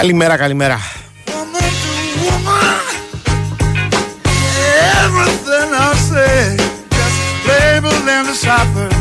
Καλημέρα, καλημέρα. Everything I say, just labeled and deciphered.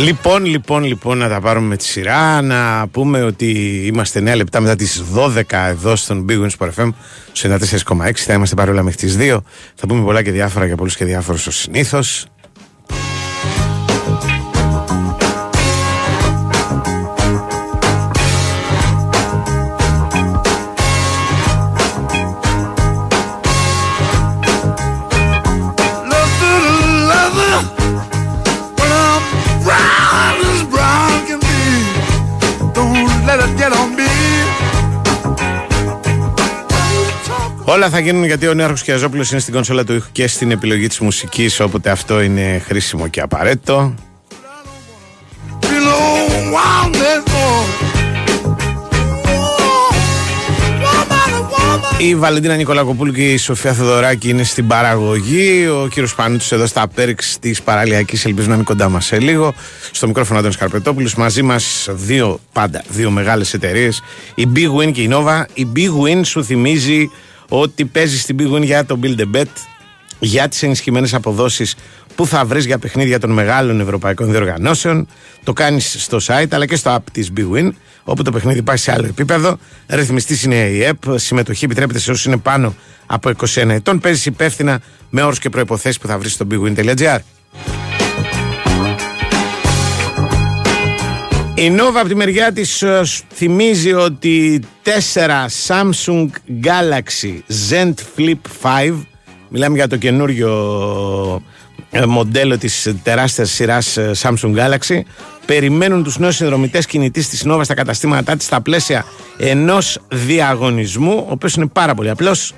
Λοιπόν, λοιπόν, λοιπόν, να τα πάρουμε με τη σειρά. Να πούμε ότι είμαστε 9 λεπτά μετά τις 12 εδώ στον Big Wins Sport FM, στο 94,6. Θα είμαστε παρόλα μέχρι τις 2. Θα πούμε πολλά και διάφορα για πολλούς και διάφορους ως συνήθως. Όλα θα γίνουν γιατί ο Νέαρχος Κιαζόπουλος είναι στην κονσόλα του ήχου και στην επιλογή της μουσικής όποτε αυτό είναι χρήσιμο και απαραίτητο. Η Βαλεντίνα Νικολακοπούλου και η Σοφία Θεοδωράκη είναι στην παραγωγή. Ο κύριος Πανούτσο εδώ στα πέριξ της παραλιακής. Ελπίζω να είναι κοντά μας σε λίγο. Στο μικρόφωνο Αντώνη Καρπετόπουλος. Μαζί μας δύο πάντα, δύο μεγάλες εταιρείες. Η Big Win και η Nova. Η Big Win σου θυμίζει ότι παίζεις στην Big Win για το Build a Bet, για τις ενισχυμένες αποδόσεις που θα βρεις για παιχνίδια των μεγάλων ευρωπαϊκών διοργανώσεων. Το κάνεις στο site αλλά και στο app της Big Win, όπου το παιχνίδι πάει σε άλλο επίπεδο. Ρυθμιστής είναι η ΕΠ. Συμμετοχή επιτρέπεται σε όσους είναι πάνω από 21 ετών. Παίζεις υπεύθυνα με όρους και προποθέσει που θα βρεις στο bigwin.gr. Η Nova από τη μεριά της ε, θυμίζει ότι 4 Samsung Galaxy Zen Flip 5 μιλάμε για το καινούριο ε, μοντέλο της τεράστιας σειράς ε, Samsung Galaxy περιμένουν τους νέους συνδρομητές κινητής της Nova στα καταστήματά της στα πλαίσια ενός διαγωνισμού ο οποίος είναι πάρα πολύ απλός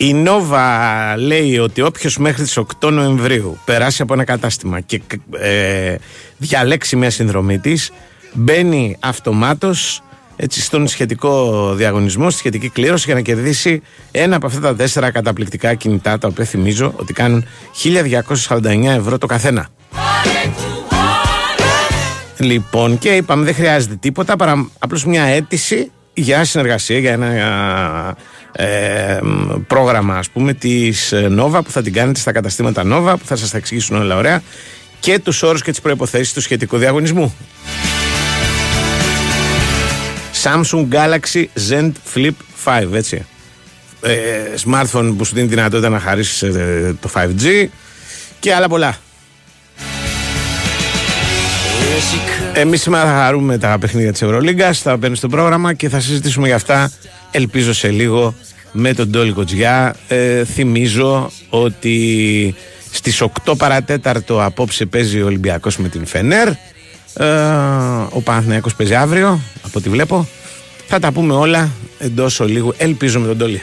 η Νόβα λέει ότι όποιος μέχρι τις 8 Νοεμβρίου περάσει από ένα κατάστημα και ε, διαλέξει μια συνδρομή της μπαίνει αυτομάτως έτσι, στον σχετικό διαγωνισμό, στη σχετική κλήρωση για να κερδίσει ένα από αυτά τα τέσσερα καταπληκτικά κινητά τα οποία θυμίζω ότι κάνουν 1249 ευρώ το καθένα. Λοιπόν και είπαμε δεν χρειάζεται τίποτα παρά απλώς μια αίτηση για συνεργασία, για ένα ε, πρόγραμμα ας πούμε της ε, Nova που θα την κάνετε στα καταστήματα Nova που θα σας τα εξηγήσουν όλα ωραία και τους όρους και τις προϋποθέσεις του σχετικού διαγωνισμού. Samsung Galaxy Zen Flip 5 έτσι. Ε, smartphone που σου δίνει δυνατότητα να χαρίσεις ε, το 5G και άλλα πολλά. Εμείς σήμερα θα χαρούμε τα παιχνίδια της Ευρωλίγκας, θα μπαίνουν στο πρόγραμμα και θα συζητήσουμε για αυτά ελπίζω σε λίγο με τον Τόλι Κοτζιά. Ε, θυμίζω ότι στις 8 παρατέταρτο απόψε παίζει ο Ολυμπιακός με την Φενέρ. Ε, ο Παναθηναϊκός παίζει αύριο, από ό,τι βλέπω. Θα τα πούμε όλα εντός ολίγου. Ελπίζω με τον Τόλι.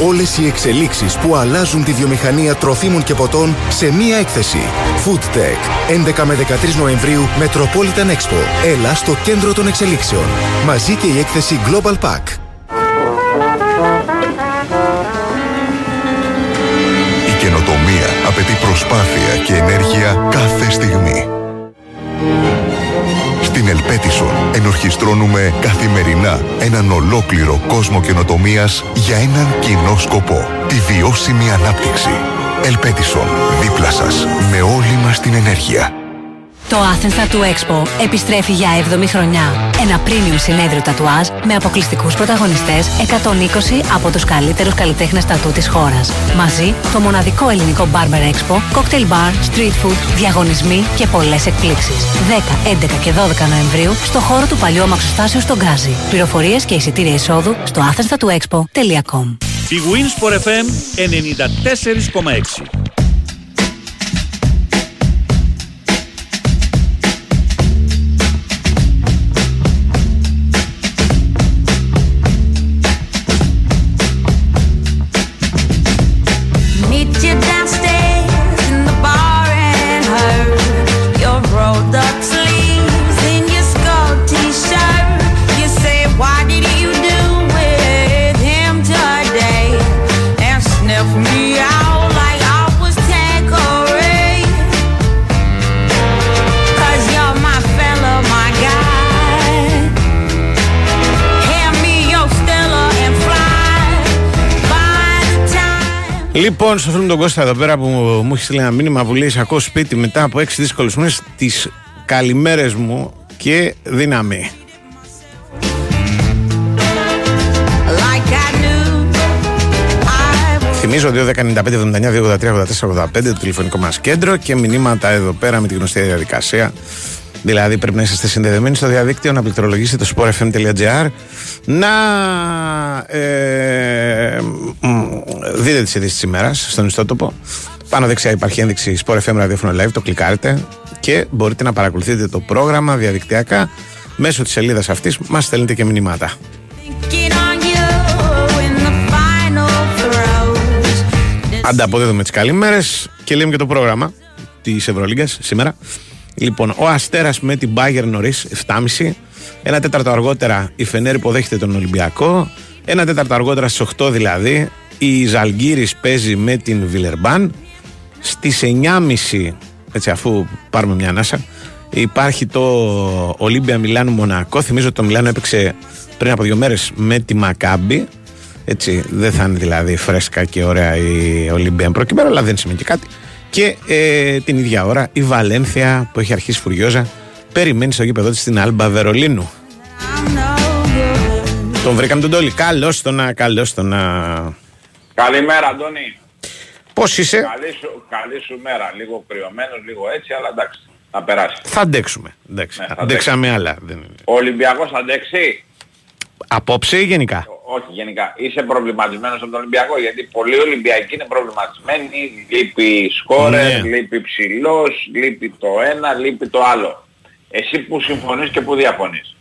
Όλες οι εξελίξεις που αλλάζουν τη βιομηχανία τροφίμων και ποτών σε μία έκθεση. Food Tech, 11 με 13 Νοεμβρίου, Metropolitan Expo. Έλα στο κέντρο των εξελίξεων. Μαζί και η έκθεση Global Pack. Η καινοτομία απαιτεί προσπάθεια και ενέργεια κάθε στιγμή. Στην Ελπέτισον ενορχιστρώνουμε καθημερινά έναν ολόκληρο κόσμο καινοτομίας για έναν κοινό σκοπό. Τη βιώσιμη ανάπτυξη. Ελπέτισον, δίπλα σας, με όλη μας την ενέργεια. Το Athens Tattoo Expo επιστρέφει για 7η χρονιά. Ένα premium συνέδριο τατουάζ με αποκλειστικούς πρωταγωνιστές 120 από τους καλύτερους καλλιτέχνες τατού της χώρας. Μαζί το μοναδικό ελληνικό Barber Expo, cocktail bar, street food, διαγωνισμοί και πολλές εκπλήξεις. 10, 11 και 12 Νοεμβρίου στο χώρο του παλιού αμαξοστάσεου στον Γκάζι. Πληροφορίες και εισιτήρια εισόδου στο athenstatuexpo.com Η Wins FM 94,6 Λοιπόν, στο φίλο τον Κώστα εδώ πέρα που μου έχει στείλει ένα μήνυμα που λέει Ακούω σπίτι μετά από έξι δύσκολε μήνες τις καλημέρες μου και δύναμη. Θυμίζω 2.195.79.283.84.85 το τηλεφωνικό μας κέντρο και μηνύματα εδώ πέρα με τη γνωστή διαδικασία Δηλαδή πρέπει να είσαστε συνδεδεμένοι στο διαδίκτυο, να πληκτρολογήσετε το sportfm.gr, να ε, δείτε τις ειδήσεις της ημέρας στον ιστότοπο. Πάνω δεξιά υπάρχει ένδειξη Sport FM Radio Live, το κλικάρετε και μπορείτε να παρακολουθείτε το πρόγραμμα διαδικτυακά μέσω της σελίδας αυτής, μας στέλνετε και μηνύματα. Ανταποδίδουμε τις καλημέρες και λέμε και το πρόγραμμα της Ευρωλίγκας σήμερα. Λοιπόν, ο Αστέρας με την Bayern νωρίς, 7.30. Ένα τέταρτο αργότερα η Φενέρ υποδέχεται τον Ολυμπιακό. Ένα τέταρτο αργότερα στις 8 δηλαδή η Ζαλγκύρης παίζει με την Βιλερμπάν. Στις 9.30, έτσι αφού πάρουμε μια ανάσα, υπάρχει το Ολύμπια Μιλάνου Μονακό. Θυμίζω ότι το Μιλάνο έπαιξε πριν από δύο μέρες με τη Μακάμπη. Έτσι, δεν θα είναι δηλαδή φρέσκα και ωραία η Ολύμπια προκειμένου, αλλά δεν σημαίνει και κάτι. Και ε, την ίδια ώρα η Βαλένθια που έχει αρχίσει φουριόζα περιμένει στο γήπεδο της στην Άλμπα Βερολίνου. Τον βρήκαμε τον Τόλι. Καλώς το να, καλώς το να. Καλημέρα, Αντώνη. Πώς είσαι, Καλή σου, καλή σου μέρα. Λίγο κρυωμένος, λίγο έτσι, αλλά εντάξει. Θα περάσει. Θα αντέξουμε. Εντάξει. Ναι, θα Αντέξαμε άλλα. Δεν... Ο Ολυμπιακός θα αντέξει; Απόψε ή γενικά; Όχι, γενικά. Είσαι προβληματισμένος από τον Ολυμπιακό, γιατί πολλοί Ολυμπιακοί είναι προβληματισμένοι. Λείπει σκόρερ, Ναι. λείπει ψηλός, λείπει το ένα, λείπει το άλλο. Εσύ που συμφωνείς και που διαφωνείς.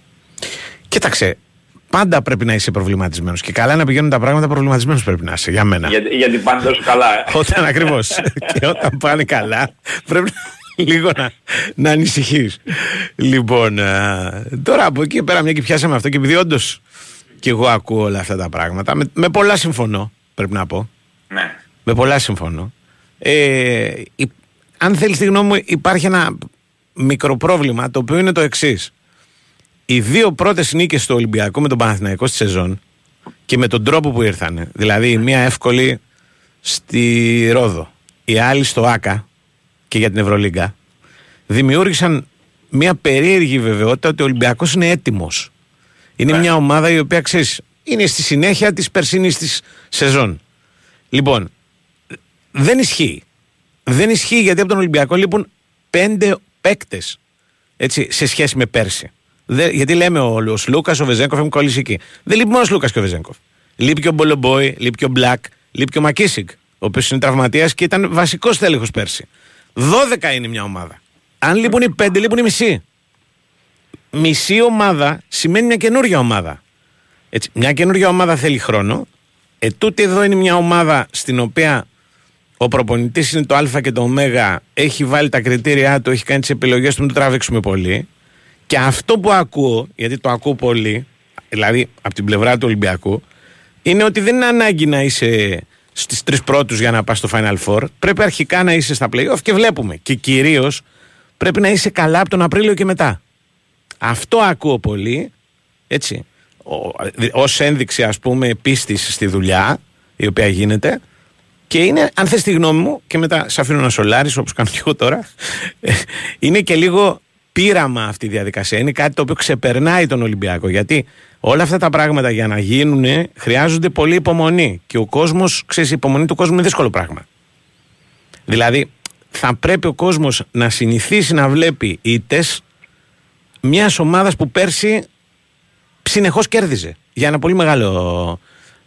Κοίταξε. Πάντα πρέπει να είσαι προβληματισμένος. Και καλά να πηγαίνουν τα πράγματα, προβληματισμένος πρέπει να είσαι για μένα. Γιατί, γιατί πάνε τόσο καλά. ε. Όταν ακριβώς. και όταν πάνε καλά, πρέπει να- λίγο να, να ανησυχείς. Λοιπόν, α, τώρα από εκεί και πέρα, μια και πιάσαμε αυτό και επειδή όντως και εγώ ακούω όλα αυτά τα πράγματα, με, με πολλά συμφωνώ, πρέπει να πω. ναι. Με πολλά συμφωνώ. Ε, υ- αν θέλεις τη γνώμη μου, υπάρχει ένα μικρό πρόβλημα το οποίο είναι το εξής. Οι δύο πρώτες νίκες του Ολυμπιακού με τον Παναθηναϊκό στη σεζόν και με τον τρόπο που ήρθαν, δηλαδή η μία εύκολη στη Ρόδο, η άλλη στο Άκα και για την Ευρωλίγκα, δημιούργησαν μια περίεργη βεβαιότητα ότι ο Ολυμπιακός είναι έτοιμος. Είναι μια ομάδα η οποία ξέρεις, είναι στη συνέχεια της περσινής της σεζόν. Λοιπόν, δεν ισχύει. Δεν ισχύει γιατί από τον Ολυμπιακό λείπουν πέντε παίκτες σε σχέση με πέρσι. Δε, γιατί λέμε ο, ο Σλούκα, ο Βεζέγκοφ έχουν κολλήσει εκεί. Δεν λείπει μόνος ο Σλούκα και ο Βεζέγκοφ. Λείπει και ο Μπολομπόη, λείπει και ο Μπλακ, λείπει και ο Μακίσικ, ο οποίος είναι τραυματίας και ήταν βασικός τέλεχος πέρσι. 12 είναι μια ομάδα. Αν λείπουν οι πέντε, λείπουν οι μισοί. Μισή ομάδα σημαίνει μια καινούργια ομάδα. Έτσι, μια καινούργια ομάδα θέλει χρόνο. Ε, τούτη εδώ είναι μια ομάδα στην οποία ο προπονητής είναι το Α και το Ω, έχει βάλει τα κριτήριά του, έχει κάνει τις επιλογές του, μην το τραβήξουμε πολύ. Και αυτό που ακούω, γιατί το ακούω πολύ, δηλαδή από την πλευρά του Ολυμπιακού, είναι ότι δεν είναι ανάγκη να είσαι στις τρεις πρώτους για να πας στο Final Four. Πρέπει αρχικά να είσαι στα playoff και βλέπουμε. Και κυρίως πρέπει να είσαι καλά από τον Απρίλιο και μετά. Αυτό ακούω πολύ, έτσι, ως ένδειξη ας πούμε πίστης στη δουλειά η οποία γίνεται και είναι, αν θες τη γνώμη μου και μετά σε αφήνω να σολάρεις όπως κάνω και εγώ τώρα είναι και λίγο πείραμα αυτή η διαδικασία. Είναι κάτι το οποίο ξεπερνάει τον Ολυμπιακό. Γιατί όλα αυτά τα πράγματα για να γίνουν χρειάζονται πολύ υπομονή. Και ο κόσμος, ξέρεις, η υπομονή του κόσμου είναι δύσκολο πράγμα. Δηλαδή, θα πρέπει ο κόσμος να συνηθίσει να βλέπει ήττες μιας ομάδας που πέρσι συνεχώς κέρδιζε για ένα πολύ μεγάλο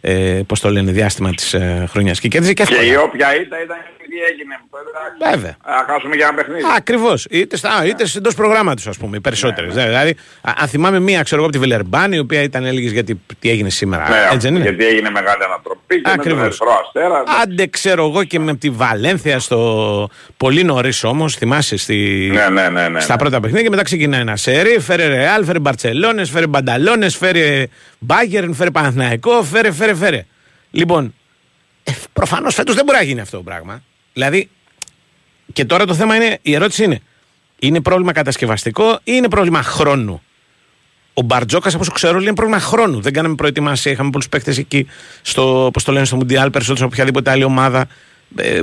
ε, πώς το λένε, διάστημα της ε, χρονιάς. Και κέρδιζε και εύκολα. Και η όποια ήταν, ήταν τι έγινε. Βέβαια. Να χάσουμε για ένα παιχνίδι. Ακριβώς. Είτε, στα, είτε εντός προγράμματος, ας πούμε, οι περισσότερες. Ναι, ναι. Δηλαδή, αν θυμάμαι μία, ξέρω εγώ από τη Βιλερμπάνη, η οποία ήταν έλεγες γιατί τι έγινε σήμερα. Ναι, έτσι δεν είναι; Γιατί έγινε μεγάλη ανατροπή και Ακριβώς. με τον Αστέρα. Άντε, ξέρω εγώ και με τη Βαλένθια στο. Πολύ νωρίς όμως, θυμάσαι στη... ναι, ναι, ναι, ναι, στα ναι. πρώτα παιχνίδια και μετά ξεκινάει ένα σερί. Φέρε Ρεάλ, φέρε Μπαρσελόνες, φέρε Μπανταλόνες, φέρε Μπάγκερν, φέρε Παναθναϊκό, φέρε, φέρε, φέρε. Λοιπόν, ε, προφανώς φέτος δεν μπορεί να γίνει αυτό το πράγμα. Δηλαδή, και τώρα το θέμα είναι, η ερώτηση είναι, είναι πρόβλημα κατασκευαστικό ή είναι πρόβλημα χρόνου; Ο Μπαρτζόκας, όπω ξέρω, είναι πρόβλημα χρόνου. Δεν κάναμε προετοιμασία. Είχαμε πολλούς παίκτες εκεί, στο, όπως το λένε, στο Μουντιάλ, περισσότερο από οποιαδήποτε άλλη ομάδα. Ε,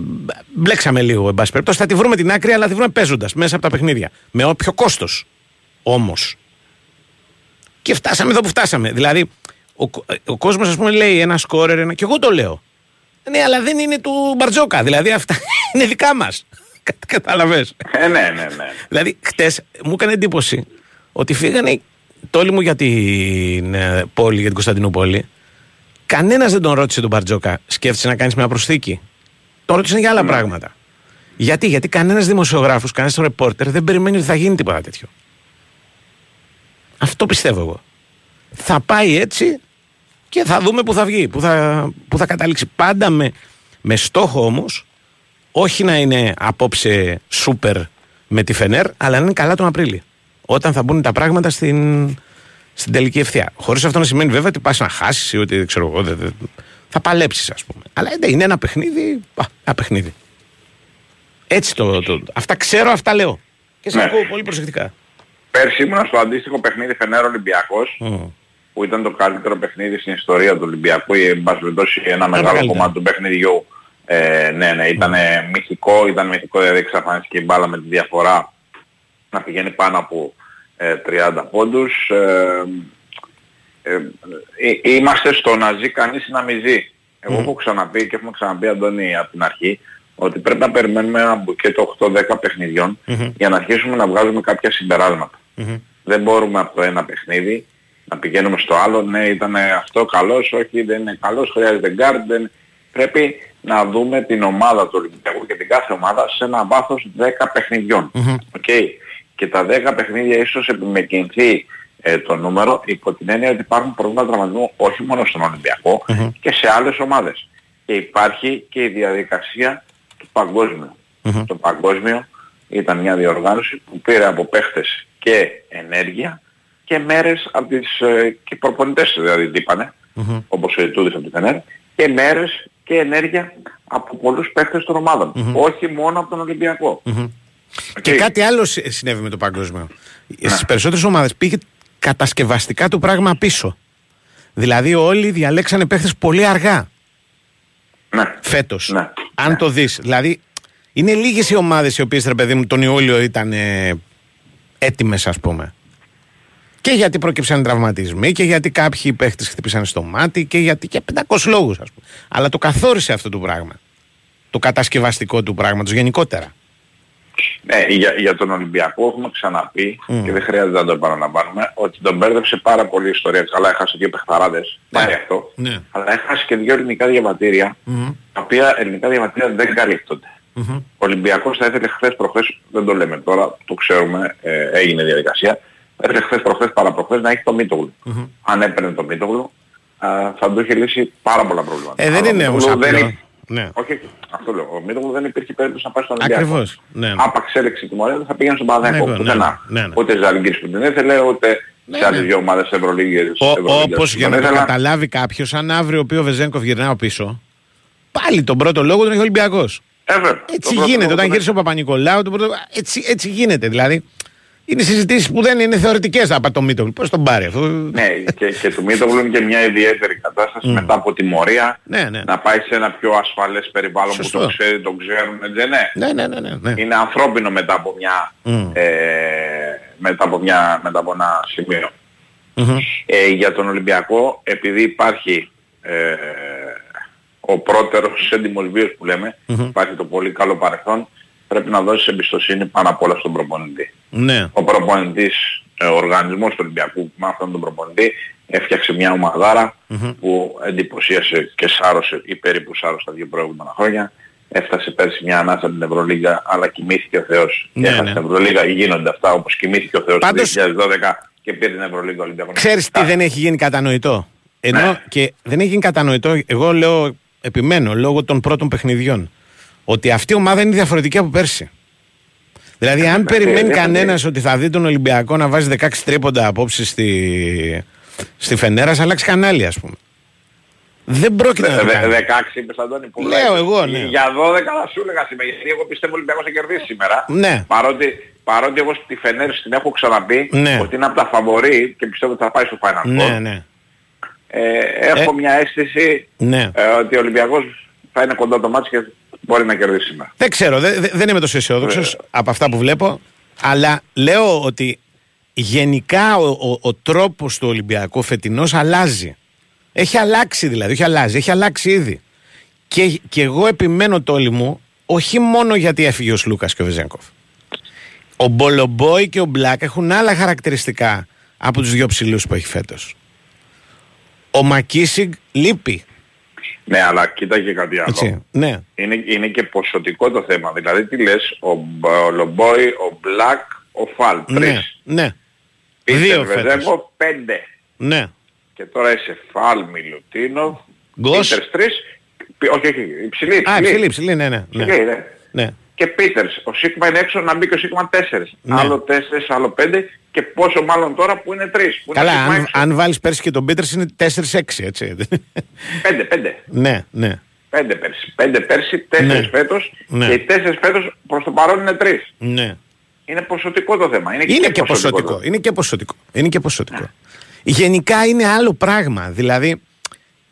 μπλέξαμε λίγο, εν πάση περιπτώσει. Θα τη βρούμε την άκρη, αλλά θα τη βρούμε παίζοντας μέσα από τα παιχνίδια. Με όποιο κόστος όμως. Και φτάσαμε εδώ που φτάσαμε. Δηλαδή, ο, ο κόσμος, ας πούμε, λέει ένα σκόρερ, ένα, και εγώ το λέω. Ναι, αλλά δεν είναι του Μπαρτζόκα. Δηλαδή αυτά είναι δικά μας. Κατάλαβε. Ε, ναι, ναι, ναι. Δηλαδή, χτες μου έκανε εντύπωση ότι φύγανε τόλοι μου για την ε, πόλη, για την Κωνσταντινούπολη. Κανένας δεν τον ρώτησε τον Μπαρτζόκα, σκέφτεσαι να κάνεις μια προσθήκη. Τον ρώτησε για άλλα ναι. πράγματα. Γιατί, γιατί κανένας δημοσιογράφος, κανένας ρεπόρτερ δεν περιμένει ότι θα γίνει τίποτα τέτοιο. Αυτό πιστεύω εγώ. Θα πάει έτσι και θα δούμε που θα βγει, που θα, που θα καταλήξει. Πάντα με, με στόχο όμως, όχι να είναι απόψε σούπερ με τη Φενέρ, αλλά να είναι καλά τον Απρίλιο. Όταν θα μπουν τα πράγματα στην, στην τελική ευθεία. Χωρίς αυτό να σημαίνει βέβαια ότι πας να χάσεις ή ότι ξέρω εγώ. Δε, δε, θα παλέψεις, ας πούμε. Αλλά είναι ένα παιχνίδι. Α, ένα παιχνίδι. Έτσι το, το, Αυτά ξέρω, αυτά λέω. Και σε ναι. ακούω πολύ προσεκτικά. Πέρσι ήμουν στο αντίστοιχο παιχνίδι Φενέρ Ολυμπιακός. Mm που ήταν το καλύτερο παιχνίδι στην ιστορία του Ολυμπιακού ή εν πάση ένα μεγάλο κομμάτι του παιχνιδιού. Ε, ναι, ναι, ήταν mm. μυθικό, ήταν μυθικό δηλαδή εξαφανίστηκε η μπάλα με τη διαφορά να πηγαίνει πάνω από ε, 30 πόντους. Ε, ε, ε, είμαστε στο να ζει κανείς ή να μην ζει. Εγώ έχω ξαναπεί και έχουμε ξαναπεί Αντώνη από την αρχή ότι πρέπει να περιμένουμε ένα μπουκέτο 8-10 παιχνιδιών για να αρχίσουμε να βγάζουμε κάποια συμπεράσματα. Δεν μπορούμε από το ένα παιχνίδι να πηγαίνουμε στο άλλο, ναι ήταν αυτό καλός, όχι δεν είναι καλός, χρειάζεται guard, πρέπει να δούμε την ομάδα του Ολυμπιακού και την κάθε ομάδα σε ένα βάθος 10 παιχνιδιών. Okay. Και τα 10 παιχνίδια ίσως επιμεκυνθεί ε, το νούμερο υπό την έννοια ότι υπάρχουν προβλήματα τραυματισμού όχι μόνο στον ολυμπιακο και σε άλλες ομάδες. Και υπάρχει και η διαδικασία του παγκοσμιου Το παγκόσμιο ήταν μια διοργάνωση που πήρε από παίχτες και ενέργεια και μέρες από τις ε, και προπονητές δηλαδή τύπανε, mm-hmm. όπως ο Ιτούδης από την ΦΕΝΕΡ, και μέρες και ενέργεια από πολλούς παίχτες των ομάδων. Mm-hmm. Όχι μόνο από τον Ολυμπιακό. Mm-hmm. Okay. Και κάτι άλλο συνέβη με το παγκόσμιο. Ναι. Στις περισσότερες ομάδες πήγε κατασκευαστικά το πράγμα πίσω. Δηλαδή όλοι διαλέξανε παίχτες πολύ αργά. Ναι. Φέτος. Ναι. Αν ναι. το δεις. Δηλαδή είναι λίγες οι ομάδες οι οποίες, ρε παιδί μου, τον Ιούλιο ήταν ε, έτοιμες ας πούμε. Και γιατί προκύψαν τραυματισμοί και γιατί κάποιοι παίχτες χτύπησαν στο μάτι και γιατί και 500 λόγους, ας πούμε. Αλλά το καθόρισε αυτό το πράγμα. Το κατασκευαστικό του πράγματος γενικότερα. Ναι, για, για τον Ολυμπιακό έχουμε ξαναπεί mm. και δεν χρειάζεται να το επαναλαμβάνουμε ότι τον μπέρδεψε πάρα πολύ η ιστορία. Καλά έχασε δύο παιχταράδες, ναι. πάει αυτό. Ναι. Αλλά έχασε και δύο ελληνικά διαβατήρια, mm. τα οποία ελληνικά διαβατήρια δεν καλύπτονται. Mm-hmm. Ο Ολυμπιακός θα ήθελε χθες προχθές, δεν το λέμε τώρα, το ξέρουμε, ε, έγινε διαδικασία, Έρχεται χθες προχθές παραπροχθές να έχει το Μίτογλου. Mm-hmm. Αν έπαιρνε το Μίτογλου θα του είχε λύσει πάρα πολλά προβλήματα. Ε, δεν είναι όμως απλό. Ναι. Όχι, αυτό λέω. Ο Μίτογλου δεν υπήρχε περίπτωση να πάει στον Ολυμπιακό. Ακριβώς. Ναι, ναι. Άπαξ έλεξε τιμωρία δεν θα πήγαινε στον Παναδάκο. Ναι, ναι, ναι, ναι, ναι. Ούτε Ζαλγκύρης που την ήθελε, ούτε ναι, σε άλλες ναι. δύο ομάδες Ευρωλίγες. Όπως για να το καταλάβει κάποιος, αν αύριο ο οποίο Βεζένκοφ γυρνάω πίσω, πάλι τον πρώτο λόγο τον έχει ο Ολυμπιακός. Ε, έτσι γίνεται. Όταν γύρισε ο Παπα-Νικολάου, έτσι, έτσι γίνεται. Δηλαδή, είναι συζητήσεις που δεν είναι θεωρητικές από το Μίτογλου. Πώς τον πάρει αυτό; Ναι, και, και του Μίτογλου είναι και μια ιδιαίτερη κατάσταση μετά από τιμωρία Ναι, ναι. να πάει σε ένα πιο ασφαλές περιβάλλον Σωστό. που το ξέρει, το ξέρουν, δεν ναι. Ναι, ναι, ναι. ναι, ναι. Είναι ανθρώπινο μετά από μια, ε, μετά από μια, μετά από ένα σημείο. Μμμ. Ε, για τον Ολυμπιακό, επειδή υπάρχει ε, ο πρώτερος έντιμος βίος που λέμε, υπάρχει το πολύ καλό παρελθόν, πρέπει να δώσεις εμπιστοσύνη πάνω απ' όλα στον προπονητή. ναι. Ο προπονητής, ε, ο οργανισμός του Ολυμπιακού με αυτόν τον προπονητή έφτιαξε μια ομαδάρα που εντυπωσίασε και σάρωσε ή περίπου σάρωσε τα δύο προηγούμενα χρόνια. Έφτασε πέρσι μια ανάσα την Ευρωλίγα αλλά κοιμήθηκε ο Θεός. Ναι, και έχασε ναι. την Ευρωλίγα γίνονται αυτά όπως κοιμήθηκε ο Θεός Πάντως- το 2012 και πήρε την Ευρωλίγα ο Ολυμπιακός. Ξέρεις τι δεν έχει γίνει κατανοητό; Ενώ Ναι. και δεν έχει γίνει κατανοητό, εγώ λέω, επιμένω, λόγω των πρώτων παιχνιδιών, ότι αυτή η ομάδα είναι διαφορετική από πέρσι. Δηλαδή, αν περιμένει δεν- κανένας ότι θα δει τον Ολυμπιακό να βάζει 16 τρίποντα απόψε στη, στη Φενέρας, θα αλλάξει κανάλι, ας πούμε. Δεν πρόκειται να το Δε- κάνει. 16 είπες Αντώνη που Λέω λες. εγώ, ναι. Για 12 θα σου έλεγα σήμερα γιατί εγώ πιστεύω ο Ολυμπιακός θα κερδίσει σήμερα. Ναι. Παρότι, παρότι εγώ στη Φενέρη την έχω ξαναπεί Ναι. ότι είναι από τα φαβορή και πιστεύω ότι θα πάει στο Final Four. Ναι, ναι. Ε, έχω Ε. μια αίσθηση Ναι. ε, ότι ο Ολυμπιακός θα είναι κοντά το μάτς και μπορεί να κερδίσει σήμερα. Δεν ξέρω, δε- δε- δεν είμαι τόσο αισιόδοξος Ε. από αυτά που βλέπω. Αλλά λέω ότι γενικά ο, ο, ο τρόπος του Ολυμπιακού φετινός αλλάζει. Έχει αλλάξει δηλαδή, όχι αλλάζει, έχει αλλάξει ήδη. Και, και εγώ επιμένω τόλοι μου, όχι μόνο γιατί έφυγε ο Σλούκας και ο Βεζέγκοφ. Ο Μπολομπόι και ο Μπλακ έχουν άλλα χαρακτηριστικά από τους δύο ψηλούς που έχει φέτος. Ο Μακίσιγκ λείπει. Ναι, αλλά κοίτα και κάτι άλλο. Έτσι. Ναι. Είναι, είναι και ποσοτικό το θέμα. Δηλαδή τι λες, ο, Μπ- ο Λομπόι, ο Μπλακ, ο Φαλ. Ναι. Τρεις. Ναι. Πίτερ Δύο φέτος. Βεζέγκο, πέντε. Ναι. Και τώρα είσαι Φαλ, Μιλουτίνο, Γκος. Πίτερς τρεις. Πι- Όχι, όχι, υψηλή, Α, υψηλή. ψηλή, ψηλή, ναι, ναι. ναι. Υψηλή, ναι. ναι. Και Πίτερς, ο Σίγμα είναι έξω να μπει και ο Σίγμα τέσσερις. Ναι. Άλλο τέσσερις, άλλο πέντε και πόσο μάλλον τώρα που είναι τρεις. Που Καλά, είναι Σίγμα αν, έξω. αν βάλεις πέρσι και τον Πίτερς είναι 4-6, έτσι. Πέντε, πέντε. ναι, ναι. Πέντε πέρσι. Πέντε πέρσι, τέσσερις Ναι. φέτος Ναι. και οι τέσσερις φέτος προς το παρόν είναι τρεις. ναι. Είναι ποσοτικό το θέμα. Είναι, Είναι και το ποσοτικό. Είναι και ποσοτικό. Είναι και ποσοτικό. Γενικά είναι άλλο πράγμα. Δηλαδή,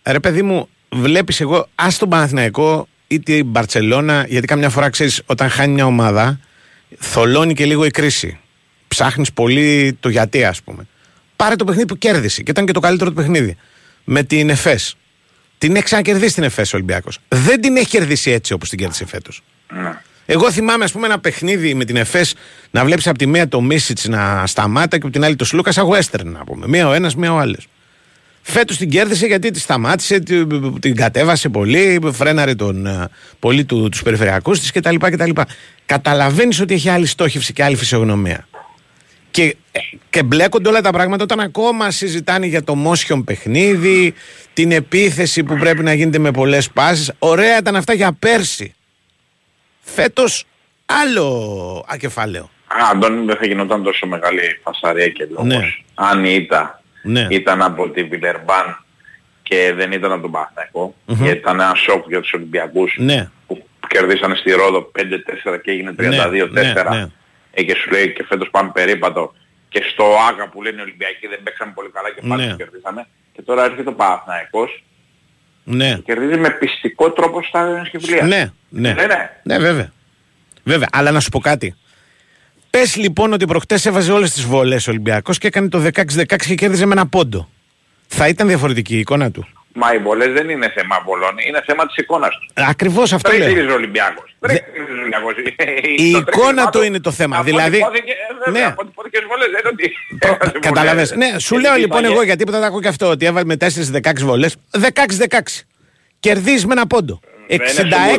ρε παιδί μου, βλέπεις εγώ, ας τον Παναθηναϊκό ή την Μπαρσελόνα, γιατί καμιά φορά ξέρεις, όταν χάνει μια ομάδα, θολώνει και λίγο η κρίση. Ψάχνεις πολύ το γιατί, ας πούμε. Πάρε το παιχνίδι που κέρδισε και ήταν και το καλύτερο του παιχνίδι. Με την ΕΦΕΣ. Την έχει ξανακερδίσει την ΕΦΕΣ ο Ολυμπιακός. Δεν την έχει κερδίσει έτσι όπως την κέρδισε φέτος. Ναι. Εγώ θυμάμαι, ας πούμε, ένα παιχνίδι με την ΕΦΕΣ να βλέπεις από τη μία το Μίσιτς να σταμάτα και από την άλλη το Σλούκας σαν western, να πούμε. Μία ο ένας, μία ο άλλος. Φέτος την κέρδισε γιατί τη σταμάτησε, τη- την κατέβασε πολύ, φρέναρε τον, ε, πολύ του, τους περιφερειακούς της κτλ. κτλ. Καταλαβαίνεις ότι έχει άλλη στόχευση και άλλη φυσιογνωμία. Και, ε, και μπλέκονται όλα τα πράγματα όταν ακόμα συζητάνε για το motion παιχνίδι, την επίθεση που πρέπει να γίνεται με πολλές πάσεις. Ωραία ήταν αυτά για πέρσι. Φέτος άλλο ακεφάλαιο. Α, Αντώνη δεν θα γινόταν τόσο μεγάλη φασαρία και λόγος. Ναι. Αν η ήττα Ναι. ήταν από τη Βιλερμπάν και δεν ήταν από τον Παναθηναϊκό, γιατί ήταν ένα σοκ για τους Ολυμπιακούς Ναι. που κερδίσανε στη Ρόδο 5-4 και έγινε 32-4 ναι, ναι. Ε, και σου λέει και φέτος πάμε περίπατο και στο ΆΚΑ που λένε οι Ολυμπιακοί δεν παίξαμε πολύ καλά και πάλι Ναι. τους κερδίσαμε και τώρα έρχεται ο Παναθηναϊκός Ναι. και κερδίζει με πιστικό τρόπο στα σκεφλία. Ναι, ναι. Ναι, ναι. Ναι, βέβαια. Βέβαια. Αλλά να σου πω κάτι. Πες λοιπόν ότι προχτές έβαζε όλες τις βολέ ο Ολυμπιακός και έκανε το 16-16 και κέρδιζε με ένα πόντο. Θα ήταν διαφορετική η εικόνα του. Μα οι βολές δεν είναι θέμα βολών, είναι θέμα της εικόνας τους. Ακριβώς αυτό λέω. Τρέχει ο Ολυμπιακός. Τρέχει ο Ολυμπιακός. Η Το εικόνα τρέξιμά του είναι το θέμα. Από Δηλαδή- ό,τι υπόθηκε, ε, βέβαια, Ναι. Από ό,τι υπόθηκε στις βολές, δεν είναι ότι... Προ... έχασε Καταλαβες. βολές. Ναι, σου Και λέω τι λοιπόν είπαγε, εγώ γιατί είπα τα ακούω και αυτό ότι έβαλε με 4-16 βολές. 16-16. Κερδίζεις με ένα πόντο. Δεν είναι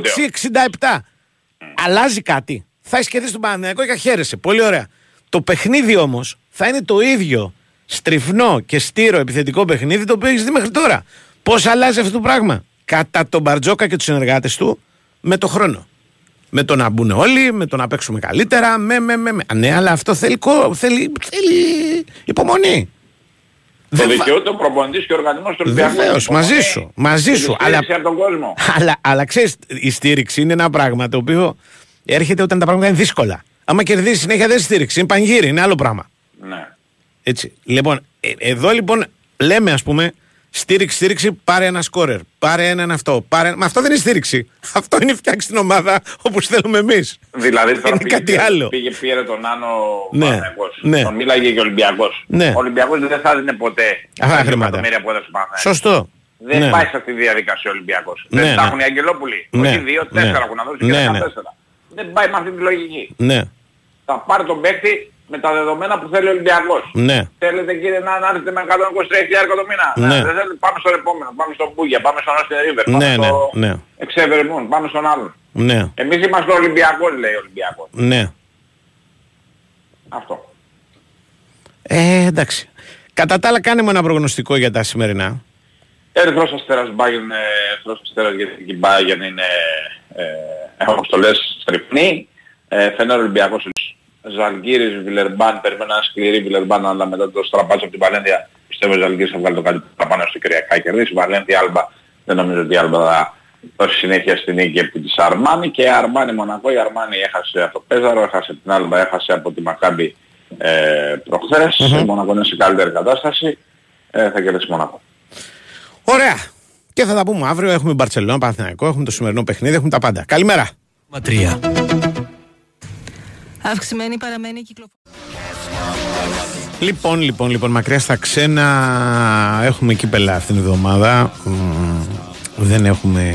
66-67. Αλλάζει κάτι. Θα έχεις κερδίσει τον Παναγιακό και χαίρεσαι. Πολύ ωραία. Το παιχνίδι όμως θα είναι το ίδιο στριφνό και στήρο επιθετικό παιχνίδι το οποίο έχεις δει μέχρι τώρα. Πώς αλλάζει αυτό το πράγμα; Κατά τον Μπαρτζόκα και τους συνεργάτες του με το χρόνο. Με το να μπουν όλοι, με το να παίξουμε καλύτερα, με, με, με. με. Α, Ναι, αλλά αυτό θέλει, κο- θέλει, θέλει υπομονή. Το Δεν βα- δικαιούται ο προπονητής και ο οργανισμός του Ολυμπιακού. Βεβαίως, Λοιπόν, μαζί ε, σου. Μαζί και σου. τη Αλλά, στήριξη από τον κόσμο. αλλά, αλλά ξέρεις, η στήριξη είναι ένα πράγμα το οποίο έρχεται όταν τα πράγματα είναι δύσκολα. Άμα κερδίσει συνέχεια δεν στήριξη. Είναι πανγύρι, είναι άλλο πράγμα. Ναι. Έτσι. Λοιπόν, ε, εδώ λοιπόν λέμε, ας πούμε, στήριξη, στήριξη, πάρε ένα σκόρερ. Πάρε έναν αυτό. Πάρε... Μα αυτό δεν είναι στήριξη. Αυτό είναι φτιάξει την ομάδα όπως θέλουμε εμείς. Δηλαδή τώρα Είναι πήγε, κάτι άλλο. πήγε πήρε τον Άνω Ναι, Παναθηναϊκός. ναι. Τον μίλαγε και ο Ολυμπιακός. Ναι. Ο Ολυμπιακός δεν θα δίνει ποτέ Αυτά τα χρήματα. εκατομμύρια που έδωσε ο Παναθηναϊκός. Σωστό. Δεν Ναι. πάει σε αυτή τη διαδικασία ο Ολυμπιακός. Ναι, δεν τα ναι. έχουν οι Αγγελόπουλοι. Ναι, Όχι δύο, ναι. τέσσερα έχουν να δώσει Ναι, και ναι. τέσσερα. Δεν πάει με αυτή τη λογική. Ναι, Θα πάρει τον παίκτη με τα δεδομένα που θέλει ο Ολυμπιακός. ναι. Θέλετε κύριε να να έρθετε με 123.000 το μήνα. Ναι. Δεν θέλετε, πάμε στον επόμενο. Πάμε στον Μπούγια, πάμε στον Όστιν Ρίβερ. Ναι, πάμε ναι, στο ναι. Εξεβερμούν, πάμε στον άλλον. Ναι, Εμείς είμαστε ο Ολυμπιακός λέει ο Ολυμπιακός. ναι. Αυτό. Ε, εντάξει. Κατά τα άλλα, κάνε μου ένα προγνωστικό για τα σημερινά. Ερυθρός Αστέρας Μπάγεν, Ερυθρός Αστέρας γιατί η Μπάγεν είναι, ε, όπως το λες, στριπνή. Ε, Φενέρ Ολυμπιακός Ζαλγκύρης, Βιλερμπάν, περιμένω ένα σκληρή Βιλερμπάν, αλλά μετά το στραπάτσο από την Βαλένθια πιστεύω ο Ζαλγκύρης θα βγάλει το κάτι παραπάνω στο Κυριακά και κερδίσει. Βαλένθια Άλμπα, δεν νομίζω ότι η Άλμπα θα δώσει συνέχεια στην νίκη επί της Αρμάνη και Αρμάνη Μονακό. Η Αρμάνη έχασε από το Πέζαρο, έχασε την Άλμπα, έχασε από τη Μακάμπη ε, προχθές. Η Μονακό είναι σε καλύτερη κατάσταση. Ε, θα κερδίσει Μονακό. Ωραία. Και θα τα πούμε αύριο. Έχουμε Μπαρσελόνα, Παναθηναϊκό, έχουμε το σημερινό παιχνίδι, έχουμε τα πάντα. Καλημέρα. Ματρία. Αυξημένη παραμένει η κυκλοφορία. Λοιπόν, λοιπόν, λοιπόν, μακριά στα ξένα έχουμε κύπελα αυτήν την εβδομάδα. Μμμ, Δεν έχουμε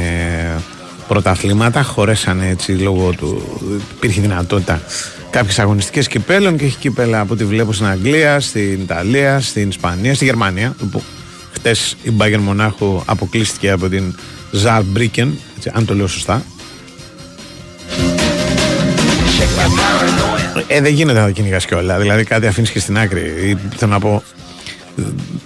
πρωταθλήματα. Χωρέσανε έτσι λόγω του. Υπήρχε δυνατότητα κάποιες αγωνιστικές κυπέλων και έχει κύπελα από ό,τι βλέπω στην Αγγλία, στην Ιταλία, στην Ισπανία, στη Γερμανία. Που χτες η Μπάγκερ Μονάχου αποκλείστηκε από την Ζαρ Μπρίκεν, έτσι, αν το λέω σωστά. Ε, δεν γίνεται να το κυνηγάς κιόλα. Δηλαδή κάτι αφήνεις και στην άκρη. Ή, Θέλω να πω.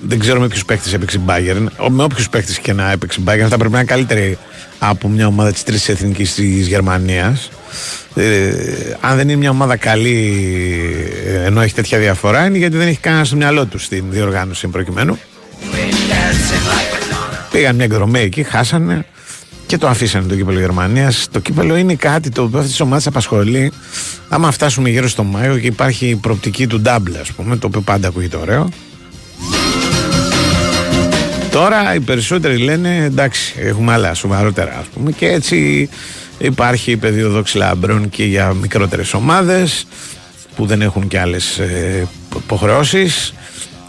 Δεν ξέρω με ποιους παίχτε έπαιξε η Bayern. Ο- Με όποιους παίχτε και να έπαιξε η Bayern, θα πρέπει να είναι καλύτερη από μια ομάδα της τρίτης εθνικής της Γερμανίας. Ε, αν δεν είναι μια ομάδα καλή, ε, ενώ έχει τέτοια διαφορά, είναι γιατί δεν έχει κανένα στο μυαλό τους στην διοργάνωση προκειμένου. Πήγαν μια εκδρομή εκεί, χάσανε και το αφήσανε το κύπελο Γερμανίας. Το κύπελο είναι κάτι το οποίο αυτή τη ομάδα απασχολεί. Άμα φτάσουμε γύρω στο Μάιο και υπάρχει η προοπτική του double, ας πούμε, το οποίο πάντα ακούγεται ωραίο. Τώρα οι περισσότεροι λένε εντάξει, έχουμε άλλα σοβαρότερα, ας πούμε, και έτσι υπάρχει πεδίο δόξη λαμπρών και για μικρότερες ομάδες που δεν έχουν και άλλες υποχρεώσεις.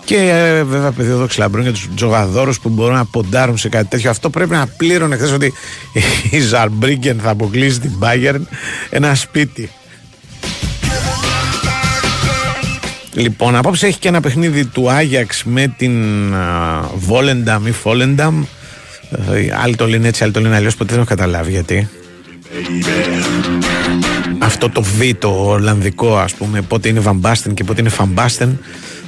Και ε, βέβαια πεδίο δόξη λαμπρών για τους τζογαδόρους που μπορούν να ποντάρουν σε κάτι τέτοιο. Αυτό πρέπει να πλήρωνε χθες ότι η Ζαρμπρίγκεν θα αποκλείσει την Bayern ένα σπίτι. Λοιπόν, απόψε έχει και ένα παιχνίδι του Άγιαξ με την Βόλενταμ ή Φόλενταμ. Ε, Άλλοι το λένε έτσι, άλλοι το λένε αλλιώς. Ποτέ δεν έχω καταλάβει γιατί. Αυτό το Β, το Ολλανδικό, ας πούμε, πότε είναι Βαμπάστεν και πότε είναι Φαμπάστεν.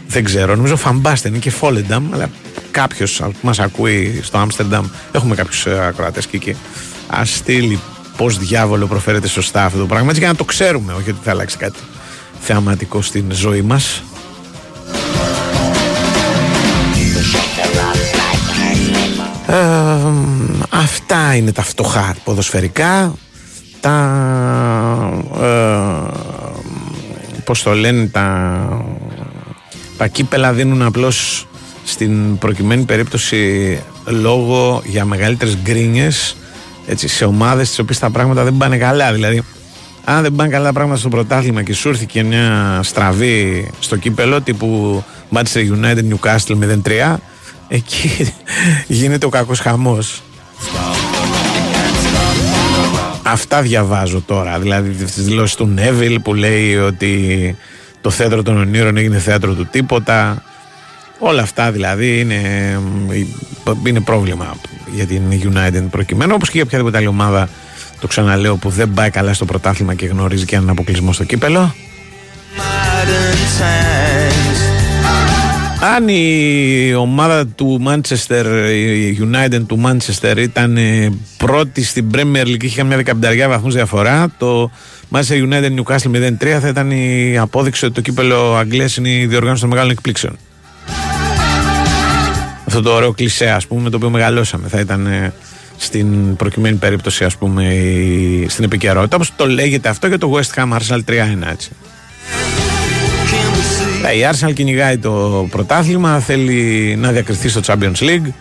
Δεν ξέρω. Νομίζω Φαμπάστεν είναι και Φόλενταμ, αλλά κάποιος που μας ακούει στο Άμστερνταμ, έχουμε κάποιους ακροατές και εκεί. Α στείλει πώ διάβολο προφέρεται σωστά αυτό το πράγμα, έτσι για να το ξέρουμε, όχι ότι θα αλλάξει κάτι θεαματικό στην ζωή μας. Ε, αυτά είναι τα φτωχά ποδοσφαιρικά τα ε, πως το λένε τα, τα κύπελα δίνουν απλώς στην προκειμένη περίπτωση λόγο για μεγαλύτερες γκρίνιες έτσι, σε ομάδες τις οποίες τα πράγματα δεν πάνε καλά δηλαδή αν δεν πάνε καλά τα πράγματα στο πρωτάθλημα και σου έρθει και μια στραβή στο κύπελο τύπου Manchester United Newcastle 0-3 εκεί γίνεται ο κακός χαμός Αυτά διαβάζω τώρα. Δηλαδή τις δηλώσεις του Νέβιλ που λέει ότι το θέατρο των ονείρων έγινε θέατρο του τίποτα. Όλα αυτά δηλαδή είναι, είναι πρόβλημα για την United προκειμένου όπως και για οποιαδήποτε άλλη ομάδα το ξαναλέω που δεν πάει καλά στο πρωτάθλημα και γνωρίζει και έναν αποκλεισμό στο κύπελο. Αν η ομάδα του Manchester η United του Manchester ήταν ε, πρώτη στην Premier League και είχε μια δεκαπενταριά βαθμούς διαφορά το Manchester United Newcastle 0-3 θα ήταν η απόδειξη ότι το κύπελο Αγγλίας είναι η διοργάνωση των μεγάλων εκπλήξεων αυτό το ωραίο κλισέ ας πούμε με το οποίο μεγαλώσαμε θα ήταν ε, στην προκειμένη περίπτωση, ας πούμε, η- στην επικαιρότητα. Όπως το λέγεται αυτό για το West Ham Arsenal 3-1, έτσι. Ε, Η Arsenal κυνηγάει το πρωτάθλημα, θέλει να διακριθεί στο Champions League.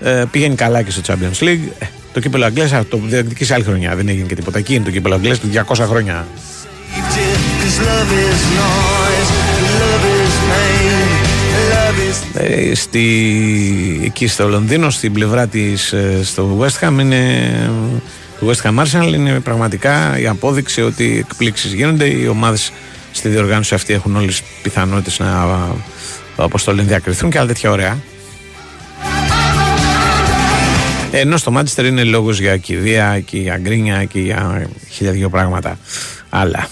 Ε, πηγαίνει καλά και στο Champions League. Ε, το κύπελο Αγγλές θα το διεκδικήσει άλλη χρονιά. Δεν έγινε και τίποτα. Εκεί είναι το κύπελο Αγγλές του 200 χρόνια. Ε, στη, εκεί στο Λονδίνο, στην πλευρά της ε, στο West Ham είναι το West Ham Arsenal είναι πραγματικά η απόδειξη ότι εκπλήξεις γίνονται οι ομάδες στη διοργάνωση αυτή έχουν όλες τις πιθανότητες να όπως το λένε διακριθούν και άλλα τέτοια ωραία. Ενώ στο Μάντσεστερ είναι λόγος για κηδεία και για γκρίνια και για χίλια δυο πράγματα. Άλλα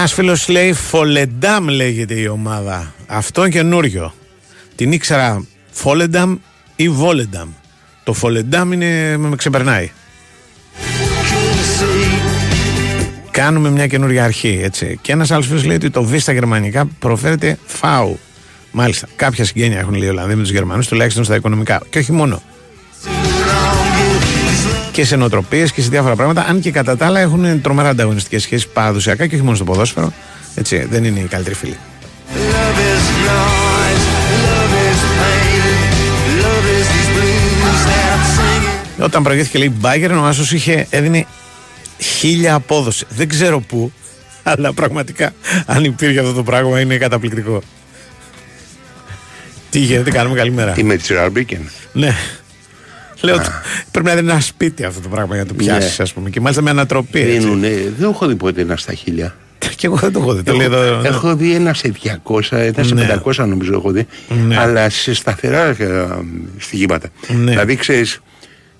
Ένας φίλος λέει Φολεντάμ λέγεται η ομάδα. Αυτό καινούριο. Την ήξερα Φόλενταμ ή Βόλενταμ. Το Φολεντάμ είναι με ξεπερνάει. Κάνουμε μια καινούργια αρχή, έτσι. Και ένας άλλος φίλος λέει ότι το Β στα γερμανικά προφέρεται φάου. Μάλιστα. Κάποια συγγένεια έχουν λέει οι Ολλανδοί με τους Γερμανούς, τουλάχιστον στα οικονομικά. Και όχι μόνο. Και σε νοοτροπίες και σε διάφορα πράγματα. Αν και κατά τα άλλα έχουν τρομερά ανταγωνιστικές σχέσεις παραδοσιακά και όχι μόνο στο ποδόσφαιρο. Έτσι, δεν είναι οι καλύτεροι φίλοι. Όταν προηγήθηκε λέει Μπάγκερν, ο Άσος είχε έδινε χίλια απόδοση. Δεν ξέρω πού, αλλά πραγματικά αν υπήρχε αυτό το πράγμα είναι καταπληκτικό. Τι γίνεται, κάνουμε καλημέρα. Τι με τη Ραμπίκεν. Ναι. Λέω ότι πρέπει να είναι ένα σπίτι αυτό το πράγμα για να το πιάσεις, ας πούμε. Και μάλιστα με ανατροπή. έτσι. Δίνουνε, δεν έχω δει ποτέ ένα στα χίλια. Και εγώ δεν το έχω δει. Το λέει εδώ. Έχω δει ένα σε 200, ένα σε Ναι. 500 νομίζω έχω δει. Ναι. Αλλά σε σταθερά ε, στοιχήματα. Ναι. Δηλαδή ξέρεις,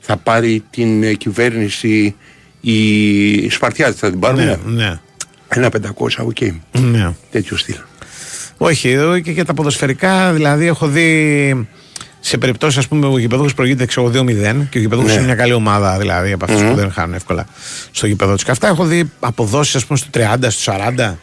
θα πάρει την ε, κυβέρνηση οι Σπαρτιάτες, θα την πάρουν. Ναι, ναι. Ένα 500, οκ. ναι. Τέτοιο στυλ. Όχι, εδώ και για τα ποδοσφαιρικά, δηλαδή έχω δει σε περιπτώσεις, ας πούμε, ο γηπεδούχος προηγείται ξέρω, 2-0 και ο γηπεδούχος Ναι. είναι μια καλή ομάδα, δηλαδή από αυτούς που δεν χάνουν εύκολα στο γηπεδό τους. Και αυτά έχω δει αποδόσεις, ας πούμε, στο 30, στο 40.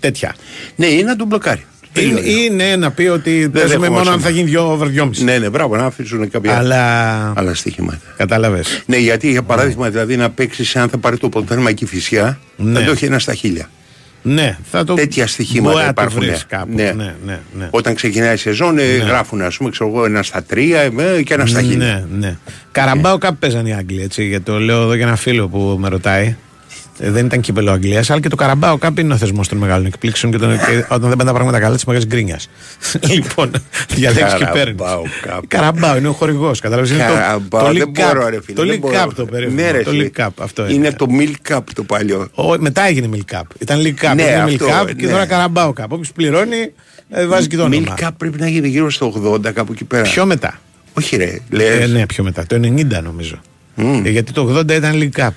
Τέτοια. Ναι, είναι να τον μπλοκάρει. Είναι, είναι να πει ότι παίζουμε μόνο δεχόμαστε. αν θα γίνει 2 over 2,5. Ναι, ναι, μπράβο, να αφήσουν κάποια Αλλά. άλλα στοιχήματα. Κατάλαβες. Ναι, γιατί για παράδειγμα, δηλαδή να παίξει αν θα πάρει το πρωτάθλημα και η φυσιά, Ναι. θα το έχει ένα στα χίλια. Ναι, θα το. Τέτοια στοιχήματα μπορεί να το υπάρχουν. βρεις κάπου. Ναι. Ναι, ναι, ναι. Όταν ξεκινάει η σεζόν, ε, γράφουν ας πούμε, ξέρω εγώ, ένα στα τρία ε, και ένας στα χίλια. Ναι, ναι. Καραμπάο κάπου παίζαν οι Άγγλοι, έτσι. Γιατί το λέω εδώ για ένα φίλο που με ρωτάει. Ε, δεν ήταν κύπελο Αγγλίας, αλλά και το Καραμπάο κάπου είναι ο θεσμός των μεγάλων εκπλήξεων και, τον, και όταν δεν πάνε τα πράγματα καλά, της μεγάλης γκρίνιας. λοιπόν, διαλέξει και παίρνεις. Καραμπάο Cup. Καραμπάο είναι ο χορηγός. Κατάλαβες. Είναι Καραμπάο, το, το δεν League Cup. μπορώ, ρε φίλε, Το δεν League μπορώ. Cup το περίφημο. Ναι, ρε, το φίλε. League Cup. Αυτό είναι. Είναι το Milk Cup το παλιό. Ο, μετά έγινε Milk Cup. Ήταν League Cup, Ναι, έγινε αυτό, Milk Cup και ναι. τώρα Καραμπάο Cup. Όποιος πληρώνει, ε, βάζει και το όνομα. Milk Cup πρέπει να γίνει γύρω στο 80 κάπου εκεί πέρα. Πιο μετά. Όχι ρε, λες. Ε, ναι, πιο μετά. Το 90 νομίζω. Ε, γιατί το 80 ήταν League Cup.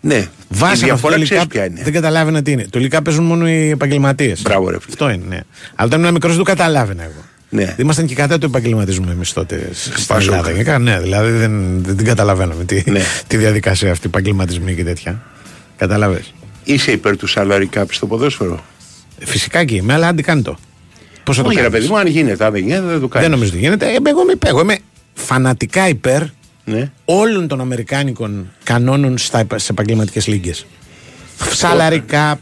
Ναι. η Βάσανε αυτό διαφορά το ξέρεις League Cup. ποια είναι. Δεν καταλάβαινα τι είναι. Το League Cup παίζουν μόνο οι επαγγελματίες. Μπράβο, ρε φίλε. Αυτό είναι, ναι. Αλλά όταν ήμουν μικρός δεν το καταλάβαινα εγώ. Ναι. Ήμασταν και κατά του επαγγελματισμού εμείς τότε στην Πασόκ. Ελλάδα. Γενικά, ναι, δηλαδή δεν, δεν την καταλαβαίναμε τη, Ναι. τη διαδικασία αυτή, επαγγελματισμοί και τέτοια. Κατάλαβε. Είσαι υπέρ του salary cap στο ποδόσφαιρο; Φυσικά και είμαι, αλλά αν τι κάνει το. Πώς θα το Όχι ρε κάνεις; παιδί μου, αν γίνεται, αν δεν γίνεται, δεν το κάνεις. Δεν νομίζω ότι γίνεται. Ε, εγώ είμαι υπέρ. Εγώ είμαι φανατικά υπέρ Ναι. όλων των αμερικάνικων κανόνων στα, σε επαγγελματικές λίγκες. Salary cap,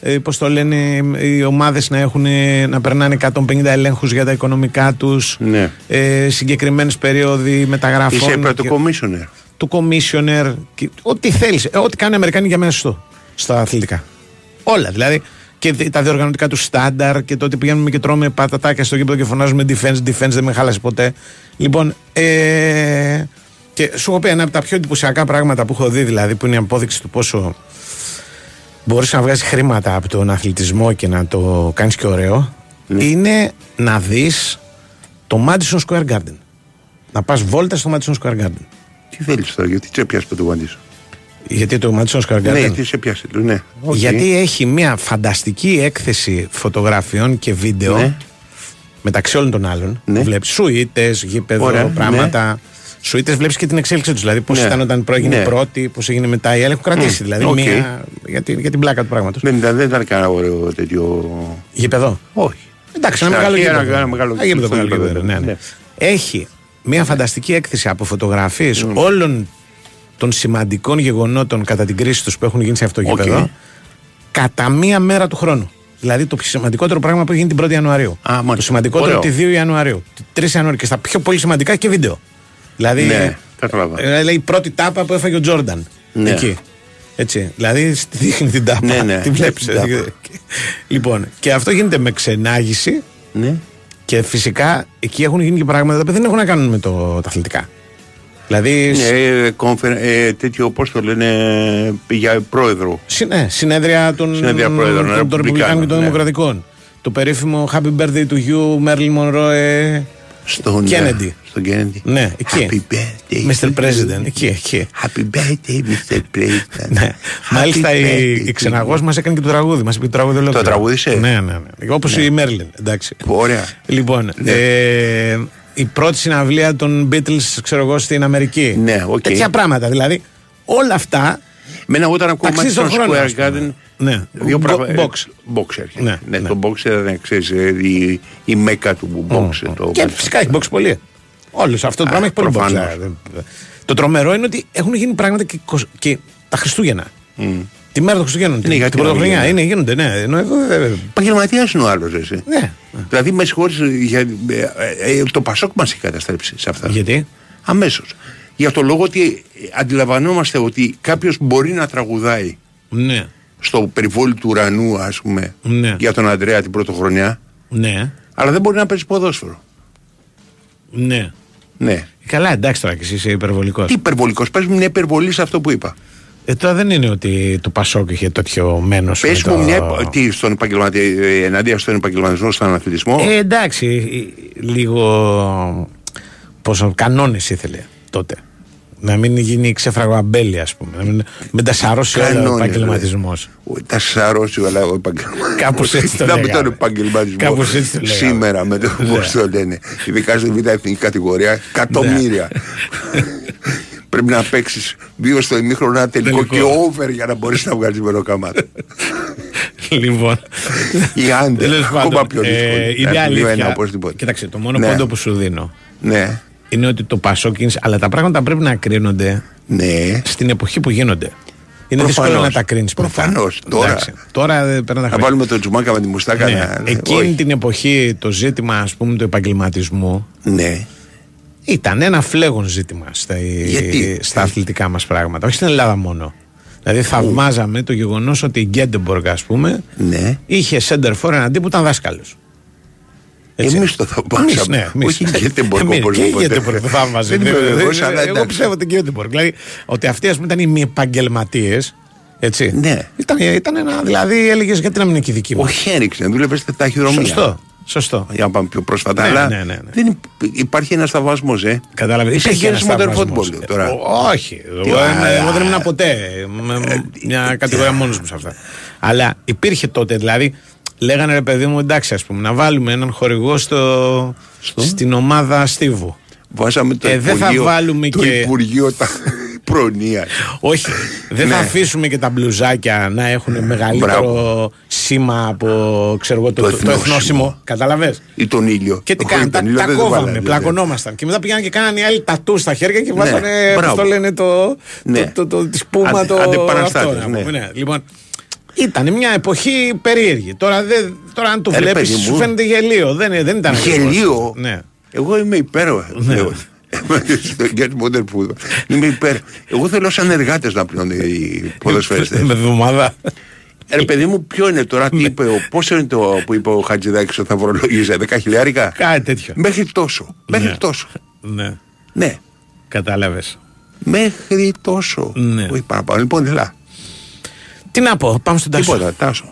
ε, πώς το λένε, οι ομάδες να, έχουν, ε, να περνάνε 150 ελέγχους για τα οικονομικά τους. Ναι. Ε, Συγκεκριμένες περίοδοι μεταγραφών. Είσαι υπέρ του και- commissioner. του commissioner. και Ό,τι θέλεις. ό,τι κάνουν οι Αμερικάνοι για μένα σωστό στα αθλητικά. Όλα δηλαδή. Και δι- τα διοργανωτικά τους στάνταρ και το ότι πηγαίνουμε και τρώμε πατατάκια στο γήπεδο και φωνάζουμε defense, defense δεν με χάλασε ποτέ. Λοιπόν, ε, και σου έχω πει ένα από τα πιο εντυπωσιακά πράγματα που έχω δει, δηλαδή, που είναι η απόδειξη του πόσο μπορείς να βγάζεις χρήματα από τον αθλητισμό και να το κάνεις και ωραίο, είναι να δεις το Madison Square Garden. Να πας βόλτα στο Madison Square Garden. Τι θέλεις τώρα, γιατί σε πιάσει το απαντήσω. Γιατί το Madison Square Garden; Ναι, τι σε πιάσει, του, ναι. Οκ. Γιατί έχει μια φανταστική έκθεση φωτογραφιών και βίντεο Ναι. μεταξύ όλων των άλλων. Ναι. Βλέπεις σουίτες, γήπεδο, Ωραία, πράγματα. Σου είτε βλέπεις και την εξέλιξη τους. Δηλαδή, πώς Ναι. ήταν όταν προέγινε Ναι. η πρώτη, πώς έγινε μετά η άλλη. Έχουν κρατήσει Μμ, δηλαδή οκ. μία. Για την, για την πλάκα του πράγματος. Δεν ήταν, δεν ήταν κανένα ωραίο τέτοιο. Γήπεδο; Όχι. Εντάξει, ένα Στην μεγάλο αρχή ένα- γήπεδο. ένα μεγάλο Ένα γήπεδο, γήπεδο, μεγάλο γήπεδο, ναι, ναι. Έχει μια φανταστική έκθεση από φωτογραφίες όλων των σημαντικών γεγονότων κατά την κρίση τους που έχουν γίνει σε αυτό το Οκ. γήπεδο κατά μία μέρα του χρόνου. Δηλαδή το σημαντικότερο πράγμα που έχει γίνει την 1η Ιανουαρίου. Α, μάλιστα. το σημαντικότερο Ωραίο. τη 2 Ιανουαρίου. Τη 3 Ιανουαρίου και στα πιο πολύ σημαντικά και βίντεο. Δηλαδή, Ναι, κατάλαβα. ε, λέει η πρώτη τάπα που έφαγε ο Τζόρνταν. Ναι. Εκεί. Έτσι. Δηλαδή στη- δείχνει την τάπα. Ναι, ναι. Τη βλέπεις. Την τάπα. λοιπόν, και αυτό γίνεται με ξενάγηση Ναι. και φυσικά εκεί έχουν γίνει και πράγματα που δεν έχουν να κάνουν με το, τα αθλητικά. Δηλαδή, Ναι, ε, κόμφερ- ε, τέτοιο, πώς το λένε, για πρόεδρο. συ- ναι, συνέδρια των, Συνέδρια πρόεδρων, των, των Ρεπουμπλικάνων και των ναι. Δημοκρατικών. Το περίφημο Happy Birthday to you, Μέρλιν Μονρόε. Στον Kennedy. ε, Στον Kennedy. Ναι, εκεί. Happy birthday. Mr. President, εκεί, εκεί. Happy birthday, Mr. President. Ναι. Happy Μάλιστα η, birthday η to ξεναγός μας έκανε και το τραγούδι. Μας είπε το τραγούδι ολόκληρο. τραγούδισε; Ναι, ναι, ναι. Όπως η Μέρλιν. Εντάξει. you. Ωραία. Λοιπόν, Ναι. ε, η πρώτη συναυλία των Beatles, ξέρω εγώ, στην Αμερική. Ναι, οκ. Τέτοια πράγματα. Δηλαδή, όλα αυτά. Μένα όταν ακούω Αξίζει Madison τον χρόνο, Square ας πούμε. Garden. Ναι. Δύο Bo- πράγματα. box. Box έρχεται. Ναι, Ναι, ναι. το box δεν ξέρεις, η, η μέκα του box. το Και Madison. φυσικά έχει box πολύ. Όλο αυτό το πράγμα έχει πολύ box. προφανώς. δηλαδή. Το τρομερό είναι ότι έχουν γίνει πράγματα και, κοσ- και τα Χριστούγεννα. Τη μέρα των Χριστουγέννων. Ναι, την, γιατί την να μην πρωτοχρονιά. γίνονται. Είναι, γίνονται, ναι. Ενώ εδώ δεν. Επαγγελματίας είναι ο άλλος, εσύ. Ναι. Δηλαδή, με συγχωρείς, για, ε, ε, το Πασόκ μας έχει καταστρέψει σε αυτά. Γιατί; Αμέσως. Για το λόγο ότι αντιλαμβανόμαστε ότι κάποιος μπορεί να τραγουδάει Ναι. στο περιβόλι του ουρανού, ας πούμε, Ναι. για τον Αντρέα την πρωτοχρονιά, Ναι. αλλά δεν μπορεί να παίζει ποδόσφαιρο. Ναι. Ναι. Καλά, εντάξει τώρα και εσύ είσαι υπερβολικός. Τι υπερβολικός, πες μου μια υπερβολή σε αυτό που είπα. Ε, τώρα δεν είναι ότι το Πασόκ είχε τέτοιο μένος. Πες μου μια. Τι, στον επαγγελματι... ε, εναντίον στον επαγγελματισμό, στον αθλητισμό; Ε, εντάξει, ε, λίγο. Πόσο κανόνες ήθελε τότε. Να μην γίνει ξέφραγο αμπέλι, ας πούμε. Να μην, μην τα σαρώσει όλο ο Κανόνες, επαγγελματισμός. Ο- Τα σαρώσει όλα ο επαγγελματισμός. Κάπως έτσι το Να με λέγαμε. τον επαγγελματισμό. Κάπως έτσι το λέγαμε. Σήμερα με το Ναι. πώς το λένε. Ειδικά στη β' εθνική κατηγορία, εκατομμύρια. Πρέπει να παίξεις δύο στο ημίχρονο ένα τελικό Τελικό. και over για να μπορείς να βγάλεις μεροκαμάτι. λοιπόν. Οι άντρες. Τέλος Ακόμα πάντων, πιο ε, δύσκολο. είναι Να δύο ένα αλήθεια. οπωσδήποτε. Κοίταξε, το μόνο Ναι. πόντο που σου δίνω Ναι. Είναι ότι το Πασόκ είναι. Αλλά τα πράγματα πρέπει να κρίνονται Ναι. στην εποχή που γίνονται. Είναι Προφανώς. δύσκολο να τα κρίνεις. Προφανώς. Τώρα. τώρα δεν παίρνει τα Να χρόνια. βάλουμε το τζουμάκα με τη μουστάκα Ναι. να. Εκείνη όχι. την εποχή το ζήτημα ας πούμε του επαγγελματισμού Ναι. ήταν ένα φλέγον ζήτημα στα, Γιατί; στα αθλητικά μας πράγματα, όχι στην Ελλάδα μόνο. Δηλαδή θαυμάζαμε το γεγονός ότι η Γκέντεμποργκ ας πούμε Ναι. είχε center for έναν τύπο που ήταν δάσκαλος. Έτσι. Εμείς το θαυμάσαμε. Εμείς, ναι, εμείς. Όχι η Γκέτεμπορκ Εμείς, όπως Και η είπατε. Γκέντεμποργκ το θαύμαζε. Δεν είμαι Δεν- βεβαίως, δεν- αλλά Εγώ εντάξει. πιστεύω την Γκέντεμποργκ. Δηλαδή ότι αυτοί ας πούμε ήταν οι μη επαγγελματίες. Έτσι. Ναι. Ήταν, ήταν ένα, δηλαδή έλεγες γιατί να μην είναι και η δική μου. Όχι έριξε, δούλευες στα ταχυδρομεία. Σωστό. Σωστό. Για να πάμε πιο πρόσφατα. Ναι, αλλά ναι, ναι, ναι. Δεν υπ- υπάρχει ένας σταυασμό, ε. Κατάλαβε. Είσαι Υπήρχε γέρος ένας modern θαυμασμός. football τώρα. Ε, Όχι. Εγώ, Τι, είμαι- α, εγώ δεν ήμουν ποτέ. με- Μια κατηγορία μόνος μου σε αυτά. Αλλά υπήρχε τότε, δηλαδή, λέγανε ρε παιδί μου, εντάξει, ας πούμε, να βάλουμε έναν χορηγό στο, στην ομάδα Στίβου. Βάζαμε το Ε, δεν θα Υπουργείο, βάλουμε το και- Υπουργείο τα... Προνοίας. Όχι, δεν θα Ναι. αφήσουμε και τα μπλουζάκια να έχουν μεγαλύτερο σήμα από ξέρω εγώ, το, Το το, το εθνόσημο. εθνόσημο. Καταλαβέ. Ή τον ήλιο. Και τι Όχι, κάνανε, τον τα, ήλιο τα δεν το κόβαμε, βάλανε, πλακωνόμασταν. Και μετά πήγαν και κάνανε οι άλλοι τατού στα χέρια και βάζανε, Ναι, πώς μπράβο. το λένε, το, Ναι. το, το, το, τη σπούμα, Αντε- το ήταν μια εποχή περίεργη. Τώρα, δεν, τώρα αν το Ε, ρε, βλέπεις παιδί σου μου. φαίνεται γελίο. Δεν, δεν ήταν Γελίο; ακριβώς. Ναι. Εγώ είμαι υπέρ. Ναι. λέω. Στο Get Modern Football. Είμαι υπέρ. Εγώ θέλω σαν εργάτες να πληρώνουν οι ποδοσφαιριστές. Με εβδομάδα. Ε, Ρε παιδί μου, ποιο είναι τώρα, τι είπε, ο- πόσο είναι το που είπε ο Χατζηδάκης ότι θα φορολογίζει, 10 χιλιάρικα. Κάτι τέτοιο. Μέχρι τόσο. Μέχρι Ναι. τόσο. Ναι, Ναι. κατάλαβες. Μέχρι τόσο. Ναι. Όχι παραπάνω. Λοιπόν, ελά. Τι να πω, πάμε στον Τάσο. Τίποτα, Τάσο.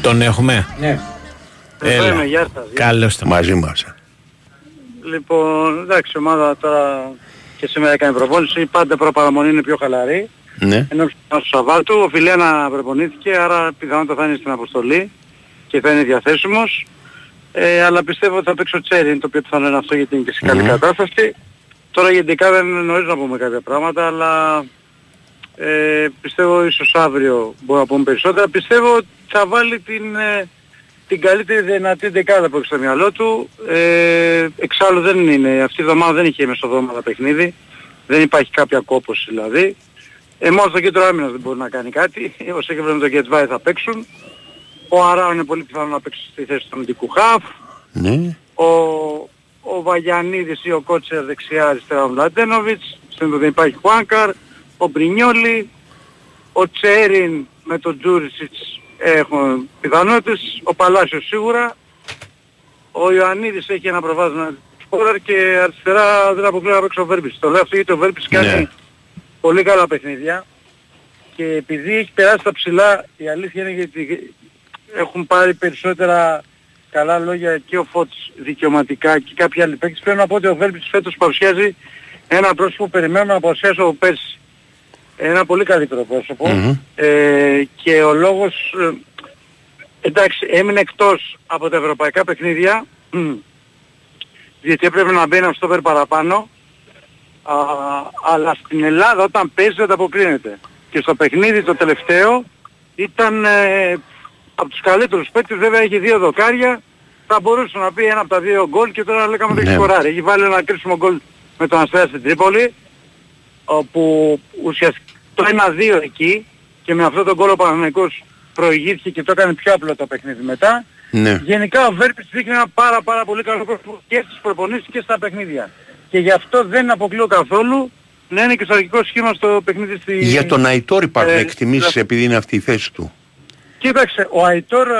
Τον έχουμε; Ναι. Έλα. Είμαι, γεια σας. Καλώς το Μαζί μας. Λοιπόν, εντάξει, η ομάδα τώρα και σήμερα έκανε προπόνηση. Πάντα προπαραμονή είναι πιο χαλαρή. Ναι. Ενώ στο Σαββάτου ο Φιλένα προπονήθηκε, άρα πιθανότατα θα είναι στην αποστολή και θα είναι διαθέσιμος. Ε, αλλά πιστεύω ότι θα παίξει ο Τσέριν, το οποίο πιθανό είναι αυτό γιατί είναι και σε καλή Μμμ. κατάσταση. Τώρα γενικά δεν νωρίς να πούμε κάποια πράγματα, αλλά ε, πιστεύω ίσως αύριο μπορούμε να πούμε περισσότερα. Πιστεύω ότι θα βάλει την, ε, την καλύτερη δυνατή δεκάδα που έχει στο μυαλό του. Ε, εξάλλου δεν είναι, αυτή η εβδομάδα δεν είχε μεσοδόματα παιχνίδι. Δεν υπάρχει κάποια κόπωση δηλαδή. Ε, μόνο στο κέντρο άμυνας δεν μπορεί να κάνει κάτι. Ο Σέκεβρε με τον Γκετβάη θα παίξουν. Ο Αράου είναι πολύ πιθανό να παίξει στη θέση του αμυντικού χαφ. Ναι. Ο, ο Βαγιανίδης ή ο Κότσερ δεξιά αριστερά ο Μλαντένοβιτς. Στην δεν υπάρχει Χουάνκαρ. Ο Μπρινιόλι. Ο Τσέριν με τον Τζούρισιτς έχουν πιθανότητες. Ο Παλάσιος σίγουρα. Ο Ιωαννίδης έχει ένα προβάδισμα σκόρερ και αριστερά δεν αποκλείω να παίξει ο Βέρμπης. Το λέω αυτό γιατί ο Βέρμπης κάνει Ναι. πολύ καλά παιχνίδια και επειδή έχει περάσει τα ψηλά η αλήθεια είναι γιατί έχουν πάρει περισσότερα καλά λόγια και ο Φώτης δικαιωματικά και κάποιοι άλλοι παίκτες πρέπει να πω ότι ο Βέρμπης φέτος παρουσιάζει ένα πρόσωπο που περιμένουμε να παρουσιάσει από πέρσι. Ένα πολύ καλύτερο πρόσωπο Μμμ. ε, και ο λόγος ε, εντάξει έμεινε εκτός από τα ευρωπαϊκά παιχνίδια γιατί έπρεπε να μπει ένα στόπερ παραπάνω Α, αλλά στην Ελλάδα όταν παίζει δεν αποκρίνεται. Και στο παιχνίδι το τελευταίο ήταν ε, από τους καλύτερους παίκτες, βέβαια έχει δύο δοκάρια, θα μπορούσε να πει ένα από τα δύο γκολ και τώρα λέγαμε ότι Ναι. έχει σκοράρει. Έχει βάλει ένα κρίσιμο γκολ με τον Αστέρα στην Τρίπολη, όπου ουσιαστικά το 1-2 εκεί και με αυτό τον γκολ ο Παναθηναϊκός προηγήθηκε και το έκανε πιο απλό το παιχνίδι μετά. Ναι. Γενικά ο Βέρπης δείχνει ένα πάρα πάρα πολύ καλό πρόσωπο και στις προπονήσεις και στα παιχνίδια. Και γι' αυτό δεν αποκλείω καθόλου να είναι και στο αρχικό σχήμα στο παιχνίδι στη... Για τον Αϊτόρ υπάρχουν Ε, εκτιμήσεις ναι. επειδή είναι αυτή η θέση του. Κοίταξε, ο Αϊτόρ ε,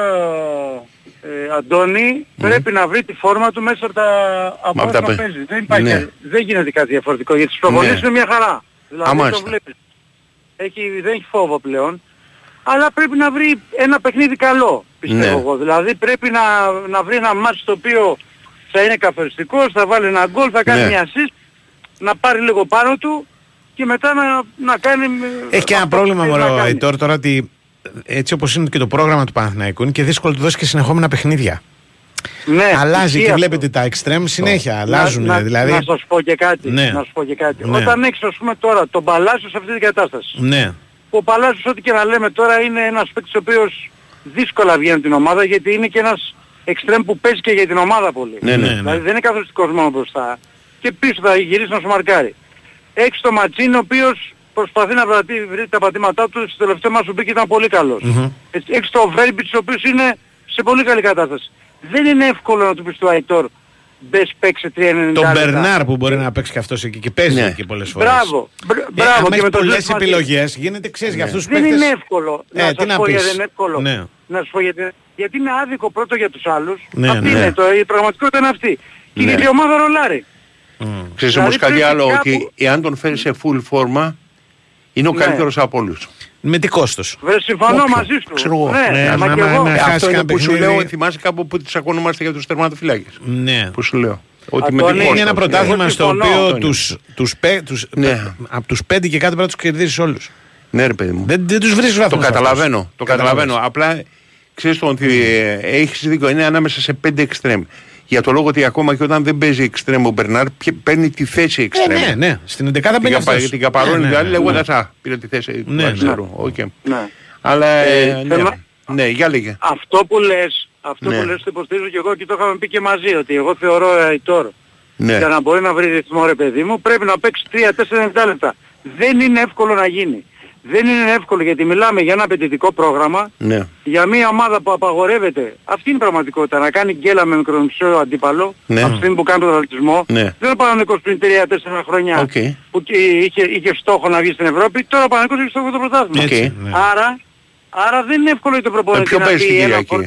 ε, Αντώνη πρέπει να βρει τη φόρμα του μέσα από τα από από τα όσα παι- παίζεις. Δεν, υπάρχει, Ναι. δεν γίνεται κάτι διαφορετικό γιατί στις προπονήσεις Ναι. είναι μια χαρά. Δηλαδή Α, το μάλιστα. βλέπεις. Έχει, δεν έχει φόβο πλέον. Αλλά πρέπει να βρει ένα παιχνίδι καλό, πιστεύω Ναι. εγώ. Δηλαδή πρέπει να, να βρει ένα μάτς το οποίο θα είναι καθοριστικός, θα βάλει ένα γκολ, θα κάνει Ναι. μια assist, να πάρει λίγο πάνω του και μετά να, να κάνει... Έχει και ένα αυτό πρόβλημα που θέλει μωρό να ο κάνει. Αϊτόρ τώρα ότι έτσι όπως είναι και το πρόγραμμα του Παναθηναϊκού είναι και δύσκολο να του δώσει και συνεχόμενα παιχνίδια. Ναι, Αλλάζει ισχύει και αυτό. βλέπετε τα extreme συνέχεια. Να- Αλλάζουν να, δηλαδή. Να σας πω και κάτι. Ναι. Να σας πω και κάτι. Ναι. Όταν έχεις ας πούμε τώρα τον Παλάσιος σε αυτή την κατάσταση. Ναι. Ο Παλάσιος ό,τι και να λέμε τώρα είναι ένας παίκτης ο οποίος δύσκολα βγαίνει από την ομάδα γιατί είναι και ένας εξτρέμ που παίζει και για την ομάδα πολύ. Ναι, ναι. Δηλαδή δεν είναι καθοριστικός μόνο μπροστά. Και πίσω θα γυρίσει να σου μαρκάρει. Έχεις τον Ματσίν ο οποίος προσπαθεί να βρει, βρει τα πατήματά του στο τελευταίο μας σου μπήκε ήταν πολύ καλός. Μμμ. Έτσι, Έχεις τον Βέρμπιτς ο οποίος είναι σε πολύ καλή κατάσταση. Δεν είναι εύκολο να του πεις του Αϊτόρ μπες παίξε 3,90 Τον λεπτά. Μπερνάρ που μπορεί να παίξει και αυτός εκεί και παίζει Ναι. εκεί πολλές φορές. Μπράβο. Μπρ- Ε, Μπράβο. άμα και έχεις με τον πολλές Ζες μαζί. επιλογές γίνεται ξέρεις για αυτούς τους Δεν παίκτες. είναι εύκολο. Ε, να τι σας να πω πεις. γιατί δεν είναι εύκολο. Ναι. Να σας πω γιατί, γιατί είναι άδικο πρώτο για τους άλλους. Ναι, αυτή ναι. είναι το, η πραγματικότητα είναι αυτή. Και Ναι. γιατί η ομάδα ρολάρει. Ξέρεις Δηλαδή όμως κάτι πρέπει άλλο, κάπου- ότι εάν τον φέρεις σε full φόρμα, είναι ο Ναι. καλύτερος από όλους. Με τι κόστος; Βέβαια συμφωνώ Όποιο, μαζί σου. ξέρω εγώ. Ναι, Ναι, μα μα- και μα- εγώ. μα- Ε, χάσεις αυτό είναι κανένα που σου παιχνίδι. λέω, θυμάσαι κάπου που τσακωνόμαστε για τους τερματοφυλάκες. Ναι. Που σου λέω. Ότι Α, με το την είναι Είναι κόστα. ένα πρωτάθλημα Εγώ στο συμφωνώ. οποίο Αυτό είναι. τους, τους, πέ- τους, Ναι. από τους πέντε και κάτω πρέπει να τους κερδίσεις όλους. Ναι ρε παιδί μου. Δεν, δεν τους βρίσκεις Το βαθμούς καταλαβαίνω. αυτούς. Το καταλαβαίνω. Απλά ξέρεις το ότι ε, έχεις δίκιο. Είναι ανάμεσα σε πέντε εξτρέμ. Για το λόγο ότι ακόμα και όταν δεν παίζει εξτρέμ ο Μπερνάρ, πια- παίρνει τη θέση Ε, εξτρέμ. ναι, ναι. Στην 11 Την, μπαίνει καπα, αυτός. την καπαρώνει Ναι, ναι, δηλαδή ναι. λέγοντας α, πήρε τη θέση του Ναι, ναι. αριστερού. Οκ. Ναι. Αλλά ε, Ε, ναι. θέλω- ναι, για λέγε. Αυτό που λες, αυτό Ναι. που λες το υποστηρίζω και εγώ και το είχαμε πει και μαζί ότι εγώ θεωρώ ο Αϊτόρ Ναι. για να μπορεί να βρει ρυθμό ρε παιδί μου πρέπει να παίξει 3-4 λεπτά. Δεν είναι εύκολο να γίνει. Δεν είναι εύκολο γιατί μιλάμε για ένα απαιτητικό πρόγραμμα Ναι. για μια ομάδα που απαγορεύεται. Αυτή είναι η πραγματικότητα. Να κάνει γκέλα με μικρομεσαίο αντίπαλο Ναι. από τη στιγμή που κάνει πρωταθλητισμό. Ναι. Δεν είναι ο Παναθηναϊκός πριν 3-4 χρόνια Οκ. που είχε, είχε στόχο να βγει στην Ευρώπη. Τώρα ο Παναγικός έχει στόχο το πρωτάθλημα. Οκ. Έτσι, ναι. Άρα, άρα δεν είναι εύκολο για τον Ε, προπονητή Ποιο να παίζει πει την ένα Κυριακή; φορ-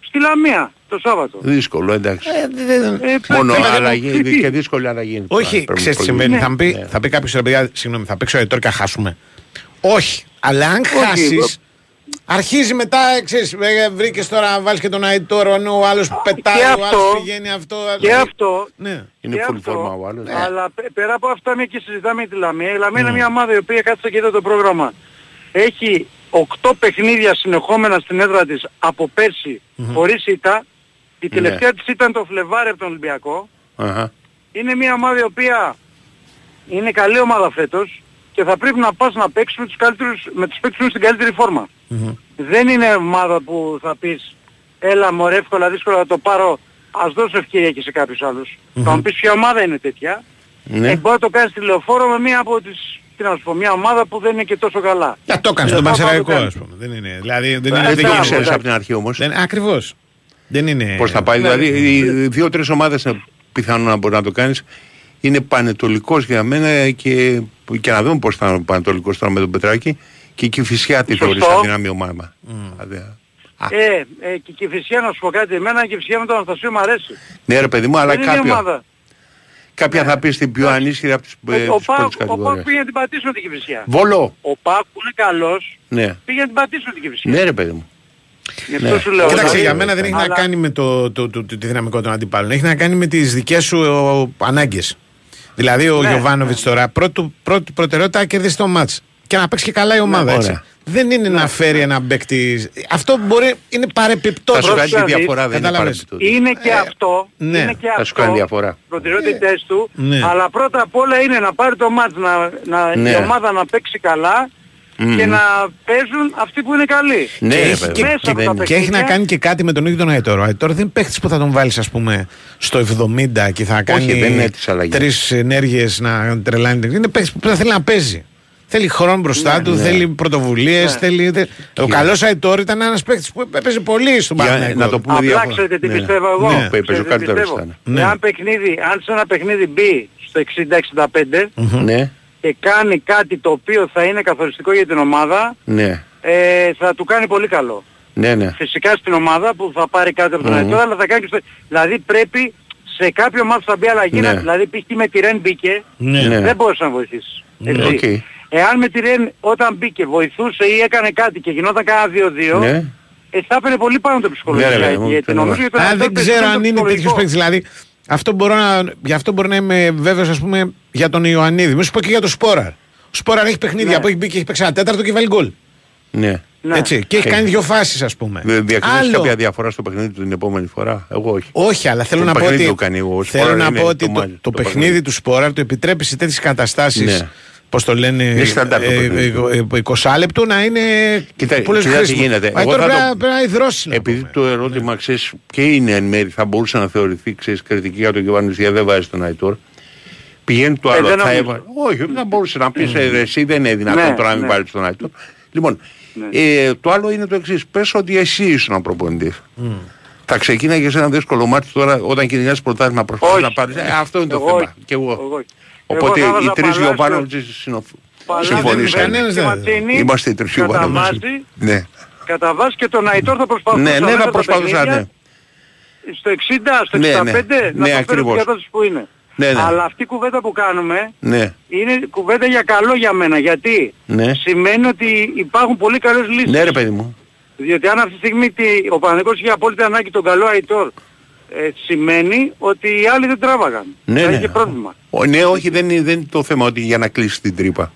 Στη Λαμία το Σάββατο. Δύσκολο, εντάξει. Ε, Μόνο πρέπει να αλλαγή δημοσιευτεί. και δύσκολη αλλαγή. είναι Όχι, τώρα, πρέπει ξέρεις τι να συμβαίνει. Ναι. Θα, μου πει, Ναι. θα πει κάποιος ρε παιδιά, συγγνώμη, θα παίξει ο Αϊτόρ και θα χάσουμε. Όχι, αλλά αν Όχι, χάσεις, Αρχίζει μετά, ξέρεις, βρήκες τώρα να βάλεις και τον Αϊτόρο, ενώ ο άλλος που πετάει, Και ο αυτό, άλλος πηγαίνει αυτό. Και δηλαδή- αυτό, Ναι. Είναι και full αυτό, φόρμα ο άλλος. Αλλά πε- πέρα από αυτά μια και συζητάμε για τη Λαμία. Η Λαμία είναι μια ομάδα η οποία κάτσε και είδε το πρόγραμμα. Έχει 8 παιχνίδια συνεχόμενα στην έδρα της από πέρσι χωρίς ήττα. Η τελευταία της ήταν το Φλεβάρι από τον Ολυμπιακό. Αχα. Είναι μια ομάδα η οποία είναι καλή ομάδα φέτος και θα πρέπει να πας να παίξεις με τους, καλύτερους, με τους παίκτες που είναι στην καλύτερη φόρμα. Δεν είναι ομάδα που θα πεις έλα μωρέ εύκολα δύσκολα θα το πάρω ας δώσω ευκαιρία και σε κάποιους άλλους. Θα μου πεις ποια ομάδα είναι τέτοια. Ναι. Ε, μπορεί να το κάνεις τηλεοφόρο με μια από τις τι να σου πω, μια ομάδα που δεν είναι και τόσο καλά. Για το έκανε Ε, στον θα Πανσεραϊκό, πάμε το ας πούμε. Δεν είναι. Δηλαδή δεν Ε, είναι. Δεν δεν το μπράβο, ξέρεις εντάξει. από την αρχή όμως. Δεν, ακριβώς. Δεν είναι. Πώς θα πάει. Ναι. Δηλαδή, οι δύο-τρεις ομάδες είναι πιθανό να μπορεί να το κάνεις. Είναι πανετολικός για μένα και, και να δούμε πώς θα είναι ο πανετολικός τώρα με τον Πετράκη και η Κηφισιά τη Σωστό. θεωρείς αδυνάμει ομάδα. Δηλαδή, α, Ε, ε, και η Κηφισιά να σου πω κάτι, εμένα η Κηφισιά με τον Αναστασίου μου αρέσει. Ναι ρε παιδί μου, αλλά δεν είναι κάποια, ομάδα. κάποια θα πεις στην πιο ανίσχυρη από τις, ε, Ο, ο, τις Πάουκ, πρώτες ο Πάουκ κατηγορίες. πήγε να την πατήσουμε την Κηφισιά. Βόλο. Ο Πάουκ που είναι καλός Ναι. πήγε να την πατήσουμε την Κηφισιά. Ναι ρε παιδί μου. Γι' αυτό σου λέω. Κοίταξε, δηλαδή, για μένα δεν έχει να αλλά- κάνει με το, το, το, το, τη δυναμικό των αντιπάλων. Έχει να κάνει με τις δικές σου ανάγκες. Δηλαδή, ο Ναι, Γιωβάνοβιτς τώρα πρώτη, πρώτη προτεραιότητα να κερδίσει το μάτ. Και να παίξει και καλά η ομάδα. έτσι. ωραία. Δεν είναι να φέρει ένα παίκτη. Αυτό μπορεί, είναι παρεπιπτό. Θα σου κάνει τη Πρόσεξε να διαφορά, δεν είναι Κατάλαβες. παρεμπιπτόντως. Είναι και Ε, αυτό, ναι. είναι και Θα σου κάνει αυτό, διαφορά. προτεραιότητες του, Ναι. αλλά πρώτα απ' όλα είναι να πάρει το μάτς, να, να, Ναι. η ομάδα να παίξει καλά Μμμ. και να παίζουν αυτοί που είναι καλοί. Ναι, και, ρε έχει, παιδί και, μου. Μέσα και- από τα και έχει να παιχνίδια. κάνει και κάτι με τον ίδιο τον Αϊτόρο. Ο Αϊτόρο δεν είναι παίχτης που θα τον βάλεις, ας πούμε, στο 70 και θα κάνει δεν είναι τις αλλαγές. τρεις ενέργειες να τρελάνει. Είναι παίχτης που θα θέλει να παίζει. Θέλει χρόνο μπροστά του, ναι. θέλει πρωτοβουλίες. Θέλει... θε- Ο καλός Αϊτόρο ήταν ένας παίχτης που έπαιζε πολύ στον Για- Παναγιώτο. να το πούμε Απλά διαφορά. ξέρετε τι Ναι. πιστεύω εγώ. Ναι. Παίζει ο Ξέρετε τι καλύτερος πιστεύω. ήταν. Ναι. Εάν, παιχνίδι, αν σε ένα παιχνίδι μπει στο 60-65 Ναι, και κάνει κάτι το οποίο θα είναι καθοριστικό για την ομάδα, ναι, ε, θα του κάνει πολύ καλό. ναι, ναι. Φυσικά στην ομάδα που θα πάρει κάτι από τον Μμμ. Αϊτόρα, αλλά θα κάνει και στο... Δηλαδή πρέπει σε κάποιο μάτι θα μπει αλλαγή, Ναι. να- δηλαδή π.χ. με τη Ρεν μπήκε, Ναι. Ναι. δεν μπορούσε να βοηθήσει. Έτσι. οκ. Εάν με τη Ρεν όταν μπήκε βοηθούσε ή έκανε κάτι και γινόταν κάνα 2-2, Ναι. ε, θα έπαιρνε πολύ πάνω το Ναι, ψυχολογικό. ρε, παιδί μου, γιατί το νομίζω εννοώ. ότι τον Α, Αϊτόρ δεν ξέρω περισσότερο αν είναι ψυχολογικό. τέτοιο παίκτης. Δηλαδή, αυτό μπορώ να, γι' αυτό μπορώ να είμαι βέβαιος, ας πούμε, για τον Ιωαννίδη. Μην σου πω και για τον Σπόραρ. Ο Σπόραρ έχει παιχνίδια Ναι. που έχει μπει και έχει παίξει ένα τέταρτο και βάλει γκολ. Ναι. Ναι. Έτσι. Και έχει Ε, κάνει δύο φάσεις, ας πούμε. Δεν διακρίνεις Άλλο. κάποια διαφορά στο παιχνίδι του την επόμενη φορά; Εγώ όχι. Όχι, αλλά θέλω Το να πω παιχνίδι ότι, το κάνει ο θέλω Σπόραρ, να είναι πω το ότι το, μάτι, το, το παιχνίδι παιχνίδι. του Σπόραρ του επιτρέπει σε τέτοιες καταστάσεις. Ναι. Πώς το λένε, Είναι στάνταρ το παιχνίδι του. 20 λεπτού να είναι Κοίτα, πολλές κοίτα τι χρήσιμο. γίνεται. Μα Εγώ τώρα θα πρέπει, το- να- πρέπει να υδρώσει. να Επειδή πούμε. το ερώτημα ξέρεις και είναι εν μέρη θα μπορούσε να θεωρηθεί ξέρεις, κριτική για τον Γιωβάνη γιατί δεν βάζει τον Αϊτόρ. Πηγαίνει το Ε, άλλο. δεν θα νομίζω. έβα... Όχι, δεν θα μπορούσε να πεις ε, εσύ δεν είναι δυνατόν Ναι, τώρα να μην ναι. βάλεις τον Αϊτόρ. Λοιπόν, ε, το άλλο είναι το εξής. Πες ότι εσύ ήσουν προπονητής. Θα ξεκίναγε ένα δύσκολο μάτι τώρα όταν κυνηγάς πρωτάθλημα προσπαθείς Όχι. να πάρεις. Ε, αυτό είναι το Εγώ θέμα. όχι. Και εγώ. Εγώ όχι. Οπότε Εγώ θα οι βάζα τρεις Παλάσιο, Γιωβάνοβιτς Παλάσιο, συμφωνήσαμε. κανένας και δεν- Ματσίνη, Είμαστε οι τρεις κατά Γιωβάνοβιτς. βάση, Ναι. κατά βάση και τον Αϊτόρ θα προσπαθούσε Ναι, ναι, μέσα θα τα προσπαθούσα, παιχνίδια, ναι. Στο 60, στο 65 Ναι, ναι. να Ναι, το φέρει ακριβώς. την κατάσταση που είναι. Ναι, ναι. Αλλά αυτή η κουβέντα που κάνουμε Ναι. είναι κουβέντα για καλό για μένα. Γιατί Ναι. σημαίνει ότι υπάρχουν πολύ καλές λύσεις. Ναι, ρε παιδί μου. Διότι αν αυτή τη στιγμή τι- ο Παναγικός είχε απόλυτη ανάγκη τον καλό Αϊτόρ ε, σημαίνει ότι οι άλλοι δεν τράβαγαν. Ναι, θα ναι. είχε πρόβλημα. Ο, ναι, όχι, δεν είναι, δεν είναι το θέμα ότι για να κλείσει την τρύπα.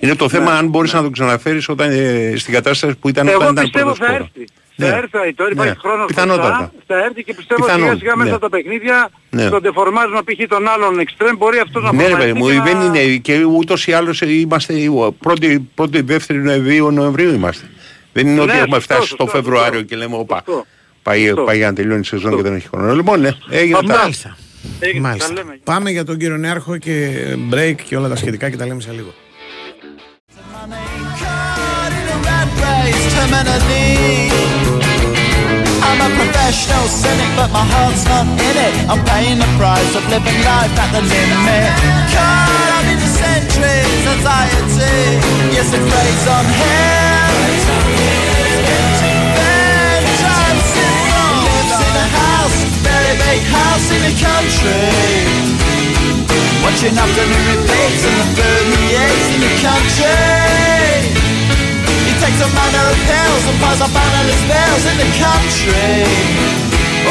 Είναι το Ναι, θέμα αν μπορείς να το ξαναφέρεις όταν, ε, στην κατάσταση που ήταν Εγώ όταν ήταν πιστεύω πρώτος θα χώρος. έρθει. Ναι. Θα έρθει ο Αϊτόρ, υπάρχει Ναι. χρόνος Πιθανότατα. μπροστά, θα έρθει και πιστεύω Πιθανόν, σιγά σιγά ναι. μέσα από τα παιχνίδια Ναι. στον τεφορμάζουμε π.χ. των άλλων εξτρέμ μπορεί αυτός να Ναι, ρε παιδί προγραμματιστεί μου, και δεν να- είναι και ούτως ή άλλως ε, είμαστε πρώτη, πρώτη δεύτερη Νοεμβρίου, Νοεμβρίου είμαστε. Δεν είναι ότι Ναι, έχουμε σωστό, φτάσει σωστό, στο Φεβρουάριο σωστό. και λέμε όπα. Σωστό. Πάει, Σωστό. πάει για να τελειώνει η σεζόν και δεν έχει χρόνο. Λοιπόν, ναι, έγινε Αυτά. αυτά. Μάλιστα. Έγινε, Μάλιστα. τα λέμε. Πάμε για τον κύριο Νέαρχο και break και όλα τα σχετικά και τα λέμε σε λίγο. Caught in a rat race terminally. I'm a professional cynic, but my heart's not in it. I'm paying the price of living life at the limit. Caught up in the centuries, anxiety. Yes, it preys on him. Lives in a house, very big house in the country. Watching afternoon repeats and the food he eats in the country. He takes a manner of pills and piles of analyst bills in the country.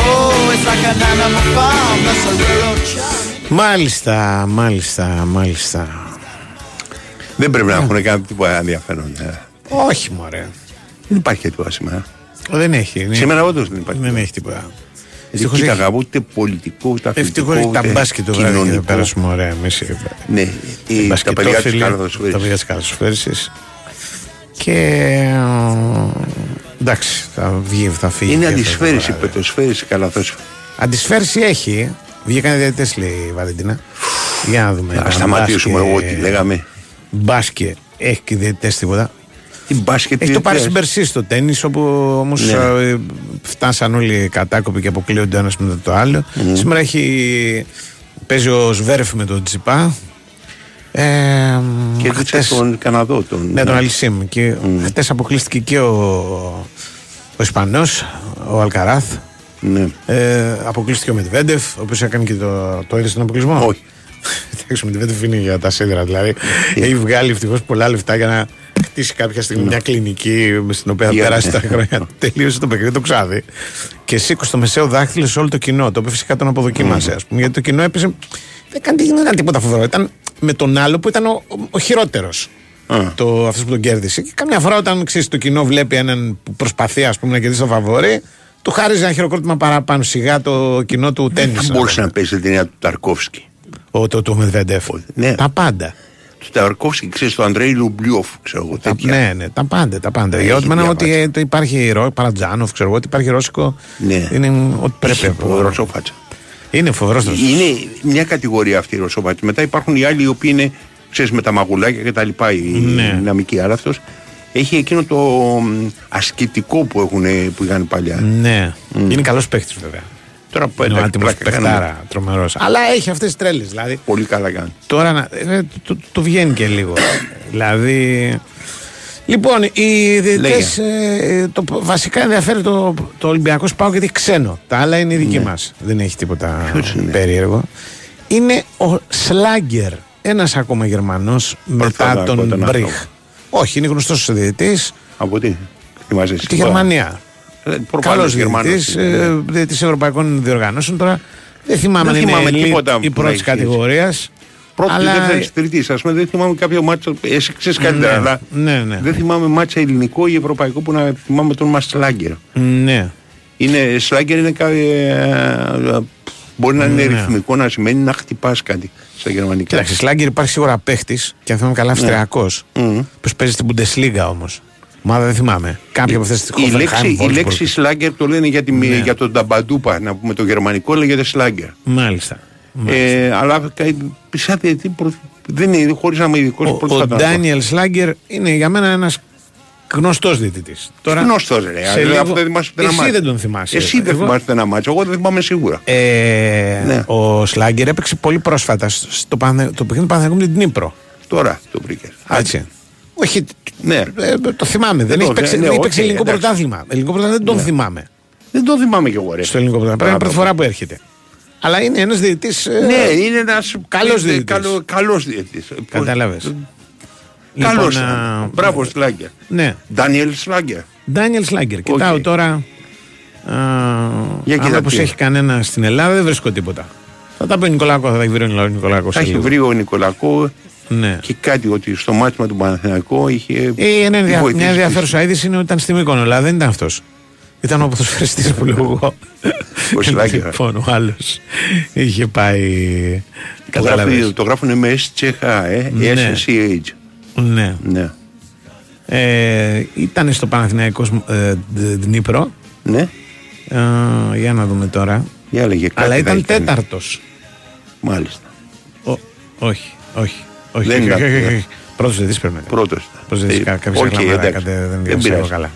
Oh, it's like an animal farm, that's a rural charm. Μάλιστα, μάλιστα, μάλιστα. Δεν πρέπει να έχουν κάνει τίποτα ενδιαφέρον. ε. Όχι, μωρέ. Δεν υπάρχει τίποτα σήμερα. Δεν έχει. είναι- Σήμερα όντως δεν υπάρχει. Δεν έχει τίποτα. Δεν Ευτυχώς κοίταγα έχει- ούτε πολιτικό, ούτε αθλητικό. Ευτυχώς έχει τα ούτε μπάσκετ το βράδυ και θα κοινωνικό. περάσουμε ωραία εμείς. οι- Ναι, οι η- τα παιδιά μπασκετόφιλοι, της Καρδοσφαίρη. Και ε, εντάξει, θα βγει, θα φύγει. Είναι και αυτό το αντισφαίριση, βράδυ. πετοσφαίριση, καλαθόσφαιριση. Αντισφαίριση έχει. Βγήκαν οι διαιτητές λέει η Βαλεντίνα. Για να δούμε. Να Τα σταματήσουμε μπάσκετ- εγώ τι λέγαμε. Μπάσκετ έχει και οι διαιτητές τίποτα. Τι μπάσκετ Έχει το πάρει διαιτητές. στην Περσή στο τέννη, όπου όμως Ναι. φτάσαν όλοι κατάκοποι και αποκλείονται ένας μετά το άλλο. Σήμερα έχει. Παίζει ο Σβέρεφ με τον Τσιπά. Ε, Και χτες- δείξε τον Καναδό. Τον, Ναι, τον Αλισίμ. Και χτε αποκλείστηκε και ο, ο Ισπανός, ο Αλκαράθ. Ναι. Ε, αποκλείστηκε ο Μετβέντεφ, ο οποίος έκανε και το, το είδες στον αποκλεισμό; Όχι. Εντάξει, ο Μετβέντεφ είναι για τα σίδερα. Δηλαδή έχει βγάλει ευτυχώς πολλά λεφτά για να χτίσει κάποια στιγμή μια κλινική στην οποία θα Για- περάσει τα χρόνια. Τελείωσε το παιχνίδι, το ξάδι. Και σήκωσε το μεσαίο δάχτυλο σε όλο το κοινό. Το οποίο φυσικά τον αποδοκίμασε, ας πούμε. Γιατί το κοινό έπεσε. Δεν έκανε, δεν έκανε τίποτα φοβερό. Ήταν με τον άλλο που ήταν ο, ο, ο χειρότερο. Το, αυτός που τον κέρδισε. Και καμιά φορά όταν ξέρεις, το κοινό βλέπει έναν που προσπαθεί ας πούμε, να κερδίσει το φαβόρι, του χάριζε ένα χειροκρότημα παραπάνω. Σιγά το κοινό του τέννη. Δεν μπορούσε να παίζει την ταινία του Ταρκόφσκι. Ο, το, το Μετβέντεφ. Ναι. Τα πάντα. Του Ταρκόφσκι, ξέρεις, το Αντρέι Λουμπλιόφ, ξέρω εγώ. Τα, τέτοια. ναι, ναι, τα πάντα. Τα πάντα. Έχει Για ό,τι μένα ότι διαβάσει. ε, το υπάρχει ρο, Παρατζάνοφ, ξέρω εγώ, ότι υπάρχει ρώσικο. Ναι. Είναι ό,τι πρέπει. Είχε φοβερό σοφάτσα. Είναι φοβερός Είναι μια κατηγορία αυτή η ρωσόφατη. Μετά υπάρχουν οι άλλοι οι οποίοι είναι, ξέρεις, με τα μαγουλάκια και τα λοιπά, η Ναι. δυναμική. Αλλά αυτός έχει εκείνο το μ, ασκητικό που, έχουν, που είχαν παλιά. Ναι. Είναι καλός παίχτη βέβαια. Τώρα που Είναι ο εντάξει, άτιμο πλάκα κάνουμε. παιχτάρα, τρομερός. Αλλά έχει αυτές τις τρέλες. Δηλαδή, Πολύ καλά κάνει. τώρα να- ε, το, το βγαίνει και λίγο. δηλαδή. Λοιπόν, οι διαιτητές, ε, το βασικά ενδιαφέρει το, το Ολυμπιακό Πάο γιατί έχει ξένο. Τα άλλα είναι δική Ναι. μας. Δεν έχει τίποτα Ποιος είναι; περίεργο. Είναι ο Σλάγκερ, ένας ακόμα Γερμανός μετά ακούω τον τον Μπριχ. άνθρωπο. Όχι, είναι γνωστός διαιτητής. Από τι, θυμάσαι εσύ. Τη Γερμανία. Ε, Καλός προφανώς Γερμανός διαιτητή είναι, ναι. διαιτητής Ευρωπαϊκών Διοργανώσεων. Τώρα δεν θυμάμαι Δεν αν θυμάμαι είναι elite τίποτα ή που να πρώτη έχει κατηγορίας. Πρώτη, αλλά- δεύτερη, τρίτη. Α πούμε, δεν θυμάμαι κάποιο μάτσο. Εσύ ξέρεις καλύτερα, Ναι, αλλά ναι, ναι. δεν θυμάμαι μάτσα ελληνικό ή ευρωπαϊκό που να θυμάμαι τον Μαστλάγκερ. Ναι. Είναι, σλάγκερ είναι κα- ε, ε, μπορεί να είναι Ναι. ρυθμικό να σημαίνει να χτυπάς κάτι στα γερμανικά. Κοιτάξτε, Σλάγκερ υπάρχει σίγουρα παίχτης και αν θυμάμαι καλά Αυστριακός. Μμμ. Που παίζει στην Bundesliga όμως. Ομάδα δεν θυμάμαι. Κάποια από αυτές τις Η λέξη, η λέξη σλάγκερ το λένε για, τη, Ναι. για τον Ταμπαντούπα, να πούμε το γερμανικό λέγεται σλάγκερ. Μάλιστα. Ε, αλλά κα- σαν διαιτητή προ- δεν είναι, χωρίς να είμαι ειδικός Ο, πρώτος ο θα τον πω. Ντάνιελ Σλάγκερ είναι για μένα ένας γνωστός διαιτητής. Γνωστός ρε, σε αλλά λίγο- αφού δεν θυμάσαι ούτε ένα Εσύ μάτσο. δεν τον θυμάσαι. Εσύ δεν Εγώ- θυμάσαι ούτε ένα μάτσο, εγώ δεν θυμάμαι σίγουρα. Ε, Ναι. Ο Σλάγκερ έπαιξε πολύ πρόσφατα στο Πανθε... το παιχνίδι του Παναθηναϊκού με την Νύπρο. Τώρα το βρήκε. Έτσι. Όχι, Ναι. ε, το θυμάμαι. Δεν, το- έχει παίξει, ναι, δεν έχει όχι, παίξει ελληνικό εντάξει. πρωτάθλημα. Ελληνικό πρωτάθλημα δεν τον θυμάμαι. Δεν το θυμάμαι κι εγώ ρε. Στο ελληνικό πρωτάθλημα. Πρέπει να είναι πρώτη φορά που έρχεται. Αλλά είναι ένας διαιτητής. Ναι, είναι ένας Καλός ε, διαιτητής. καλό- Καλός διαιτητής. Κατάλαβες. Καλός. Λοιπόν, ήταν. α, Μπράβο Σλάγκερ. Ναι. Ντάνιελ Σλάγκερ. Ντάνιελ Σλάγκερ. Κοιτάω τώρα. Α, Για άμα κοίτα πως τι. έχει κανένα στην Ελλάδα δεν βρίσκω τίποτα. Θα τα πει ο Νικολάκο, θα τα έχει βρει ο Νικολάκος. Θα έχει βρει ο Νικολακό Ναι. και κάτι ότι στο μάτι με τον Παναθηναϊκό είχε. Ε, ένα ενδια- βοηθήσει μια τις- ενδιαφέρουσα είδηση είναι ότι ήταν στη Μύκονο, αλλά δεν ήταν αυτός. Ήταν ο ποδοσφαιριστής που λέω εγώ. Ο Σλάγκερ. λοιπόν, ο άλλος είχε πάει. Το, Κατάλαβες. γράφει, το γράφουν με SCH, ε, Ναι. SCH. Ναι. Ναι. Ε, ήταν στο Παναθηναϊκός ε, Δ- Δνύπρο. Ναι. Ε, για να δούμε τώρα. Για έλεγε κάτι. Αλλά θα ήταν έχει κάνει. τέταρτος. Μάλιστα. Όχι, όχι. Όχι, Δεν όχι, ήταν. όχι, όχι, όχι. Πρώτος διαιτητής πρέπει να ήταν. Πρώτος. Πρώτος διαιτητής, Ε, κα- κάποιος οκ, έγλαμα εντάξει. έκανε, δεν Δεν διάβασα εγώ πειράζει. καλά.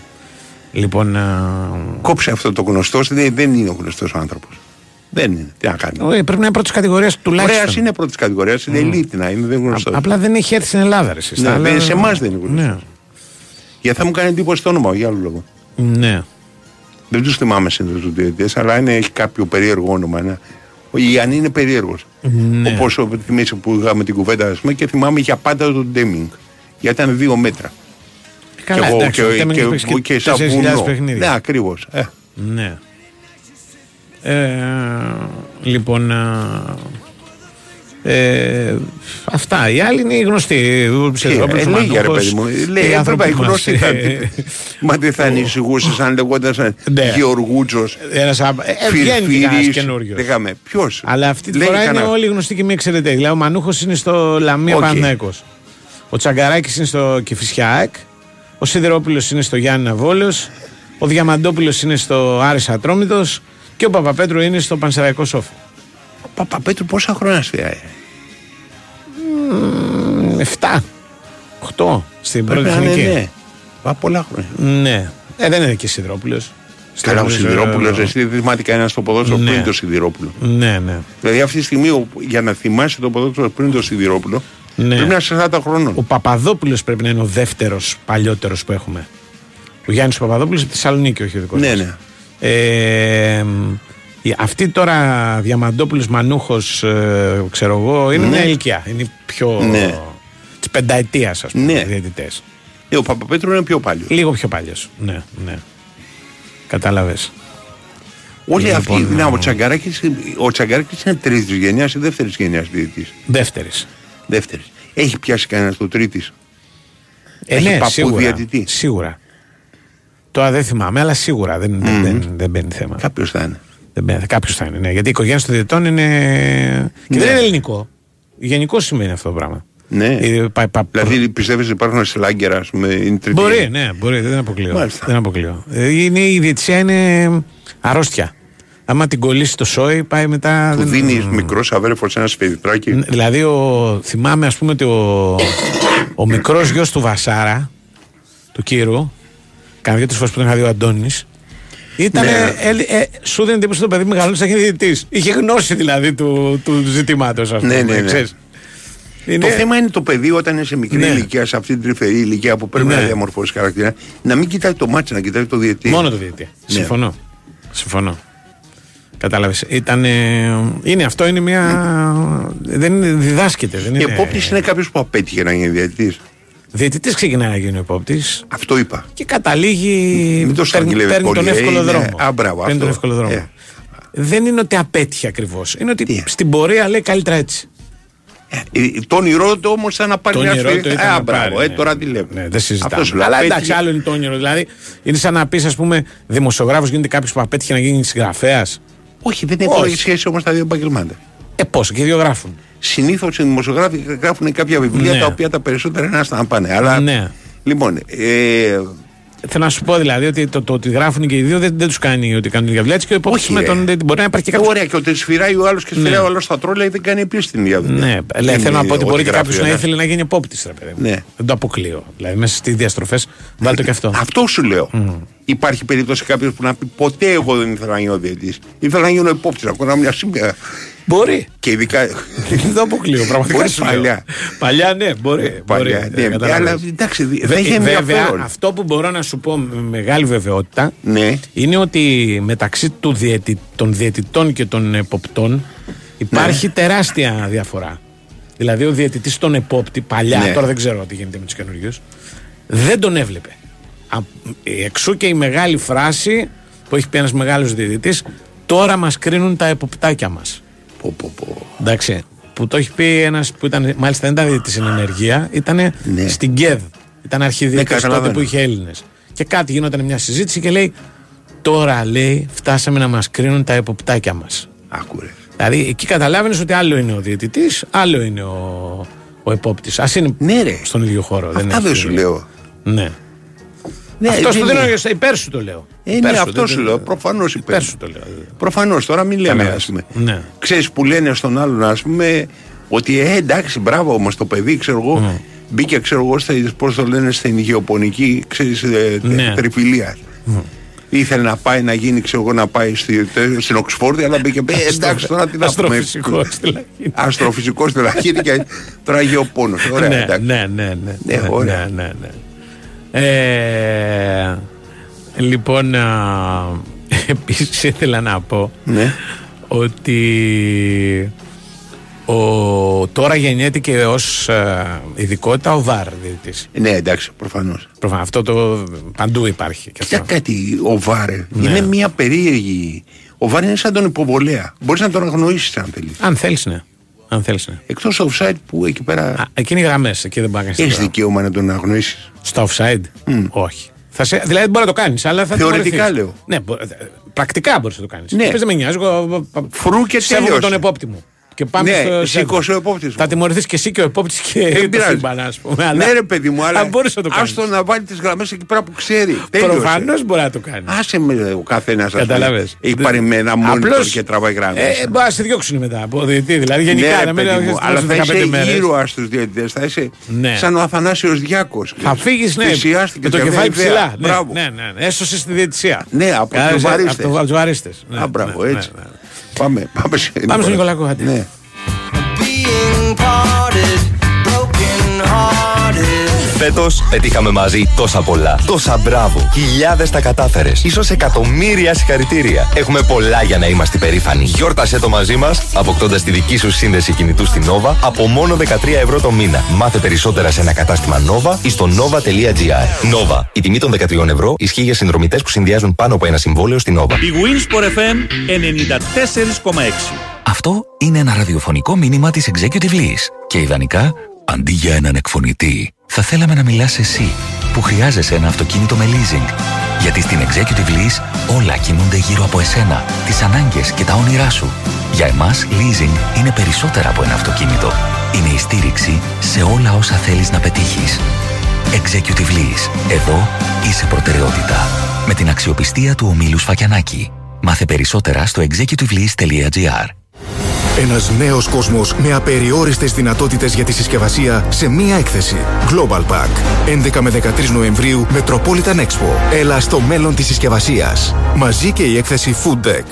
Λοιπόν, α, Κόψε αυτό το γνωστό, δεν, δεν είναι ο γνωστός άνθρωπος. Δεν είναι. Τι να κάνει. ε, πρέπει να είναι πρώτης κατηγορίας Ωραία, τουλάχιστον. είναι πρώτης κατηγορίας, είναι elite να είναι, δεν είναι γνωστός. Α- απλά δεν έχει έρθει στην Ελλάδα. Ρε, εσείς. Ναι, Τα άλλα- δεν- σε εμάς δεν είναι γνωστός. Ναι. Γιατί θα μου κάνει εντύπωση το όνομα, για άλλο λόγο. ναι. Δεν τους θυμάμαι συνήθως τους διαιτητές, αλλά είναι, έχει κάποιο περίεργο όνομα. Ναι. Ο Ιάννη είναι περίεργος. Ναι. Όπως θυμίσαι που είχαμε την κουβέντα, ας πούμε, και θυμάμαι για πάντα τον Ντέμινγκ. Γιατί ήταν δύο μέτρα. Καλά, και, εγώ- εντάξει, ο και, Τέμενγκ και, παίξει και και, σαν 4.000 βουνό. παιχνίδια. Ναι, ακριβώς. Ε. Ναι. Ε, λοιπόν, ε, ε, αυτά. Οι άλλοι είναι οι γνωστοί. Ο Ψευδόπουλος, ε, ο λέγε, ρε Μανούχος, παιδί μου, οι λέει, άνθρωποι έπρεπε μας. γνωστή θα Μα δεν θα ανησυχούσες αν λεγόταν Ναι. Γεωργούτσος, Ένας, α- ε, βγαίνει και κανένας καινούριος. Λέγαμε, ποιος; Αλλά αυτή τη φορά είναι όλοι γνωστοί και μη εξαιρετέ. Δηλαδή, ο Μανούχος είναι στο Λαμία Οκ. okay. Ο Τσαγκαράκης είναι στο Κεφισιά Ο Σιδερόπουλο είναι στο Γιάννη Βόλο. Ο Διαμαντόπουλος είναι στο Άρης Ατρόμητος. Και ο Παπαπέτρου είναι στο Πανσεραϊκό Σόφι. Ο Παπαπέτρου πόσα χρόνια σφυράει. 7. 8 στην Πρέπει πρώτη να είναι, εθνική. ναι. Πα πολλά χρόνια. Ναι. Ε, δεν είναι και Σιδερόπουλο. Καλά, ο Σιδηρόπουλος, εσύ δεν θυμάται κανένας το ποδόσφαιρο Ναι. πριν το Σιδηρόπουλο; Ναι, ναι. Δηλαδή αυτή τη στιγμή ο- για να θυμάσαι το ποδόσφαιρο πριν το Σιδηρόπουλο Ναι. πρέπει να είσαι 40 χρονών. Ο Παπαδόπουλος πρέπει να είναι ο δεύτερος παλιότερος που έχουμε. Ο Γιάννης Παπαδόπουλος από τη Θεσσαλονίκη, όχι ο δικός Ναι, μας. ναι. Ε, η- αυτή τώρα Διαμαντόπουλος Μανούχος, ε, ξέρω εγώ, είναι Ναι. μια ηλικία. Είναι πιο. Ναι. της πενταετίας, ας πούμε, Ναι. οι διαιτητές. Ε, ο Παπαπέτρου είναι πιο παλιός. Λίγο πιο παλιός. Ναι, ναι. Κατάλαβες. Όλοι Λοιπόν, αυτοί, να, ο ε, Τσαγκαράκης, ο Τσαγκαράκης είναι τρίτης γενιάς ή δεύτερης γενιάς διαιτητής. Δεύτερης. Δεύτερης. Έχει πιάσει κανένας το τρίτης. Ε, Έχει ναι, παππού σίγουρα. διαιτητή. Σίγουρα. Τώρα δεν θυμάμαι, αλλά σίγουρα δεν, δεν, δεν, δεν μπαίνει θέμα. Κάποιος θα είναι. Κάποιος θα είναι, ναι. Γιατί η οικογένεια των διαιτητών είναι. και Ναι. δεν είναι ελληνικό. Γενικό σημαίνει αυτό το πράγμα. Ναι. Ε, πα- πα- Δηλαδή πιστεύεις ότι υπάρχουν σλάγκερα, ας πούμε, είναι τρίτη. Μπορεί, ναι, μπορεί, δεν αποκλείω. Μάλιστα. Δεν αποκλείω. Ε, Είναι, η διαιτησία είναι αρρώστια. Άμα την κολλήσει το σόι, πάει μετά. Του δεν- δίνεις μικρός αβέρφο ένα σφυδιτράκι. Ν- Δηλαδή, ο, θυμάμαι, ας πούμε, ότι ο, ο μικρός γιος του Βασάρα, του κύρου, κάνα δύο-τρεις φορές που τον είχα δει ο Αντώνης, ήταν. Ναι. Ε, ε, σου δίνει εντύπωση το παιδί μεγαλώνει σαν διαιτητή. Είχε γνώση δηλαδή του, του ζητήματος, ας πούμε. Ναι, ναι, ναι. ξέρεις. Το θέμα είναι το παιδί όταν είναι σε μικρή Ναι. ηλικία, σε αυτή την τρυφερή ηλικία που πρέπει Ναι. να διαμορφώσει χαρακτήρα, να μην κοιτάει το μάτσο, να κοιτάει το διαιτή. Μόνο το διαιτητή. Ναι. Συμφωνώ. Συμφωνώ. Κατάλαβες. Ήταν. είναι αυτό, είναι μια. Δεν είναι, διδάσκεται. Δεν Η είναι... επόπτης είναι κάποιος που απέτυχε να γίνει διαιτητής. Διαιτητής ξεκινάει να γίνει ο επόπτης Αυτό είπα. και καταλήγει. Μην το παίρνει, στραγγυλεύεις παίρνει τον πολύ, ε, εύκολο είναι- δρόμο. Α, μπράβο, παίρνει τον αυτό. εύκολο δρόμο. Ε. Δεν είναι ότι απέτυχε ακριβώς. Είναι ότι Τι; στην πορεία λέει καλύτερα έτσι. Ε, το όνειρό του όμως ήταν να πάρει Το μια όνειρό σφαίρα. του ήταν Α, να μπράβο, πάρει, ε, ναι. τώρα τι λέμε. Ναι, δεν συζητάμε. Αυτός σου λέω. Αλλά απέτυχε. εντάξει, άλλο είναι το όνειρο. Δηλαδή, είναι σαν να πεις, ας πούμε, δημοσιογράφος γίνεται κάποιος που απέτυχε να γίνει συγγραφέας. Όχι, δεν Όχι. έχει σχέση όμως τα δύο επαγγελμάτα. Ε, πώς, και οι δύο γράφουν. Συνήθως οι δημοσιογράφοι γράφουν κάποια βιβλία Ναι. τα οποία τα περισσότερα είναι άστα να πάνε. Αλλά Ναι. λοιπόν, ε, Θέλω να σου πω δηλαδή ότι το, το ότι γράφουν και οι δύο δεν, δεν τους κάνει ότι κάνουν δουλειά. Έτσι και ο υπόπτη Όχι, με ρε. τον. δεν- Μπορεί να υπάρχει και κάποιο. ωραία, και ότι σφυράει ο άλλος και σφυράει Ναι. ο άλλος στα τρόλια δεν κάνει επίση την ίδια δουλειά. Ναι, λέει, Δεν θέλω να είναι πω ότι ό,τι μπορεί και γράφει κάποιος ο να ένας. ήθελε να γίνει επόπτης, ρε παιδί μου. Ναι. Δεν το αποκλείω. Δηλαδή, μέσα στις διαστροφές, βάλτε και αυτό. Αυτό σου λέω. Υπάρχει περίπτωση κάποιος που να πει ποτέ εγώ δεν ήθελα να γίνω διαιτή. Ήθελα να γίνω υπόπτη, να κάνω μια σημαία. Μπορεί. Και ειδικά. Δεν το αποκλείω. Πραγματικά Μπορεί σου λέω. παλιά. Παλιά, ναι, μπορεί. Παλιά, μπορεί, ναι, ε, καταλαβαίνεις. αλλά εντάξει, δεν Βε- έχει βέβαια, ενδιαφέρον. αυτό που μπορώ να σου πω με μεγάλη βεβαιότητα Ναι. είναι ότι μεταξύ του διαιτη- των διαιτητών και των εποπτών υπάρχει Ναι. τεράστια διαφορά. Δηλαδή, ο διαιτητής τον επόπτη παλιά, Ναι. τώρα δεν ξέρω τι γίνεται με τους καινούριους, δεν τον έβλεπε. Α, εξού και η μεγάλη φράση που έχει πει ένας μεγάλος διαιτητής, τώρα μας κρίνουν τα εποπτάκια μας. Πω, πω, πω. Εντάξει. Που το έχει πει ένας που ήταν, μάλιστα δεν ήταν διαιτητή στην ενεργεία, ήταν Ναι. στην ΚΕΔ. Ήταν αρχιδιετή τότε καταλαβαίνω. που είχε Έλληνες. Και κάτι γινόταν μια συζήτηση και λέει, Τώρα λέει, φτάσαμε να μας κρίνουν τα εποπτάκια μας. Άκουρε. Δηλαδή εκεί καταλάβαινες ότι άλλο είναι ο διαιτητής, άλλο είναι ο, ο επόπτης. Α είναι Ναι, ρε. στον ίδιο χώρο. Αυτά έχει δεν σου σημασία. λέω. Ναι. Ναι, Αυτός δεν το δίνω είναι. για- υπέρ σου το λέω. Ε, Υπέρ ναι, σου, αυτός δεν- σου λέω. Προφανώς Υπέρ υπέρ. σου το λέω. Προφανώς τώρα μην λέμε, Κατάλαβες. ας πούμε. Ναι. Ξέρεις που λένε στον άλλον, ας πούμε, ότι ε, εντάξει, μπράβο όμως το παιδί, ξέρω εγώ, μπήκε, ξέρω εγώ, πώς το λένε, στην υγειοπονική, ξέρεις, ε, Ναι. τριφυλία. Ήθελε να πάει να γίνει, ξέρω εγώ, να πάει στη, τε- στην Οξφόρδη, αλλά μπήκε. Ε, εντάξει, τώρα τι να πούμε. Αστροφυσικός στη Λαχίνη. Αστροφυσικός στη Λαχίδη και τώρα γεωπόνο. Ωραία, ναι, εντάξει. ναι, ναι, ναι, Ναι, ναι, ωραία. ναι, ναι, ναι. Ε, λοιπόν, α, επίσης ήθελα να πω Ναι. ότι Ο, τώρα γεννιέται και ως ειδικότητα ο ΒΑΡ διαιτητής. Ναι, εντάξει, προφανώς. Προφανώς, αυτό το παντού υπάρχει. Και Κοίτα αυτό. κάτι, ο Βάρε Ναι. είναι μια περίεργη. Ο Βάρε είναι σαν τον υποβολέα. Μπορείς να τον αγνοήσεις αν θέλεις. Αν θέλεις, ναι. Αν θέλεις, ναι. Εκτός offside που εκεί πέρα Α, εκείνη οι γραμμές, εκεί δεν μπορεί να κάνει. έχει δικαίωμα να τον αγνοήσεις. Στο offside, όχι. Θα σε, δηλαδή μπορεί να το κάνεις, αλλά θα Θεωρητικά τιμωρηθείς. λέω. Ναι, μπο- ε, πρακτικά μπορείς να το κάνεις. Ναι. δεν με νοιάζει. Εγώ, Φρού και σέβομαι τέλειωσε. τον επόπτη μου. Και πάμε Ναι, στο. σήκωσε ο επόπτης μου. Θα τιμωρηθείς και εσύ και ο επόπτη και Δεν το πειράζει. σύμπαν, ας πούμε. Αλλά... Ναι, ρε παιδί μου, αλλά Αν μπορείς να το κάνεις. άστο να βάλει τις γραμμές εκεί πέρα που ξέρει. Προφανώς μπορεί να το κάνεις. Άσε με ο καθένας Καταλαβες. Έχει πάρει με ένα monitor Απλώς, και τραβάει γραμμέ. Ε, μπορεί να σε διώξουν μετά από διαιτητή. Δηλαδή γενικά ναι, να μην παιδί μου, έχεις αλλά θα 15 είσαι μέρες. ήρωα στου διαιτητές. Θα είσαι Ναι. σαν ο Αθανάσιος Διάκος. Θα φύγεις, ναι, Θυσιάστηκες με το για μια κεφάλι ιδέα. ψηλά. Ναι, Μπράβο. ναι, ναι, ναι. Έσωσες τη διαιτησία. Ναι, από Κάτσε, τους βαρίστες. Από τους βαρίστες. Ναι, Α, μπράβο, ναι, έτσι. Ναι, ναι. Πάμε, πάμε, σε Πάμε στον Νικολάκο, άντε. Ναι. Φέτος πετύχαμε μαζί τόσα πολλά. Τόσα μπράβο. Χιλιάδες τα κατάφερες. σω εκατομμύρια συγχαρητήρια. Έχουμε πολλά για να είμαστε περήφανοι. Γιόρτασε το μαζί μας, αποκτώντας τη δική σου σύνδεση κινητού στην Nova από μόνο 13 ευρώ το μήνα. Μάθε περισσότερα σε ένα κατάστημα Nova ή στο nova.gr. Nova. Η τιμή των 13 ευρώ ισχύει για συνδρομητές που συνδυάζουν πάνω από ένα συμβόλαιο στην Nova. Η Winsport FM 94,6. Αυτό είναι ένα ραδιοφωνικό μήνυμα της Executive Lease. Και ιδανικά, αντί για έναν εκφωνητή, θα θέλαμε να μιλάς εσύ, που χρειάζεσαι ένα αυτοκίνητο με leasing. Γιατί στην Executive Lease όλα κινούνται γύρω από εσένα, τις ανάγκες και τα όνειρά σου. Για εμάς, leasing είναι περισσότερα από ένα αυτοκίνητο. Είναι η στήριξη σε όλα όσα θέλεις να πετύχεις. Executive Lease. Εδώ είσαι προτεραιότητα. Με την αξιοπιστία του ομίλου Σφακιανάκη. Μάθε περισσότερα στο executivelease.gr. Ένας νέος κόσμος με απεριόριστες δυνατότητες για τη συσκευασία σε μία έκθεση. Global Pack. 11 με 13 Νοεμβρίου Metropolitan Expo. Έλα στο μέλλον της συσκευασίας. Μαζί και η έκθεση Food Deck.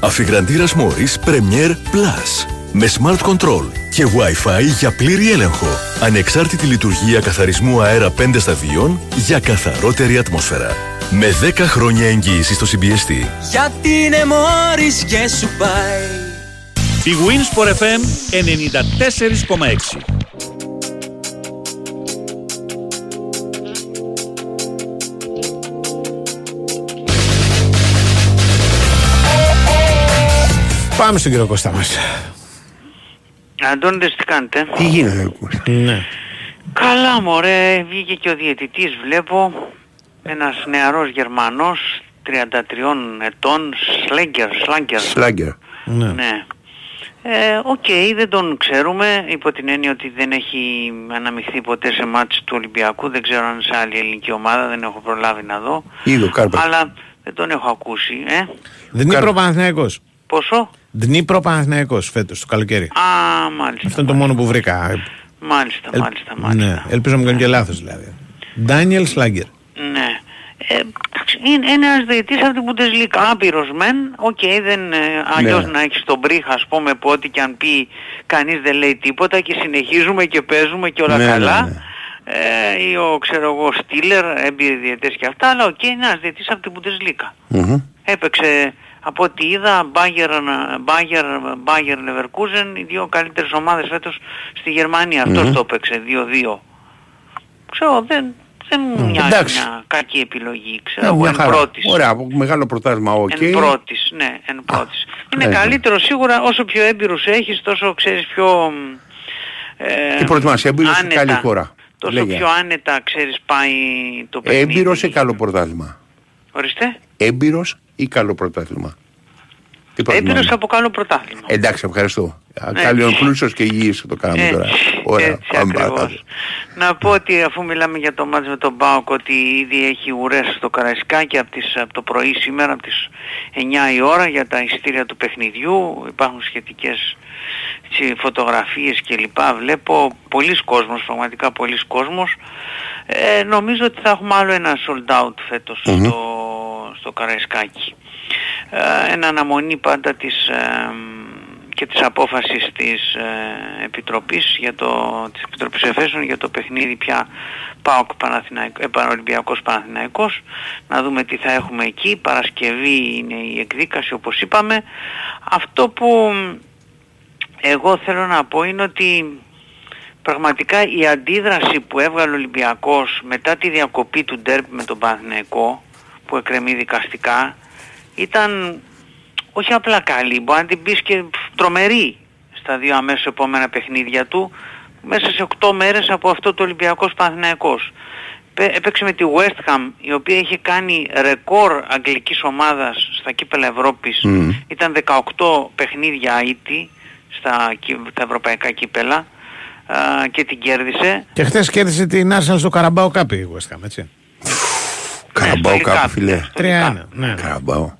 Αφιγραντήρας Morris Premier Plus. Με Smart Control και Wi-Fi για πλήρη έλεγχο. Ανεξάρτητη λειτουργία καθαρισμού αέρα 5 σταδίων για καθαρότερη ατμόσφαιρα. Με 10 χρόνια εγγύηση στο CBST. Γιατί είναι μόρις και σου πάει Η Winsport FM 94,6. Πάμε στον κύριο Κώστα μας. Αντώνητες τι κάνετε; Τι γίνεται, Ναι. Καλά μωρέ, βγήκε και ο διαιτητής βλέπω. Ένας νεαρός Γερμανός, 33 ετών, Σλέγκερ, Σλάγκερ. Σλάγκερ. Ναι. Ναι. Ε, Οκ, δεν τον ξέρουμε υπό την έννοια ότι δεν έχει αναμειχθεί ποτέ σε ματς του Ολυμπιακού. Δεν ξέρω αν σε άλλη ελληνική ομάδα, δεν έχω προλάβει να δω. Είδω, κάρπα. Αλλά δεν τον έχω ακούσει, ε. Ντνίπρο Παναθηναϊκός. Πόσο; Ντνίπρο Παναθηναϊκός φέτος το καλοκαίρι. Α, μάλιστα. Αυτό είναι το μόνο που βρήκα. Μάλιστα, Ελ- μάλιστα, μάλιστα. Ναι, ελπίζω να μην κάνω και λάθος δηλαδή. Ντάνιελ Σλάγκερ. Ναι. Ε, εντάξει, είναι είναι ένας διαιτητής από την Bundesliga, άπειρος μεν, οκ, δεν, ε, αλλιώς Ναι. να έχεις τον Μπριχ ας πούμε που ό,τι και αν πει κανείς δεν λέει τίποτα και συνεχίζουμε και παίζουμε και όλα Ναι, ναι, καλά. ναι. Ε, ή ο ξέρω εγώ Στίλερ, έμπειροι διαιτητές και αυτά, αλλά οκ, είναι ένας διαιτητής από την Bundesliga. Μμμ. Έπαιξε από ό,τι είδα Bayern, Bayern, Bayern Leverkusen, οι δύο καλύτερες ομάδες φέτος στη Γερμανία. Αυτός Μμμ. το έπαιξε 2-2. Ξέρω, δεν, δεν μου μοιάζει εντάξει. μια κακή επιλογή. Ξέρω, Ε, εγώ μια εν χαρά. πρώτης. Ωραία, από μεγάλο πρωτάθλημα, οκ. Εν πρώτης, ναι, εν πρώτης. Είναι ναι. καλύτερο σίγουρα όσο πιο έμπειρους έχεις, τόσο ξέρεις πιο... μ, Ε, Η προετοιμασία μπήκε σε άνετα. καλή χώρα. Τόσο Λέγε. πιο άνετα, ξέρεις, πάει το παιχνίδι. Έμπειρος ή καλό πρωτάθλημα; Ορίστε. Έμπειρος ή καλό πρωτάθλημα; Τι προτιμάμε. Έμπειρος από καλό πρωτάθλημα. Εντάξει, ευχαριστώ. Ναι. Καλή πλούσιος και υγιής το κάναμε Έτσι, τώρα. Ωραία, έτσι πάμε ακριβώς. παρακάτω. Να πω ότι αφού μιλάμε για το μάτς με τον Μπάουκ ότι ήδη έχει ουρές στο Καραϊσκάκι από, τις, από το πρωί σήμερα από τις 9 η ώρα για τα ειστήρια του παιχνιδιού υπάρχουν σχετικές έτσι, φωτογραφίες και λοιπά βλέπω πολλοί κόσμος πραγματικά πολλοί κόσμος ε, νομίζω ότι θα έχουμε άλλο ένα sold out φέτος στο, στο Καραϊσκάκι. Ε, εν αναμονή πάντα της ε, και της απόφασης της ε, Επιτροπής για το, της Επιτροπής Εφέσεων για το παιχνίδι πια ΠΑΟΚ Παναθηναϊκ, ε, Πανολυμπιακός Παναθηναϊκός. Να δούμε τι θα έχουμε εκεί. Παρασκευή είναι η εκδίκαση όπως είπαμε. Αυτό που εγώ θέλω να πω είναι ότι πραγματικά η αντίδραση που έβγαλε ο Ολυμπιακός μετά τη διακοπή του ντέρπ με τον Παναθηναϊκό που εκκρεμεί δικαστικά ήταν όχι απλά καλή, μπορεί να την πεις και τρομερή στα δύο αμέσως επόμενα παιχνίδια του μέσα σε 8 μέρες από αυτό το Ολυμπιακός Παναθηναϊκός. Πέ- Έπαιξε με τη West Ham η οποία είχε κάνει ρεκόρ αγγλικής ομάδας στα κύπελα Ευρώπης. Μμ. Ήταν 18 παιχνίδια αίτη στα, κύ- τα ευρωπαϊκά κύπελα α, και την κέρδισε. Και χθες κέρδισε την Arsenal στο Καραμπάο Κάπη η West Ham, έτσι. Καραμπάο κάπου φίλε. 3-1. Ναι. Καραμπάο.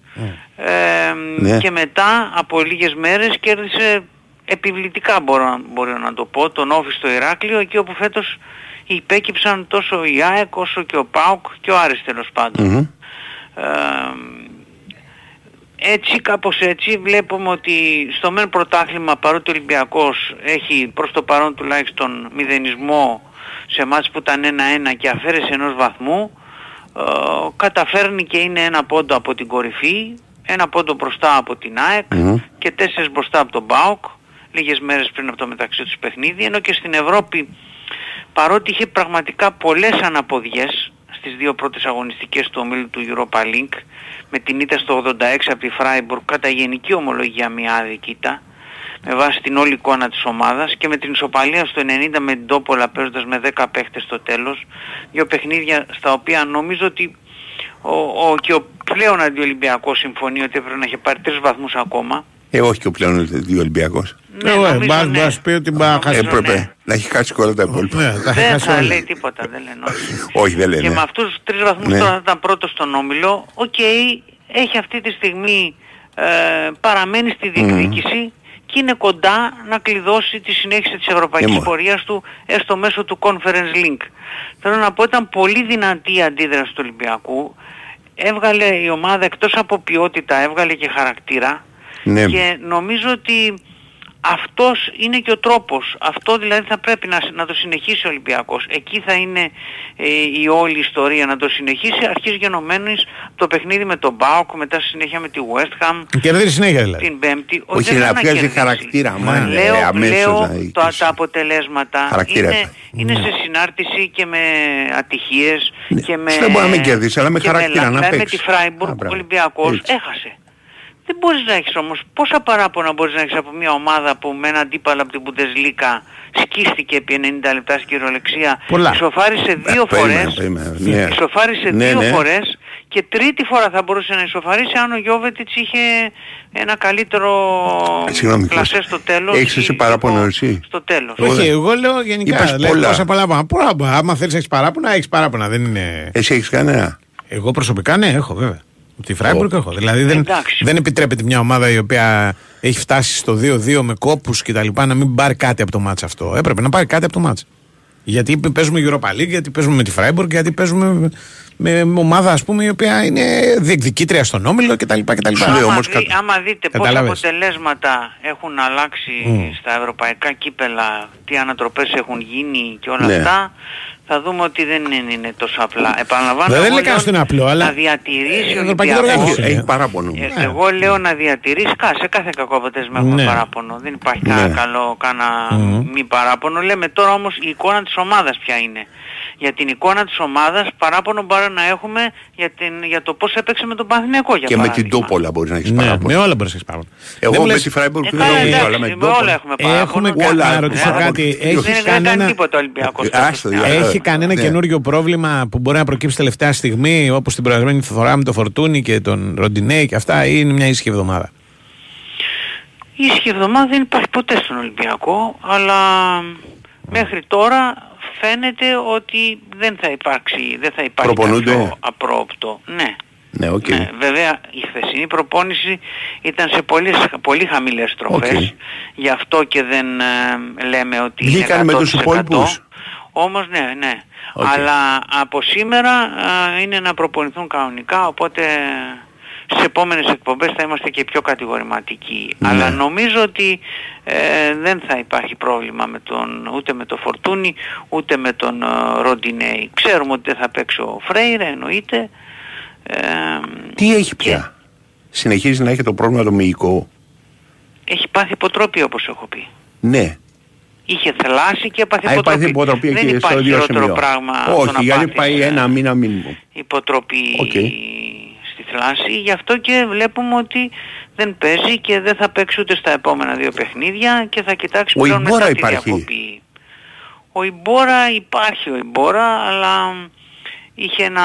Ε, Ναι. Και μετά από λίγες μέρες κέρδισε επιβλητικά μπορώ, να- μπορώ να το πω τον Όφη στο Ηράκλειο εκεί όπου φέτος υπέκυψαν τόσο η ΑΕΚ όσο και ο ΠΑΟΚ και ο Άρης τέλος πάντων. Μμμ. Ε, έτσι κάπως έτσι βλέπουμε ότι στο μεν πρωτάθλημα παρότι ο Ολυμπιακός έχει προς το παρόν τουλάχιστον μηδενισμό σε μάτς που ήταν 1-1 και αφαίρεση ενός βαθμού ε, καταφέρνει και είναι ένα πόντο από την κορυφή, ένα πόντο μπροστά από την ΑΕΚ Μμμ. και τέσσερις μπροστά από τον ΠΑΟΚ λίγες μέρες πριν από το μεταξύ τους παιχνίδι ενώ και στην Ευρώπη παρότι είχε πραγματικά πολλές αναποδιές στις δύο πρώτες αγωνιστικές του ομίλου του Europa League με την ήττα στο 86 από τη Freiburg κατά γενική ομολογία μια άδικη ήττα με βάση την όλη εικόνα της ομάδας και με την ισοπαλία στο 90 με την Τόπολα παίζοντας με 10 παίχτες στο τέλος δύο παιχνίδια στα οποία νομίζω ότι ο, ο, και ο πλέον αντιολυμπιακός συμφωνεί ότι έπρεπε να έχει πάρει τρεις βαθμούς ακόμα Ε, όχι και ο πλέον δύο Ολυμπιακός. Ναι, Ε, νομίζω, ε, μπας- ναι. μπας πει ότι μπα- χάσει- Έπρεπε να έχει χάσει και όλα τα υπόλοιπα. Ναι, θα έχει δεν χάσει θα όλα. λέει τίποτα, δεν λένε όχι. Όχι, δεν Και λένε. με αυτούς τους τρεις βαθμούς Ναι. τώρα θα ήταν πρώτος στον Όμιλο. Οκ, έχει αυτή τη στιγμή ε, παραμένει στη διεκδίκηση και είναι κοντά να κλειδώσει τη συνέχιση της ευρωπαϊκής Ε, μα. πορείας του έστω μέσω του Conference Link. Θέλω να πω ήταν πολύ δυνατή η αντίδραση του Ολυμπιακού. Έβγαλε η ομάδα εκτός από ποιότητα, έβγαλε και χαρακτήρα. Ναι. Και νομίζω ότι αυτός είναι και ο τρόπος. Αυτό δηλαδή θα πρέπει να, να το συνεχίσει ο Ολυμπιακός. Εκεί θα είναι ε, η όλη ιστορία να το συνεχίσει. Αρχίζει γενομένης το παιχνίδι με τον Μπάουκ, μετά στη συνέχεια με τη West Ham. Κερδίζει συνέχεια δηλαδή. Την Πέμπτη. Όχι, δεν να θα βγάζει κερδίσει. χαρακτήρα, άμα είναι Λέω, αμέσως λέω να το, νικήσει. τα αποτελέσματα Χαρακτήρα είναι, θα. είναι σε συνάρτηση και με ατυχίες και με... Δεν μπορεί να μην κερδίσει, αλλά με και χαρακτήρα να δηλαδή με παίξει. τη Φράιμπουργκ Α, ο μπράβο. Ολυμπιακός Έτσι. έχασε. Δεν μπορείς να έχεις όμως, πόσα παράπονα μπορείς να έχεις από μια ομάδα που με ένα αντίπαλο από την Bundesliga σκίστηκε επί 90 λεπτά στην κυριολεξία, Πολλά. ισοφάρισε δύο Ε, περίμενε, φορές, περίμενε, ναι. ισοφάρισε Ναι, δύο ναι. φορές και τρίτη φορά θα μπορούσε να ισοφαρίσει αν ο Γιώβετιτς είχε ένα καλύτερο Ε, Συγγνώμη, κλασέ Κώστα. στο τέλος. Έχεις εσύ ή παράπονο στο- εσύ; Στο τέλος. Όχι, εγώ λέω γενικά. Είπες Δηλαδή, πολλά. πόσα παράπονα. Πολλά, άμα θέλεις να έχεις παράπονα, έχεις παράπονα. Δεν είναι. Εσύ έχεις κανένα; Εγώ προσωπικά ναι, έχω βέβαια. Από τη Φράιμπουργκ έχω. Δηλαδή δεν, Εντάξει. δεν επιτρέπεται μια ομάδα η οποία έχει φτάσει στο 2-2 με κόπους και τα λοιπά να μην πάρει κάτι από το μάτς αυτό. Έπρεπε να πάρει κάτι από το μάτς. Γιατί παίζουμε Europa League, γιατί παίζουμε με τη Φράιμπουργκ, γιατί παίζουμε με, με ομάδα ας πούμε η οποία είναι διεκδικήτρια στον Όμιλο κτλ. κτλ. Σου λέω άμα, όμως δει- κάτι. άμα δείτε πόσα Κατάλαβες. αποτελέσματα έχουν αλλάξει Μμ. στα ευρωπαϊκά κύπελα, τι ανατροπές έχουν γίνει και όλα Ναι. αυτά, θα δούμε ότι δεν είναι, είναι τόσο απλά. Επαναλαμβάνω, Δεν εγώ λέει λέω κανένας ότι είναι απλό, αλλά- να διατηρήσει Ε, ο ευρωπαϊκή Ολυμπιακός. οργάνωση. Έχει, Ναι. έχει παράπονο. Ε, Εγώ λέω να διατηρήσει, κα, σε κάθε κακό αποτέλεσμα έχουμε Ναι. παράπονο. Δεν υπάρχει κανένα Ναι. καλό, κανένα Μμμ. μη παράπονο. Λέμε τώρα όμως η εικόνα της ομάδας ποια είναι. Για την εικόνα της ομάδας παράπονο μπορεί να έχουμε για, την, για το πώς έπαιξε με τον Παναθηναϊκό για Και με την παράδειγμα. Τόπολα μπορείς να έχεις Ναι, παράπονο. με όλα μπορείς να έχεις παράπονα. Δεν Εγώ μου με λες- τη Φράιμπουργκ Ε, δεν καλά, νομίζω, εντάξει, αλλά με την με όλα Τόπολα. έχουμε παράπονο. Έχουμε και- όλα να έχουμε ρωτήσω παράπονο. κάτι. Δεν Έχεις Δεν έκανε κανένα, τίποτα ο Ολυμπιακός. Ε, άστο, Ναι. για- έχει κανένα Ναι. καινούριο πρόβλημα που μπορεί να προκύψει τελευταία στιγμή, όπως την προηγούμενη φορά με το Φορτούνι και τον Ροντινέι και αυτά, ή είναι μια ήσυχη εβδομάδα; Η ήσυχη εβδομάδα δεν υπάρχει ποτέ στον Ολυμπιακό, αλλά μέχρι τώρα φαίνεται ότι δεν θα υπάρξει, δεν θα υπάρχει Προπονούνται; κάποιο απρόοπτο. Ναι. Ναι, οκ. Ναι, βέβαια η χθεσινή προπόνηση ήταν σε πολύ, πολύ χαμηλές στροφές, Οκ. γι' αυτό και δεν ε, λέμε ότι Βγήκαν είναι 100%. με τους υπόλοιπους; Όμως ναι, ναι. Οκ. Αλλά από σήμερα ε, είναι να προπονηθούν κανονικά, οπότε στις επόμενες εκπομπές θα είμαστε και πιο κατηγορηματικοί. Ναι. Αλλά νομίζω ότι ε, δεν θα υπάρχει πρόβλημα με τον, ούτε με τον Φορτούνη, ούτε με τον ε, Ροντινέι. Ξέρουμε ότι δεν θα παίξει ο Φρέιρε, εννοείται. Ε, Τι έχει πια; Συνεχίζει να έχει το πρόβλημα το μυϊκό; έχει πάθει υποτροπή όπως έχω πει. Ναι. Είχε θελάσει και έπαθε Α, υπάρχει υποτροπή. υποτροπή Δεν και στο υπάρχει ίδιο χειρότερο σημείο. πράγμα το Όχι, να γιατί πάθεις, πάει ε, ένα μήνα μήνυμο. υποτροπή Οκ. Στη θλάση. Γι' αυτό και βλέπουμε ότι δεν παίζει και δεν θα παίξει ούτε στα επόμενα δύο παιχνίδια και θα κοιτάξει Ο πλέον Ιμπόρα μετά τη υπάρχει. διακοπή. Ο Ιμπόρα υπάρχει ο Ιμπόρα αλλά είχε ένα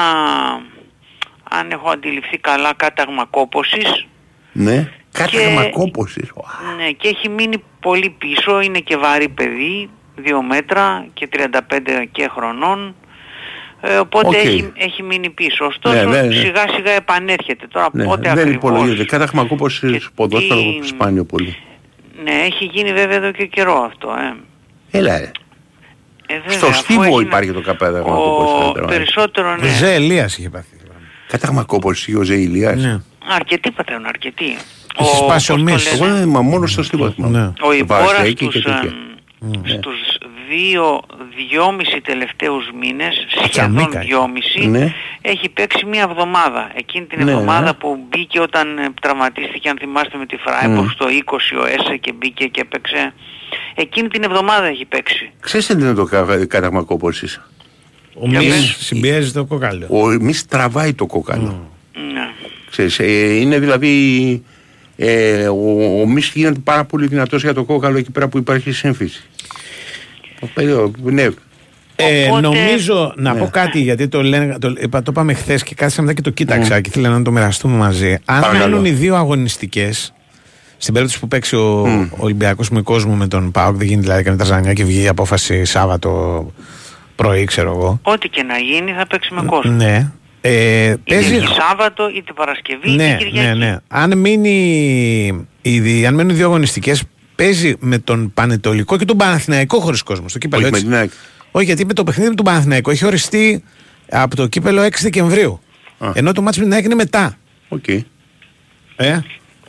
αν έχω αντιληφθεί καλά κάταγμα κόπωσης Ναι. Κάταγμα κόπωσης. ναι, και έχει μείνει πολύ πίσω, είναι και βαρύ παιδί, 2 μέτρα και 35 και χρονών. Ε, οπότε Οκ. έχει, έχει μείνει πίσω. Ωστόσο Ναι, ναι, ναι. σιγά σιγά επανέρχεται. Τώρα Ναι, πότε δεν ακριβώς. υπολογίζεται. Κάταγμα κόπωσης ποδόσφαιρο τι- σπάνιο πολύ. Ναι, έχει γίνει βέβαια εδώ και καιρό αυτό. Ε. Έλα, ε. Ε, βέβαια, Στο αφού στίβο έγινε- υπάρχει το κάταγμα Ο κόπωσης. περισσότερο ναι. Ζε Ελίας είχε πάθει. Κάταγμα κόπωσης ο Ζε Ηλίας. Ναι. Αρκετοί πατέρων, αρκετοί. Έχει σπάσει ο πώς το Μίσης. λένε, Εγώ δεν μα μόνος στο στίβο θυμάμαι. Ναι. Ο Ιμπόρας Βαρσέκη στους, και τέτοια. ε, στους δύο, δυόμιση τελευταίους μήνες, σχεδόν Τσαμίκα. δυόμιση, Ναι. έχει παίξει μία εβδομάδα. Εκείνη την Ναι, εβδομάδα ναι. που μπήκε όταν ε, τραυματίστηκε, αν θυμάστε με τη Φράιμπορ, Mm. στο 20 ο Έσε και μπήκε και έπαιξε. Εκείνη την εβδομάδα έχει παίξει. Ξέρεις τι είναι το κα- κάταγμα κόπωσης; Ο Για Μις πες. συμπιέζει το κοκάλιο. Ο Μης τραβάει το κόκαλο. Ναι. Ξέρεις, ε, είναι δηλαδή ε, ο, ο Μης γίνεται πάρα πολύ δυνατός για το κόκαλο εκεί πέρα που υπάρχει σύμφυση. Ο παιδί- Ναι, Ε, Οπότε- νομίζω να Ναι. πω κάτι γιατί το, λένε, το, είπα, το είπαμε χθες και κάθισα μετά και το κοίταξα και ήθελα να το μοιραστούμε μαζί. Αν Παρακαλώ. μένουν οι δύο αγωνιστικές, στην περίπτωση που παίξει ο Μμ. Ολυμπιακός με κόσμο με τον Πάοκ, δεν γίνει δηλαδή κανένα ζανιά και βγει η απόφαση Σάββατο πρωί, ξέρω εγώ. Ό,τι και να γίνει θα παίξει με κόσμο. Ναι. Ε, Είτε παίζει. βγει Σάββατο, είτε Παρασκευή, Ναι, είτε Κυριακή. ναι, ναι. Αν, μείνει, οι δι- αν μένουν οι δύο αγωνιστικές, παίζει με τον Πανετολικό και τον Παναθηναϊκό χωρίς κόσμο στο κύπελο. όχι με έτσι. την ΑΕΚ. Όχι, γιατί με το παιχνίδι με τον Παναθηναϊκό έχει οριστεί από το κύπελο 6 Δεκεμβρίου. Α. Ενώ το ματς με την ΑΕΚ είναι μετά. Οκ. Ε,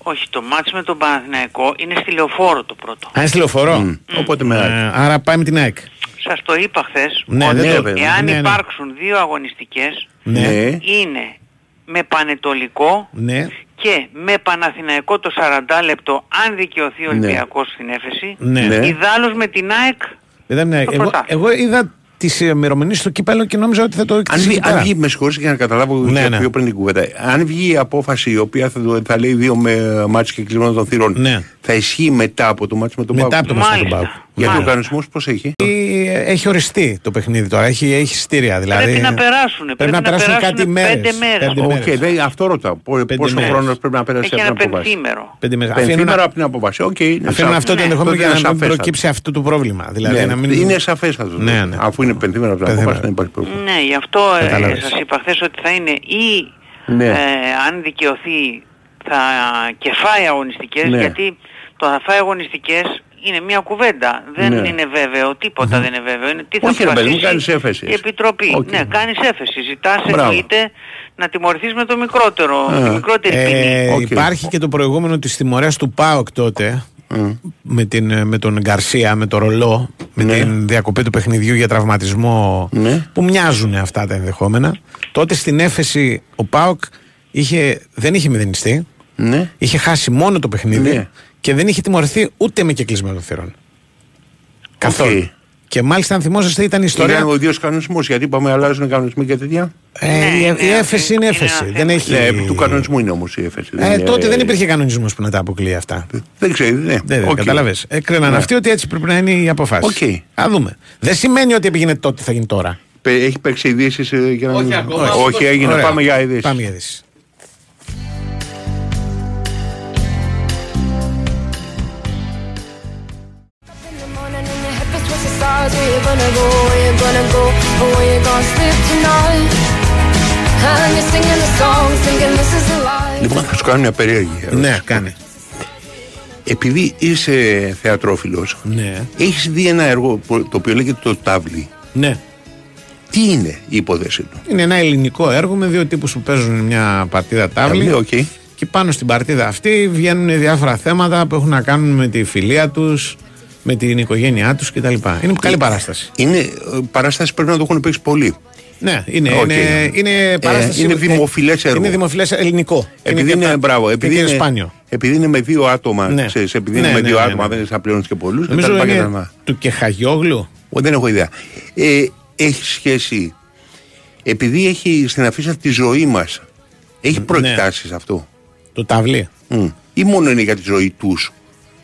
Όχι, το ματς με τον Παναθηναϊκό είναι στη Λεωφόρο το πρώτο. αν είναι στη λεωφορώ. Μμ. Οπότε με ΑΕΚ. Ε, άρα πάει με την ΑΕΚ. Σας το είπα χθες Ναι, ότι δεν το- εάν ναι, ναι. υπάρξουν δύο αγωνιστικές Ναι. Ναι. είναι με Πανετολικό Ναι. Και με Παναθηναϊκό το 40 λεπτό αν δικαιωθεί ο Ναι. Ολυμπιακός στην έφεση Ναι. Ναι. ιδάλλως με την ΑΕΚ Δεν είναι- Το εγώ, πρωτάθλημα. εγώ είδα τις ημερομηνίες στο κύπελο και νόμιζα ότι θα το Αν εκτίσει βγει, εκεί αν πέρα. βγει, με συγχωρείς για να καταλάβω Ναι, και ναι. πιο πριν την κουβέντα. Αν βγει η απόφαση η οποία θα, το- θα λέει δύο με μάτς και κλεισμένο των θυρών, Ναι. θα ισχύει μετά από το μάτς με τον Μετά Πάοκ; από το μάτι με τον Μάλιστα. Πάοκ. Γιατί ο Μάλιστα. κανονισμός πώς έχει; Ε, Έχει οριστεί το παιχνίδι τώρα. Έχει, έχει στήρια δηλαδή. πρέπει να περάσουν Πρέπει να περάσουν κάτι μέρες. πέντε μέρες Πέντε Οκ, μέρες. δεν- αυτό ρωτάω. Πο- Πέντε Πόσο μέρες. χρόνο πρέπει να περάσει έχει από ένα την απόφαση; πενθήμερο Πέντε μέρες. Αφήνουν Πενθήμερα να- από την απόφαση. Οκ, είναι Αφήνουν σα- αυτό το Ναι. ενδεχόμενο τότε για να είναι μην σαφέστατο. προκύψει αυτό το πρόβλημα. Δηλαδή Ναι, να μην... Είναι σαφέστατο. Ναι, ναι. Αφού είναι πενθήμερα από την Πενθήμερα. απόφαση δεν υπάρχει πρόβλημα. Ναι, γι' αυτό ε, Κατάλαβες. σας είπα χθες ότι θα είναι ή Ναι. ε, αν δικαιωθεί θα και φάει αγωνιστικές Ναι. γιατί το θα φάει αγωνιστικές είναι μια κουβέντα. Δεν Ναι. είναι βέβαιο, τίποτα δεν είναι βέβαιο. Είναι τι θα Όχι, ρε παιδί μου, αποφασίσει κάνεις έφεση. Η Επιτροπή. Οκ. Ναι, κάνεις έφεση. Ζητάς Μπράβο. εννοείται να τιμωρηθείς με το μικρότερο, Α. τη μικρότερη ποινή. Ε, Οκ. Υπάρχει και το προηγούμενο της τιμωρίας του ΠΑΟΚ τότε με, την, με τον Γκαρσία, με το ρολό, με Ναι. την διακοπή του παιχνιδιού για τραυματισμό Ναι. που μοιάζουν αυτά τα ενδεχόμενα. Τότε στην έφεση ο ΠΑΟΚ είχε, δεν είχε μηδενιστεί, Ναι. είχε χάσει μόνο το παιχνίδι Ναι. Και δεν είχε τιμωρηθεί ούτε με κεκλεισμένο των θυρών. Καθόλου. Οκ. Και μάλιστα αν θυμόσαστε ήταν η ιστορία... Είναι ο ίδιο κανονισμός. Γιατί είπαμε αλλάζουν οι κανονισμοί και τέτοια. Ε, Ναι, η, ναι, η έφεση είναι είναι έφεση. ένα Δεν θέμα. έχει... Ναι, επί του κανονισμού είναι όμως η έφεση. Ε, είναι- τότε δεν υπήρχε κανονισμός που να τα αποκλείει αυτά. Δεν ξέρω, ναι. Δεν Οκ. κατάλαβε. Έκριναν Ναι. αυτοί ότι έτσι πρέπει να είναι η αποφάση. Οκ. Α δούμε. Δεν σημαίνει ότι πήγαινε τότε θα γίνει τώρα. Πε- Έχει παίξει ειδήσεις για να. Όχι ακόμα. Όχι, έγινε. Ωραία. Πάμε για ειδήσεις. Πάμε για ειδήσεις. Stars Where you gonna go, where you gonna go Or where you gonna sleep tonight And you're singing the song Thinking this is the life Λοιπόν, θα σου κάνω μια περίεργη ερώτηση. Ναι, κάνε. Επειδή είσαι θεατρόφιλος, Ναι. έχεις δει ένα έργο που- το οποίο λέγεται το Τάβλι. ναι. Τι είναι η υπόθεση του; Είναι ένα ελληνικό έργο με δύο τύπους που παίζουν μια παρτίδα τάβλι. οκ. Και πάνω στην παρτίδα αυτή βγαίνουν διάφορα θέματα που έχουν να κάνουν με τη φιλία τους, με την οικογένειά τους κτλ. Είναι καλή παράσταση. Είναι ε, παράσταση που πρέπει να το έχουν παίξει πολύ. Ναι, είναι, Οκ. είναι, είναι παράσταση. είναι ε, δημοφιλές έργο. Είναι δημοφιλές ελληνικό. Επειδή και είναι, τα- μπράβο, και επειδή είναι είναι, σπάνιο. επειδή είναι με δύο άτομα, Ναι. ξέρεις, επειδή Ναι, είναι με ναι, δύο ναι, άτομα, ναι. δεν θα πληρώνεις και πολλούς. Νομίζω είναι του Κεχαγιόγλου. Δεν έχω ιδέα. Ε, έχει σχέση. Επειδή έχει στην αφίσα τη ζωή μας, έχει προεκτάσει αυτό. Το ταυλί. Μμ. Ή μόνο είναι για τη ζωή τους;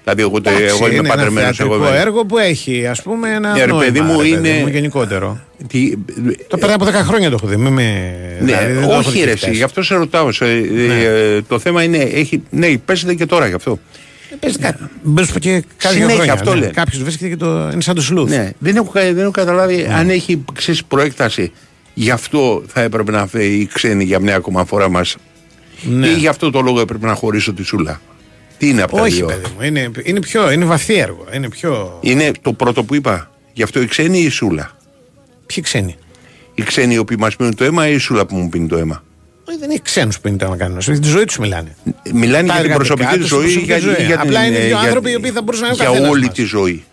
Δηλαδή, εγώ, το- Εντάξει, εγώ είμαι είναι παντρεμένος. ένα θεατρικό έργο που έχει ας πούμε ένα Ναι, ρε νόημα, παιδί μου, ρε είναι- μου, γενικότερο. Τι, Το πέρα από 10 χρόνια το έχω δει. Μην με... Ναι, δηλαδή, δεν το έχω όχι ρε, δει εσύ, γι' αυτό σε ρωτάω. σε- ε, το θέμα είναι, έχει, ναι, παίζεται και τώρα γι' αυτό. Παίζει κάτι. Μπες και κάποια Συνέχεια χρόνια. αυτό ναι. λένε. Κάποιος βρίσκεται και το... είναι σαν το σλούθ. Ναι, δεν έχω, κα- δεν έχω καταλάβει αν έχει ξέρεις, προέκταση. Γι' αυτό θα έπρεπε να φέρει οι ξένοι για μια ακόμα φορά μας. Ναι. Ή γι' αυτό το λόγο έπρεπε να χωρίσω τη σούλα. Τι είναι από τα Όχι δύο; παιδί μου, είναι, είναι, πιο, είναι βαθύ έργο. Είναι πιο... Είναι το πρώτο που είπα. Γι' αυτό οι ξένοι ή η σούλα; Ποιοι ξένοι; Οι ξένοι οι οποίοι μας πίνουν το αίμα ή η σούλα που μου πίνει το αίμα; Όχι, δεν έχει ξένους που είναι το να κάνουν. Για τη ζωή τους μιλάνε. Μιλάνε Τα για την εργατικά προσωπική τους, του ζωή. προσωπική για- ζωή. για την- Απλά είναι δύο για- άνθρωποι οι οποίοι θα μπορούσαν να είναι ο Για καθένας όλη μας. τη ζωή.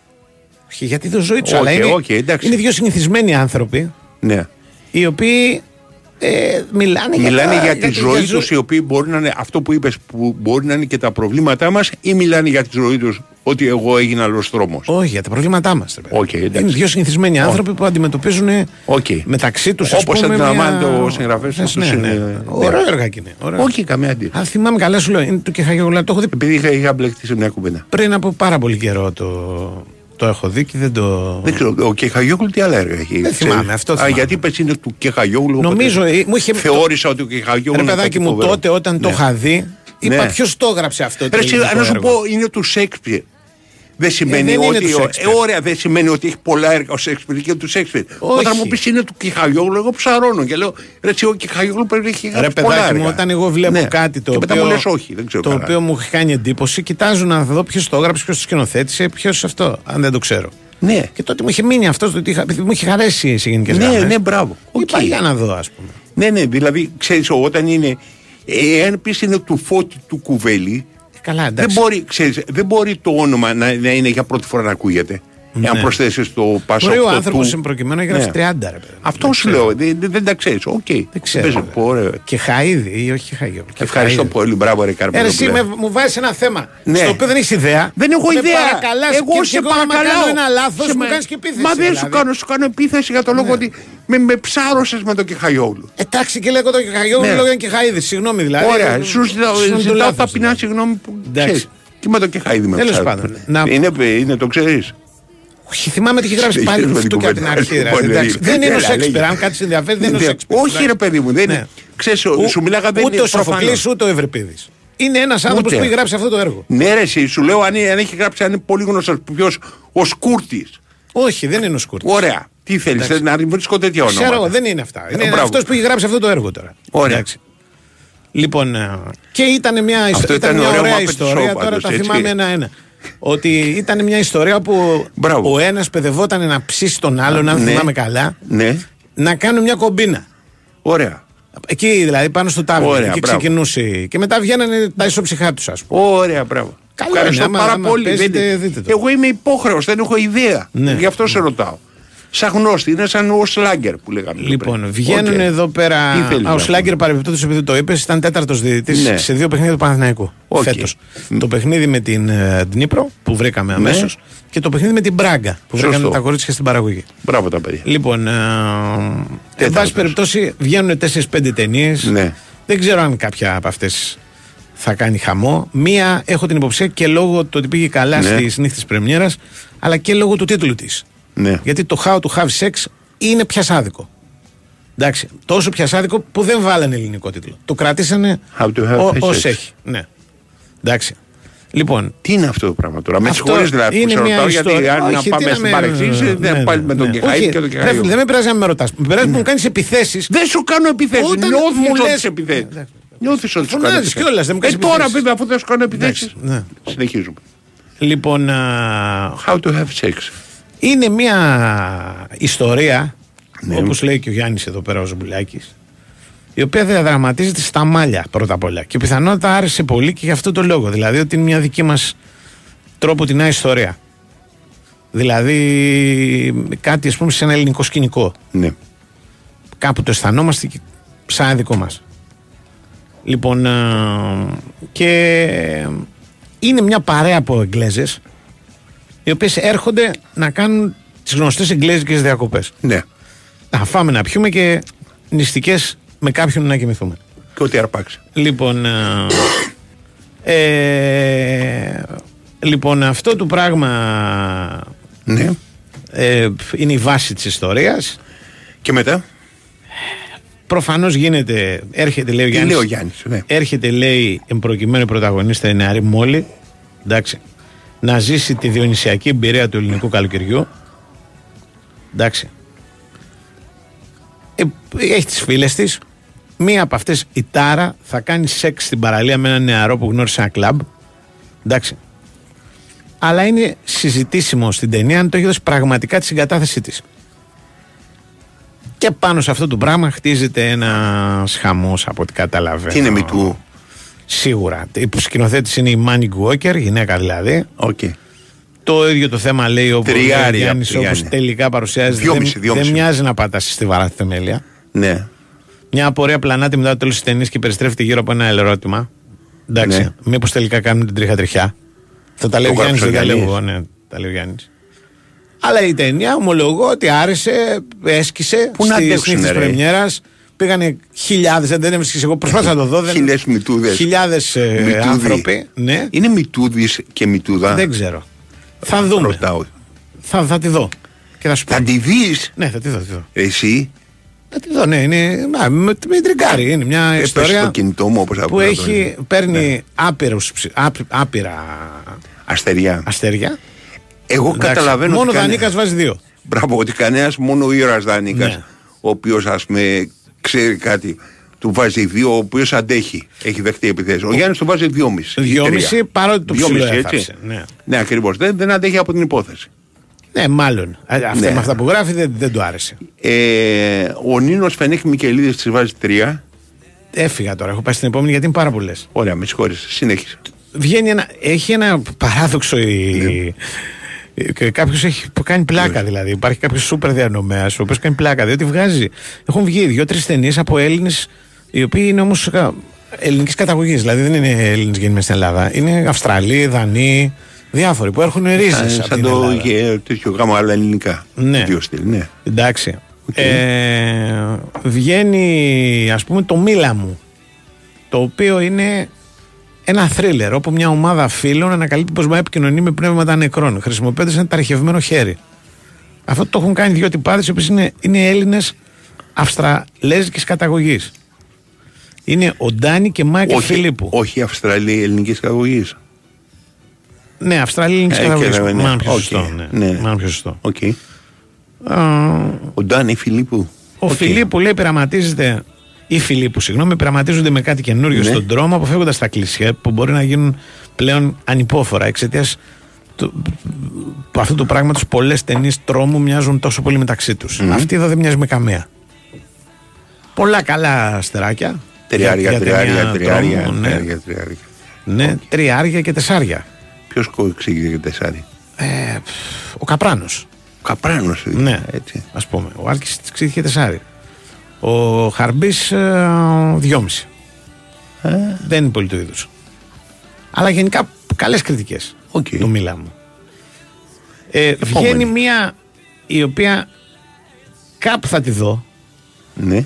Όχι, για τη ζωή τους. Οκ, αλλά είναι, οκ, εντάξει. είναι δύο συνηθισμένοι άνθρωποι Ναι. οι οποίοι ε, μιλάνε, Μιλάνε τα- για τη ζωή ζω- τους, οι οποίοι μπορεί να είναι αυτό που είπες, που μπορεί να είναι και τα προβλήματά μας, ή μιλάνε για τη ζωή τους ότι εγώ έγινα άλλο δρόμο. Όχι, για τα προβλήματά μας. Okay, είναι δύο συνηθισμένοι άνθρωποι που αντιμετωπίζουν μεταξύ τους. Όπως αντιλαμβάνεται ο συγγραφέας Ναι, ναι, ναι. Ωραίο έργο είναι. ωραίο. Όχι, καμία αντίρρηση. Αν θυμάμαι καλά, σου λέω, είναι του Κεχαγιόγλου. Το έχω δει Επειδή είχα, είχα μπλεχτεί σε μια κουβέντα. πριν από πάρα πολύ καιρό το, το έχω δει και δεν το. Δεν ξέρω, ο Κεχαγιόγλου τι άλλα έργα έχει. Δεν θυμάμαι, Ξέρεις. αυτό Α, θυμάμαι. γιατί είπες είναι του Κεχαγιόγλου. Νομίζω, οπότε ε, μου είχε- Θεώρησα ότι ο Κεχαγιόγλου. Ρε είναι παιδάκι κάτι μου, φοβερό. τότε όταν το Ναι. είχα δει, είπα Ναι. ποιος το έγραψε αυτό. το Ρε, εσύ, ελληνικό να σου έργο; πω, είναι του Σέξπιρ. Δεν σημαίνει δεν είναι ότι. του ο- Σέξπιρ. ε, ωραία, δεν σημαίνει ότι έχει πολλά έργα ο Σέξπιρ και του Σέξπιρ. Όχι. Όταν μου πεις είναι του Κιχαγιόγλου, εγώ ψαρώνω και λέω Ρε, εσύ, ο Κιχαγιόγλου πρέπει να έχει Ρε γράψει πολλά παιδάκι μου, έργα. όταν εγώ βλέπω Ναι. κάτι το και μετά οποίο, μου λες όχι, δεν ξέρω το καλά. οποίο μου έχει κάνει εντύπωση, κοιτάζω να δω ποιος το έγραψε, ποιος το σκηνοθέτησε, ποιος αυτό, αν δεν το ξέρω. Ναι. Και τότε μου είχε μείνει αυτός, το ότι είχα- επειδή μου είχε χαρέσει σε γενικές Ναι, ναι, μπράβο. Είπα Οκ. για να δω, ας πούμε. Ναι, ναι, δηλαδή ξέρεις όταν είναι. Εάν πεις είναι του φώτη του κουβέλι, Καλά, δεν εντάξει. μπορεί, ξέρεις, δεν μπορεί το όνομα να, να είναι για πρώτη φορά να ακούγεται. Ναι. Εάν προσθέσεις το πασόκ. Μπορεί ο το άνθρωπος του- εν προκειμένου να γράψει Ναι. 30 ρε παιδί. Αυτό σου λέω, δεν, δεν, δεν τα ξέρεις. Οκ. Δεν ξέρω. Πες, βέβαια. ωραία. Και Χαΐδη ή όχι Χαΐδη. Και Ευχαριστώ Χαΐδη. πολύ, μπράβο, ρε Ε, ρε, Καρπέλο. εσύ με, μου βάζεις ένα θέμα Ναι. στο οποίο δεν έχεις ιδέα. Δεν έχω Με ιδέα. παρακαλάς Εγώ και- σε και εγώ άμα παρακαλάω. κάνω ένα λάθος, Σε μου με- κάνεις και επίθεση. Μα δεν σου δηλαδή. κάνω, σου κάνω επίθεση για το λόγο ότι με, με ψάρωσες με τον Κεχαγιόγλου. Εντάξει και λέγω το Κεχαγιόγλου, Ναι. λόγω είναι και Χαΐδη. Συγγνώμη δηλαδή. Ωραία, Ε, σου ζητάω συγγνώμη το ζητάω λάθος, ταπεινά δηλαδή. συγγνώμη που Εντάξει. ξέρεις. Και με το Κεχαίδη με Τέλος ψάρωσε. πάντων, να- Είναι, είναι, το ξέρεις. Όχι, θυμάμαι ότι είχε γράψει πάλι Συνεχίζουμε αυτό την και από την κουβέντα. αρχή. δηλαδή, Λοιπόν, εντάξει. ναι. Δεν είναι ο Έλα, Σέξπιρ. λέγε. Αν κάτι σε ενδιαφέρει, δεν είναι ο Ναι, Σέξπιρ. όχι, ρε παιδί μου, δεν είναι. Ναι. Ξέρεις, Ο- σου μιλάγα δεν Ούτε είναι ο Σοφοκλής προφανώς. ούτε ο Ευρυπίδης. Είναι ένας άνθρωπος Ούτε. που έχει γράψει αυτό το έργο. Ναι, ρε, εσύ, σου λέω αν, αν έχει γράψει, αν είναι πολύ γνωστός ποιος ο Σκούρτης. Όχι, δεν είναι ο Σκούρτης. Ωραία. Τι θέλεις, Εντάξει. να βρίσκω τέτοια ονόματα. Ξέρω εγώ, δεν είναι αυτά. Είναι μπράβο. αυτός που έχει γράψει αυτό το έργο τώρα. Ωραία. Εντάξει. Λοιπόν, ε, και ήταν μια, ιστο- Αυτό ήταν ήταν μια ωραίο ωραία Muppet ιστορία. Show τώρα πάντως, τα έτσι. θυμάμαι ένα-ένα. Ότι ήταν μια ιστορία που ο ένας παιδευόταν να ψήσει τον άλλον, αν Ναι. θυμάμαι καλά, Ναι. να κάνουν μια κομπίνα. Ωραία. Εκεί δηλαδή πάνω στο τάβλι. Ωραία, εκεί μπράβο. ξεκινούσε. Και μετά βγαίνανε τα εσώψυχά τους, ας πούμε. Ωραία, μπράβο. Καλό Ευχαριστώ είναι, άμα- πάρα άμα πολύ. παίζετε, Δεν- δείτε το. Εγώ είμαι υπόχρεος, δεν έχω ιδέα. Ναι. Γι' αυτό σε ρωτάω. Σαν γνώστη, είναι σαν ο Σλάγκερ που λέγαμε. Λοιπόν, πριν. βγαίνουν Οκ. εδώ πέρα. Τι θέλεις Α, ο να Σλάγκερ παρεμπιπτόντως, επειδή το είπες, ήταν τέταρτος διαιτητής Ναι. σε δύο παιχνίδια του Παναθηναϊκού. Οκ. Φέτος. Το παιχνίδι με την ε, Ντνίπρο που βρήκαμε Ναι. αμέσως και το παιχνίδι με την Μπράγκα που Σωστό. βρήκαμε τα κορίτσια στην παραγωγή. Μπράβο τα παιδιά. Λοιπόν, ε, εν Τέταρτος. πάση περιπτώσει βγαίνουν 4-5 ταινίες. Ναι. Δεν ξέρω αν κάποια από αυτές θα κάνει χαμό. Μία έχω την υποψία και λόγω του ότι πήγε καλά Ναι. στις νύχτες Πρεμιέρας, αλλά και λόγω του τίτλου της. Ναι. Γιατί το How to Have Sex είναι πιασάδικο. Εντάξει, τόσο πιασάδικο που δεν βάλανε ελληνικό τίτλο. Το κρατήσανε How to have ω- sex. ως έχει. Ναι. Εντάξει. Λοιπόν, Τι είναι αυτό το πράγμα τώρα; Με αυτό συγχωρείς δηλαδή που είναι σε μια ρωτάω γιατί ιστορία. αν να Όχι, πάμε τι να στην με- παρεξήγηση ναι, δεν ναι, πάλι με τον ναι. Κεχαίδη Όχι, και τον ρε Κεχαίδη. φίλε, Δεν με πειράζει να με ρωτάς. Με πειράζει που μου κάνεις επιθέσεις. Δεν σου κάνω επιθέσεις. Όταν Νιώθεις μου ότι λες- σε επιθέσει. Νιώθεις ότι σου κάνω Φωνάζεις επιθέσεις. κιόλας, δεν μου κάνεις Ε, τώρα επιθέσεις. βέβαια αφού δεν σου κάνω επιθέσεις. Ναι. Συνεχίζουμε. Λοιπόν, α, How to have sex. Είναι μια ιστορία, Ναι. όπως λέει και ο Γιάννης εδώ πέρα ο Ζουμπουλάκης, η οποία διαδραματίζεται στα μάλια πρώτα απ' όλα. Και πιθανότατα άρεσε πολύ και γι' αυτό το λόγο. Δηλαδή ότι είναι μια δική μας τρόπο την ιστορία. Δηλαδή κάτι ας πούμε σε ένα ελληνικό σκηνικό. Ναι. κάπου το αισθανόμαστε και σαν δικό μας. Λοιπόν, α, και είναι μια παρέα από Εγγλέζες οι οποίες έρχονται να κάνουν τις γνωστές εγγλέζικες διακοπές. Ναι. Να φάμε να πιούμε και νηστικές με κάποιον να κοιμηθούμε. Και ό,τι αρπάξει. Λοιπόν, α, ε, λοιπόν αυτό το πράγμα Ναι. ε, είναι η βάση της ιστορίας. Και μετά; Προφανώς γίνεται, έρχεται λέει ο Τι Γιάννης, λέει ο Γιάννης, ναι. έρχεται λέει εμπροκειμένου πρωταγωνίστα η νεαρή Μόλι, εντάξει, να ζήσει τη διονυσιακή εμπειρία του ελληνικού καλοκαιριού. Εντάξει. Ε, έχει τις φίλες της. Μία από αυτές, η Τάρα, θα κάνει σεξ στην παραλία με έναν νεαρό που γνώρισε ένα κλαμπ. Εντάξει. Αλλά είναι συζητήσιμο στην ταινία αν το έχει δώσει πραγματικά τη συγκατάθεσή της. Και πάνω σε αυτό το πράγμα χτίζεται ένας χαμός από ό,τι καταλαβαίνω. Τι είναι μητού. Σίγουρα. Η σκηνοθέτη είναι η Μάνι Γκουόκερ, γυναίκα δηλαδή. Okay. Το ίδιο το θέμα λέει ο Τριάρια, Γιάννης όπως τριάρια. τελικά παρουσιάζεται. Δυόμιση, δεν, δυόμιση. δεν μοιάζει να πατάσει στη βαρά θεμέλια. Ναι. Μια απορία πλανάται μετά το τέλος της ταινίας και περιστρέφεται γύρω από ένα ερώτημα. Εντάξει. Ναι. Μήπως τελικά κάνουν την τρίχα τριχιά. Θα τα λέει ο Το Γιάννης, γράψε δεν ο τα λέω Γιάννης. εγώ. Ναι, τα λέει ο Γιάννης. Αλλά η ταινία ομολογώ ότι άρεσε, έσκησε. Πού να στις αντέξουνε, νύχτες ρε; πρεμιέρας. Πήγανε χιλιάδες, δεν έβρισκε εγώ. Προσπάθησα να το δω. δεν- Χιλιάδες μητούδες. Χιλιάδες, ε, Μητούδι. άνθρωποι. Ναι, Είναι μητούδη και μητούδα; δεν ξέρω. Θα δούμε. Ρωτάω. Θα, θα τη δω. Και θα σου πω. Θα τη δεις; Ναι, θα τη δω. Θα τη δω, Εσύ; θα τη δω ναι, είναι. Μα, με, με τριγκάρει. Είναι μια Έπεσε ιστορία το κινητό μου όπως που έχει, παίρνει άπειρους, ψη- άπ- άπειρα Αστεριά. αστέρια. Εγώ Εντάξει, καταλαβαίνω. Μόνο ότι κανέ- Δανίκας βάζει δύο. Μπράβο, ότι κανένας μόνο ο ήρωας Δανίκας, Ναι. ο οποίος ας πούμε ξέρει κάτι, του βάζει δύο, ο οποίος αντέχει. Έχει δεχτεί επιθέσεις. Ο Γιάννης του βάζει δυόμιση. ή Δυόμιση τρία. παρότι το Δυόμιση, ψηλό έτσι. έθαψε. Ναι. Ναι, ακριβώς. Δεν, δεν αντέχει από την υπόθεση. ναι, μάλλον. Α, Αυτά, Ναι. Με αυτά που γράφει δεν, δεν του άρεσε. Ε, ο Νίνος Φενέκ Μικελίδης της βάζει τρία. Έφυγα τώρα, έχω πάει στην επόμενη γιατί είναι πάρα πολλές. Ωραία, με συγχωρείτε. Συνέχισε. Βγαίνει ένα, έχει ένα παράδοξο η. Ναι. Κάποιος έχει που κάνει πλάκα δηλαδή. Υπάρχει κάποιος σούπερ διανομέας ο οποίος κάνει πλάκα. Διότι βγάζει. Έχουν βγει δύο-τρει ταινίες από Έλληνες οι οποίοι είναι όμως ελληνικής καταγωγής. Δηλαδή δεν είναι Έλληνες γεννημένοι στην Ελλάδα. Είναι Αυστραλοί, Δανείοι, διάφοροι που έχουν ρίζες. Σαν, σαν το και τέτοιο γάμο, αλλά ελληνικά. Ναι. Δύο στυλ, ναι. Εντάξει. Ε, βγαίνει ας πούμε το Μίλα μου το οποίο είναι ένα θρίλερ όπου μια ομάδα φίλων ανακαλύπτει πως να επικοινωνεί με πνεύματα νεκρών χρησιμοποιώντας ένα ταριχευμένο χέρι αυτό το έχουν κάνει δύο τυπάδες οι οποίες είναι, είναι Έλληνες Αυστραλέζικης καταγωγής είναι ο Ντάνι και Μάικλ Όχι, Φιλίππου όχι Αυστραλία ελληνικής καταγωγής. ναι Αυστραλία ελληνικής Ε, καταγωγής και, ναι, μάλλον πιο οκ, σωστό ναι. ναι. Μάλλον πιο σωστό Οκ. Α, Ο Ντάνι Φιλίππου. Ο Φιλίππου λέει πειραματίζεται, ή Φιλίππου, συγγνώμη, πειραματίζονται με κάτι καινούριο Ναι. στον δρόμο, αποφεύγοντας τα κλισιέ που μπορεί να γίνουν πλέον ανυπόφορα εξαιτίας του, αυτού του πράγματος. Πολλές ταινίες τρόμου μοιάζουν τόσο πολύ μεταξύ τους. Αυτή εδώ δεν μοιάζει με καμία. Πολλά καλά αστεράκια. Τριάρια, για- για τριάρια, ταινία τριάρια, τρόμου, ναι. τριάρια, τριάρια. Ναι, τριάρια και τεσσάρια. Ποιος κοεξήγησε για τεσσάρι; Ε, ο Καπράνος. Ο Καπράνος. Ναι, έτσι. ας πούμε. Ο Άλκη της ξύχε τεσσάρι. Ο Χαρμπής δυόμιση. Δεν είναι πολύ το είδου. Αλλά γενικά καλές κριτικές. Οκ. Το Μίλα μου. Ε, Επόμενη. βγαίνει μία η οποία κάπου θα τη δω. Ναι.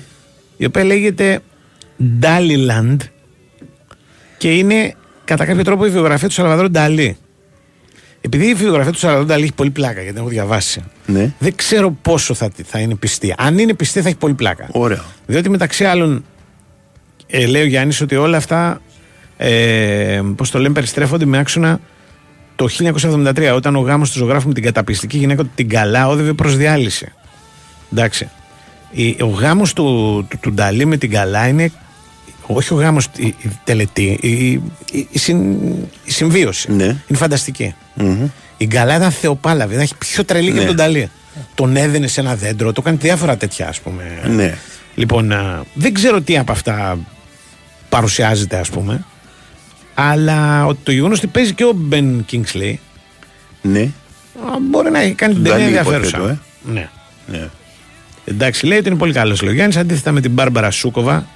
Η οποία λέγεται Daliland και είναι κατά κάποιο τρόπο η βιογραφία του Σαλβαδόρ Νταλή. Επειδή η βιογραφία του Σαλβαδόρ Νταλή έχει πολύ πλάκα γιατί την έχω διαβάσει. Ναι. Δεν ξέρω πόσο θα, θα είναι πιστή. Αν είναι πιστή, θα έχει πολύ πλάκα. Ωραία. Διότι μεταξύ άλλων, ε, λέει ο Γιάννης ότι όλα αυτά, ε, πώς το λέμε, περιστρέφονται με άξονα το 1973, όταν ο γάμος του ζωγράφου με την καταπιστική γυναίκα του την Καλά όδευε προς διάλυση. Εντάξει. Η- ο γάμος του, του, του Νταλή με την Καλά είναι. Όχι ο γάμος, η, η τελετή, η, η, η, συν- η συμβίωση. Ναι. Είναι φανταστική. Μμμ. Η Γκαλά ήταν θεοπάλαβη, ήταν πιο τρελή και Ναι. από τον Ταλή. Τον έδαινε σε ένα δέντρο, το κάνει διάφορα τέτοια, ας πούμε. Ναι. Λοιπόν, α, δεν ξέρω τι από αυτά παρουσιάζεται, ας πούμε. Αλλά ότι το γεγονός ότι παίζει και ο Μπεν Κίνγκσλεϊ Ναι. μπορεί να έχει κάνει την Νταλή ταινία υποθέτω, ενδιαφέρουσα. ε. Ναι. ναι. Εντάξει, λέει ότι είναι πολύ καλός ο Γιάννη, αντίθετα με την Μπάρμπαρα Σούκοβα.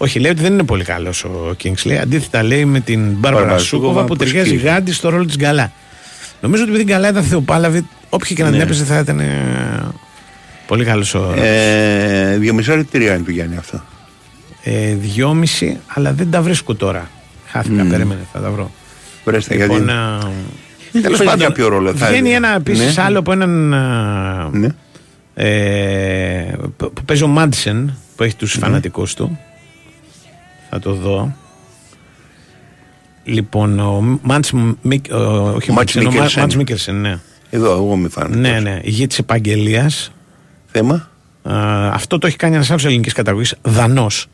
Όχι, λέει ότι δεν είναι πολύ καλός ο Kingsley. Αντίθετα, λέει με την Μπάρμπαρα Μπάρμπαρα Σούκοβα Σούκοβα που που ταιριάζει σκίζει. γάντι στο ρόλο της Γκαλά. Νομίζω ότι επειδή η Γκαλά ήταν Θεοπάλαβη, όποια και να την Ναι. έπαιζε θα ήταν ε, πολύ καλός ο Ε, δύο μισά ή τρία είναι του Γιάννη αυτό. ε, δυόμιση, αλλά δεν τα βρίσκω τώρα. Χάθηκα, Μμ. περίμενε, θα τα βρω. Βρες τα Λοιπόν, γιατί. α, Δεν τέλος παίζει πάντων, κάποιο ρόλο, θα βγαίνει έλεγα. ένα επίσης Ναι. άλλο από έναν. α, Ναι. ε, που που παίζει ο Μάντσεν που έχει τους φανατικούς του. Θα το δω. Λοιπόν, ο Μάντς Μικ- ο- όχι Μάτς Μάντσεν, ο Μα- Μίκελσεν. Μάτς Μίκελσεν, ναι. Εδώ, εγώ μη φάνω. Ναι, ναι, ηγέτη της επαγγελίας. Θέμα; Α, αυτό το έχει κάνει ένας άλλος ελληνικής καταγωγής, Δανός.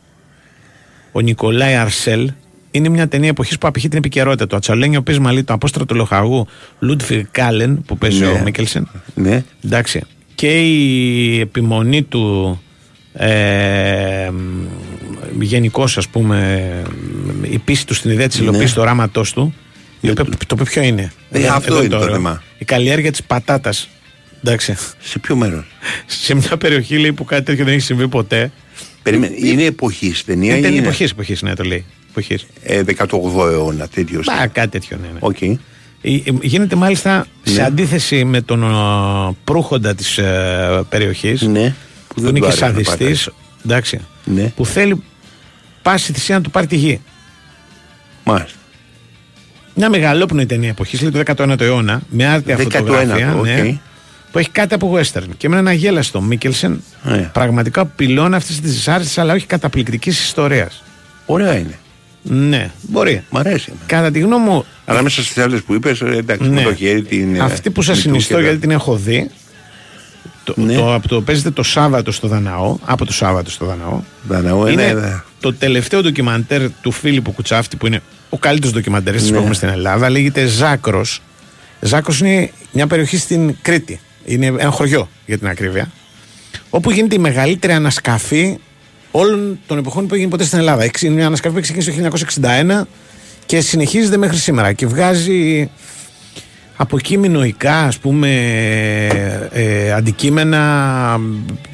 Ο Νικολάη Αρσέλ. Είναι μια ταινία εποχής που απηχεί την επικαιρότητα του. Ατσαλένιο Πες Μαλί, το απόστρατο λοχαγού Λούντφιγκ Κάλεν που παίζει Ναι. ο Μίκελσεν. Ναι. Εντάξει. Και η επιμονή του ε, γενικώ ας πούμε η πίστη του στην ιδέα της Ναι. υλοποίησης του οράματός του η οποία, το οποίο ποιο είναι; Ε, Εδώ- αυτό εδώ είναι το ωραίο. θέμα. η καλλιέργεια της πατάτας εντάξει Σε ποιο μέρος; σε μια περιοχή λέει που κάτι τέτοιο δεν έχει συμβεί ποτέ Περίμενε, είναι εποχής ταινία είναι ή ταινία είναι εποχής, εποχής ναι το λέει εποχής. ε, 18ο αιώνα τέτοιο. Μπα, κάτι τέτοιο ναι, ναι. Οκ. Ε, ε, Γίνεται μάλιστα σε Ναι. αντίθεση με τον ε, προύχοντα της ε, περιοχής Ναι. που δεν είναι του και άρεσε ένα σαδιστής εντάξει, Ναι. που θέλει πάση θυσία να του πάρει τη γη. Μάλιστα. Μια μεγαλόπνοη ταινία εποχής, λέει το 19ο αιώνα, με άρτια 19ο, φωτογραφία, οκ. ναι, που έχει κάτι από western. Και με έναν αγέλαστο Μίκελσεν, Ναι. πραγματικά πυλώνα αυτής της δυσάρεστη αλλά όχι καταπληκτικής ιστορίας. Ωραία είναι. Ναι, μπορεί. Μ' αρέσει. εμένα. Κατά τη γνώμη μου, Αλλά μέσα στις άλλες που είπες, εντάξει, Ναι. με το χέρι την. ε, αυτή που σας συνιστώ και γιατί τα- την έχω δει, το, Ναι. το, από το παίζεται το Σάββατο στο Δαναό, από το Σάββατο στο Δαναό. Δαναό, είναι είναι, ε, το τελευταίο ντοκιμαντέρ του Φίλιππου Κουτσάφτη που είναι ο καλύτερος ντοκιμαντέρ Ναι. που έχουμε στην Ελλάδα. Λέγεται Ζάκρος. Ζάκρος είναι μια περιοχή στην Κρήτη. Είναι ένα χωριό για την ακρίβεια. Όπου γίνεται η μεγαλύτερη ανασκαφή όλων των εποχών που έγινε ποτέ στην Ελλάδα. Εξ- Είναι μια ανασκαφή που ξεκίνησε το 1961 και συνεχίζεται μέχρι σήμερα. Και βγάζει από εκεί μινοϊκά, ας πούμε, ε, αντικείμενα.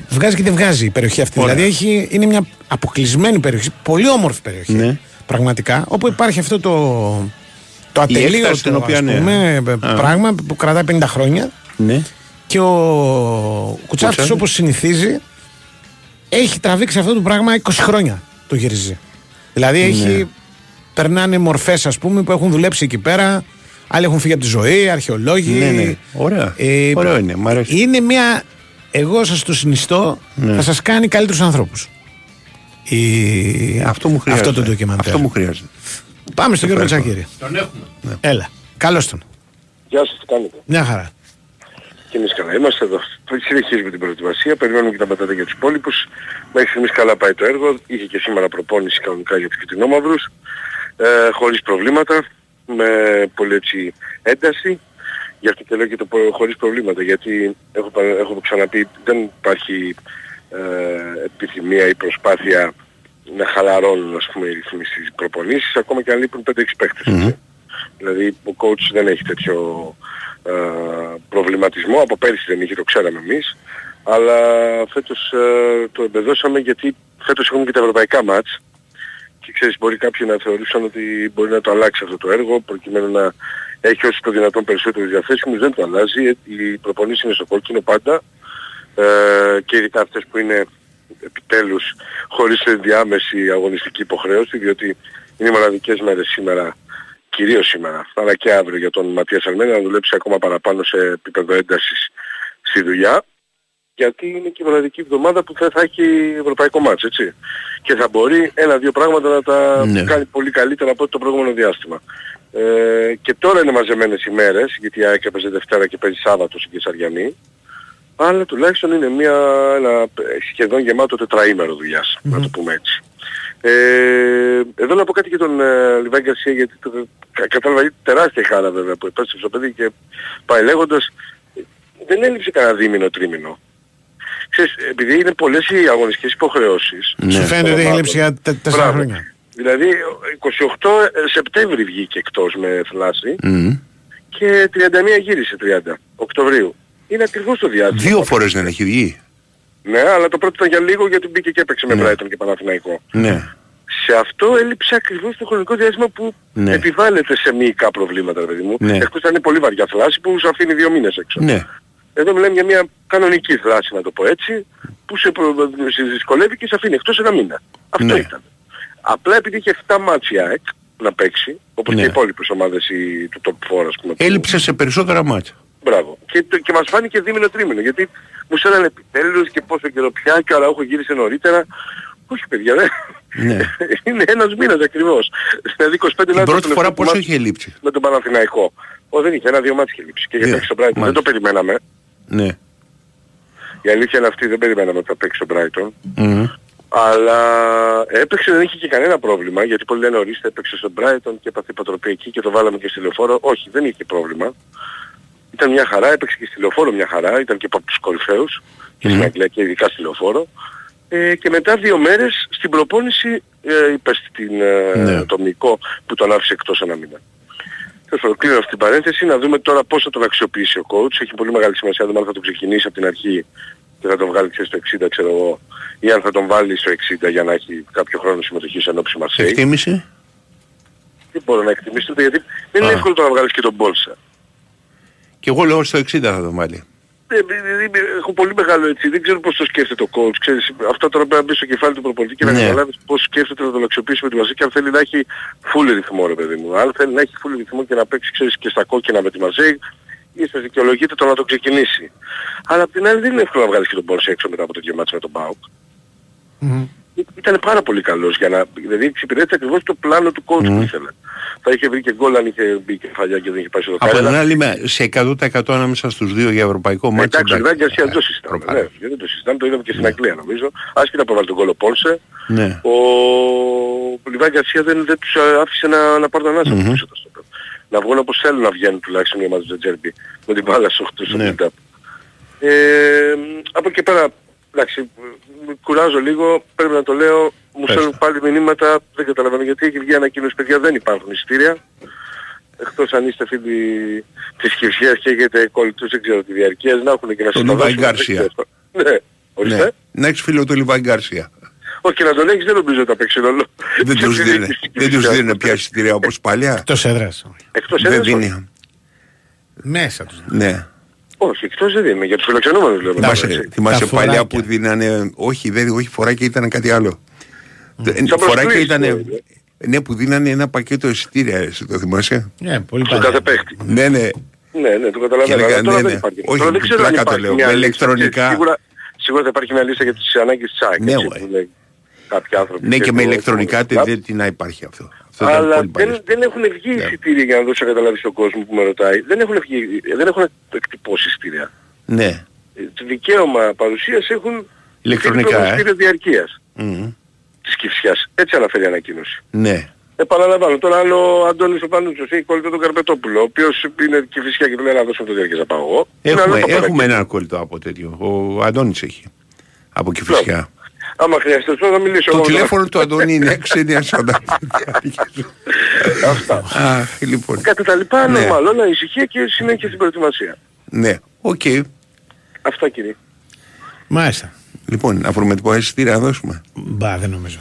Βγάζει και δεν βγάζει η περιοχή αυτή. Ωραία. Δηλαδή έχει, είναι μια αποκλεισμένη περιοχή, πολύ όμορφη περιοχή. Ναι. Πραγματικά. Όπου υπάρχει αυτό το, το Η έκταση ατελείωτο την οποία, ας ναι. πούμε, Α. πράγμα που κρατάει 50 χρόνια. Ναι. Και ο Κουτσάφτης Κουτσάφτης. όπως συνηθίζει έχει τραβήξει αυτό το πράγμα 20 χρόνια το γυρίζει. Δηλαδή Ναι. έχει, περνάνε μορφές ας πούμε που έχουν δουλέψει εκεί πέρα, άλλοι έχουν φύγει από τη ζωή, αρχαιολόγοι. Ναι, ναι. Ωραία. Ε, Ωραίο είναι, μ' αρέσει. Είναι μια, εγώ σας το συνιστώ, Ναι. θα σας κάνει καλύτερους ανθρώπους. Η... Αυτό μου χρειάζεται. Αυτό το ντοκιμαντέρ. Αυτό μου χρειάζεται. Πάμε στον κύριο Ευχαριστώ. Τσακύρη. Τον έχουμε. Έλα. Καλώς τον. Γεια σας, τι κάνετε; Μια χαρά. Και εμείς καλά είμαστε εδώ. Συνεχίζουμε την προετοιμασία, περιμένουμε και τα πατάτα για τους υπόλοιπους. Μέχρι στιγμής καλά πάει το έργο. Είχε και σήμερα προπόνηση κανονικά για τους κοιτινόμαυρους. Ε, χωρίς προβλήματα, με πολύ έτσι ένταση. Γι' αυτό και λέω και το πο- χωρίς προβλήματα, γιατί έχω, πα- έχω ξαναπεί δεν υπάρχει ε, επιθυμία ή προσπάθεια να χαλαρώνουν ας πούμε οι ρυθμοί στις προπονήσεις, ακόμα και αν λείπουν 5-6 παίχτες. έτσι. Δηλαδή ο coach δεν έχει τέτοιο ε, προβληματισμό. Από πέρυσι δεν είχε, το ξέραμε εμείς. Αλλά φέτος ε, το εμπεδώσαμε γιατί φέτος έχουμε και τα ευρωπαϊκά μάτς. Και ξέρεις μπορεί κάποιοι να θεωρούσαν ότι μπορεί να το αλλάξει αυτό το έργο προκειμένου να έχει όσο το δυνατόν περισσότερους διαθέσιμους. Δεν το αλλάζει. Ε, Οι προπονήσεις είναι στο κόκκινο πάντα. Ε, και ειδικά αυτές που είναι επιτέλους χωρίς διάμεση αγωνιστική υποχρέωση διότι είναι οι μοναδικές μέρες σήμερα κυρίως σήμερα, αλλά και αύριο για τον Ματίας Αλμένα να δουλέψει ακόμα παραπάνω σε επίπεδο έντασης στη δουλειά γιατί είναι και η μοναδική εβδομάδα που θα, θα έχει ευρωπαϊκό μάτς, έτσι. Και θα μπορεί ένα-δύο πράγματα να τα Ναι. κάνει πολύ καλύτερα από ό,τι το προηγούμενο διάστημα. Ε, και τώρα είναι μαζεμένες οι μέρες, γιατί η ΑΕΚ έπαιζε Δευτέρα και παίζει Σάββατο στην Κεσαριανή. Αλλά τουλάχιστον είναι μια, ένα σχεδόν γεμάτο τετραήμερο δουλειάς, να το πούμε έτσι. Ε, εδώ να πω κάτι για τον ε, Λιβάη Γκαρσία γιατί το, κα- κατάλαβα είναι τεράστια χαρά βέβαια που επέστρεψε στο παιδί και πάει λέγοντας ε, δεν έλειψε κανένα δίμηνο τρίμηνο. Ξέρεις, επειδή είναι πολλές οι αγωνιστικές υποχρεώσεις. Ναι. Σου φαίνεται ότι έχει λείψει για τε- τέσσερα Μπράβο. χρόνια. Δηλαδή 28 Σεπτέμβρη βγήκε εκτός με θλάση Μμμ. και 31 γύρισε 30 Οκτωβρίου. Είναι ακριβώς το διάστημα. Δύο φορές δεν έχει βγει. Ναι, αλλά το πρώτο ήταν για λίγο γιατί μπήκε και έπαιξε με Ναι. Brighton και Παναθηναϊκό. Ναι. Σε αυτό έλειψε ακριβώς το χρονικό διάστημα που Ναι. επιβάλλεται σε μυϊκά προβλήματα, ρε παιδί μου. Ναι. Εκτός αν είναι πολύ βαριά θλάση που σου αφήνει δύο μήνες έξω. Ναι. Εδώ μιλάμε για μια κανονική θλάση, να το πω έτσι, που σε, προ... σε δυσκολεύει και σε αφήνει εκτός ένα μήνα. Αυτό Ναι. ήταν. Απλά επειδή είχε 7 μάτς η ΑΕΚ να παίξει, όπως Ναι. και οι υπόλοιπες ομάδες οι, του top 4 ας πούμε. που- Έλειψε σε περισσότερα μάτια. Μπράβο. Και, το, και μας φάνηκε δίμηνο τρίμηνο, γιατί μου στέλνανε επιτέλους και πόσο καιρό πια και ο Αραούχο γύρισε νωρίτερα. Όχι παιδιά, δεν. Ναι. είναι ένας μήνας ακριβώς. Δηλαδή 25 Την λεπτά πρώτη φορά πόσο είχε λείψει; με τον Παναθηναϊκό. Ο, δεν είχε ένα-δύο μάτς είχε λείψει. Και για Δύο. παίξει τον Brighton. Δεν Μάλιστα. το περιμέναμε. Ναι. Η αλήθεια είναι αυτή, δεν περιμέναμε ότι θα παίξει τον Brighton. Μμμ. Αλλά έπαιξε, δεν είχε και κανένα πρόβλημα, γιατί πολλοί λένε ορίστε έπαιξε στον Brighton και έπαθε υποτροπή εκεί και το βάλαμε και στη λεωφόρο. Όχι, δεν είχε πρόβλημα. Ήταν μια χαρά, έπαιξε και στη λεωφόρο μια χαρά, ήταν και από τους κορυφαίους και στην Αγγλία και ειδικά στη λεωφόρο. Ε, και μετά δύο μέρες στην προπόνηση ε, είπες την, ε, Ναι. το μυϊκό που τον άφησε εκτός ένα μήνα. Τέλος πάντων, κλείνω αυτή την παρένθεση, να δούμε τώρα πώς θα τον αξιοποιήσει ο coach. Έχει πολύ μεγάλη σημασία να δούμε αν θα τον ξεκινήσει από την αρχή και θα τον βγάλει ξέρεις, στο 60 ξέρω εγώ ή αν θα τον βάλει στο 60 για να έχει κάποιο χρόνο συμμετοχής ενόψει Μαρσέη. Εκτίμηση; Δεν μπορώ να εκτιμήσω το γιατί δεν είναι Α. εύκολο το να βγάλεις και τον Μπόλσα. Και εγώ λέω στο 60 θα τον βάλει. Ε, ε, ε, Έχω πολύ μεγάλο έτσι, δεν ξέρω πώς το σκέφτεται ο coach. Ξέρεις, αυτό τώρα πρέπει να μπει στο κεφάλι του προπονητή και να Ναι. καταλάβεις πώς σκέφτεται να τον αξιοποιήσει με τη Μαρσέη και αν θέλει να έχει full ρυθμό ρε παιδί μου. Αν θέλει να έχει full ρυθμό και να παίξει ξέρεις, και στα κόκκινα με τη Μαρσέη, ίσως δικαιολογείται το να το ξεκινήσει. Αλλά απ' την άλλη δεν είναι εύκολο να βγάλεις και τον Μπόλσα έξω μετά από το δύο μάτς με τον Μπάουκ. Ήταν πάρα πολύ καλός για να... Δηλαδή εξυπηρέτησε ακριβώς το πλάνο του coach που ήθελε. Θα είχε βρει και γκολ αν είχε μπει κεφαλιά και δεν είχε πάει στο Από την δοκάρι. άλλη, με- σε 100% ανάμεσα στους δύο για ευρωπαϊκό μάτσο. Εντάξει, ο Γκάρσια δεν το συζητάμε. Ναι, δεν το συζητάμε, το είδαμε και στην Αγγλία νομίζω. Άσχετα που έβαλε τον κόλλο Πόλσε, Ναι. ο Λιβάη Γκαρσία δεν, δεν τους α, άφησε να, να πάρουν ανάσα Μμμ. πίσω τα στόπερ. Να βγουν όπως θέλουν να βγαίνουν τουλάχιστον οι ομάδες του Τζέρμπι με την μπάλα στο 8 στο Ναι. build-up. Ε, από εκεί πέρα, εντάξει, μ, κουράζω λίγο, πρέπει να το λέω, μου Πες στέλνουν πάλι μηνύματα, δεν καταλαβαίνω γιατί έχει βγει ανακοίνωση, παιδιά δεν υπάρχουν εισιτήρια. Εκτός αν είστε φίλοι της Κυψίας και έχετε κολλητούς, δεν ξέρω τη διαρκεία, να έχουν και να Τον σας τα Λιβάη δώσουν, δεν Γκάρσια. ξέρω. Ναι, ορίστε. Ναι. Να έχεις φίλο του Λιβάη Γκάρσια. Όχι, να τον έχεις δεν νομίζω ότι θα παίξει ρόλο. Δεν Σε τους αυτή δίνουν, τη δεν Κυψιά. τους δίνουν πια εισιτήρια όπως παλιά. Εκτός έδρας. Εκτός Δεν έδρας, όχι. δίνει. Μέσα τους. Ναι. Όχι, εκτός δεν δίνει. Για τους φιλοξενούμενους λέω. Θυμάσαι, εντάξει. θυμάσαι Τα παλιά φοράκια. που δίνανε, όχι, δεν, όχι φοράκια ήταν κάτι άλλο. Ε, Σαν Φοράκια προσκλήσεις, ήταν, δηλαδή. ναι που δίνανε ένα πακέτο εισιτήρια, εσύ το θυμάσαι; Ναι, πολύ Στον παλιά. κάθε παίχτη. Ναι, ναι. Ναι, ναι, το Και καταλαβαίνω. έλεγα, Αλλά τώρα ναι, δεν ναι. υπάρχει. Όχι, Τώρα δεν ξέρω αν πλάκα το υπάρχει λέω. μια Με λίστα. ηλεκτρονικά. Σίγουρα, σίγουρα θα υπάρχει μια λίστα για τις ανάγκες της ΑΕΚ. Ναι, έτσι, ué. που λέει Κάποιοι άνθρωποι. Ναι και με το- ηλεκτρονικά το- δεν την να υπάρχει αυτό. Αυτό ήταν Αλλά πολύ παλιό. δεν, δεν έχουν βγει Ναι. εισιτήρια για να δώσω καταλάβεις στον κόσμο που με ρωτάει. Δεν έχουν, βγει, δεν έχουν εκτυπώσει εισιτήρια. Ναι. Ε, Το δικαίωμα παρουσίας έχουν Ηλεκτρονικά, ε. εισιτήριο διαρκείας Μμμ. της Κυφσιάς. Έτσι αναφέρει η ανακοίνωση. Ναι. Επαναλαμβάνω, τώρα αν ο Αντώνης ο Πανούτσος έχει κολλητό τον Καρπετόπουλο, ο οποίος είναι και φυσικά και του λέει να δώσω το διάρκεια να πάω εγώ. είναι άλλο Έχουμε, το έχουμε παρακεί. έναν κολλητό από τέτοιο. Ο Αντώνης έχει. Από Κηφισιά. Άμα χρειαστεί τώρα να μιλήσω Το εγώ. τηλέφωνο του Αντώνη είναι 690. Αυτά. Α, λοιπόν. Κατά τα λοιπά, Ναι. normal, όλα ησυχία και συνέχεια στην προετοιμασία. Ναι, οκ. Αυτά κύριε. Μάλιστα. Λοιπόν, να βρούμε τίποτα εισιτήρια να δώσουμε; Μπα, δεν νομίζω.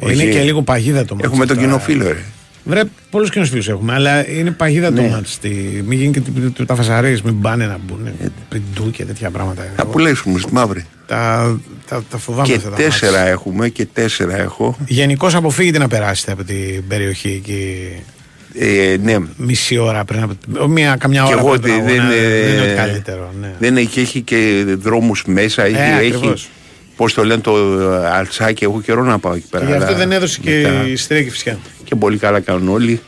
Όχι. Είναι και λίγο παγίδα το μάτς. Έχουμε τον τώρα. κοινό φίλο, ρε. Βρε, πολλούς κοινούς φίλους έχουμε, αλλά είναι παγίδα το Ναι. μάτς. Τι- Μην γίνει και του- του- τα φασαρίες, μην πάνε να μπουν. Πιντού και τέτοια πράγματα. Θα πουλέσουμε στη μαύρη. Τα, τα, τα φοβάμαι Και αυτά τα τέσσερα μάτς. έχουμε και τέσσερα έχω. Γενικώς αποφύγετε να περάσετε από την περιοχή εκεί Ε, ναι. μισή ώρα πριν από. Μία, καμιά Και ώρα εγώ πριν από τον ότι δεν, αγώνα. δεν είναι ε, ότι καλύτερο. Ναι. δεν έχει, έχει και δρόμους μέσα. Έχει, έχει ακριβώς. πώς το λένε το ε, αλτσάκι. Έχω καιρό να πάω εκεί πέρα. Και γι' αυτό αλλά δεν έδωσε και μετά- η στρέκη φυσικά. Και πολύ καλά κάνουν όλοι.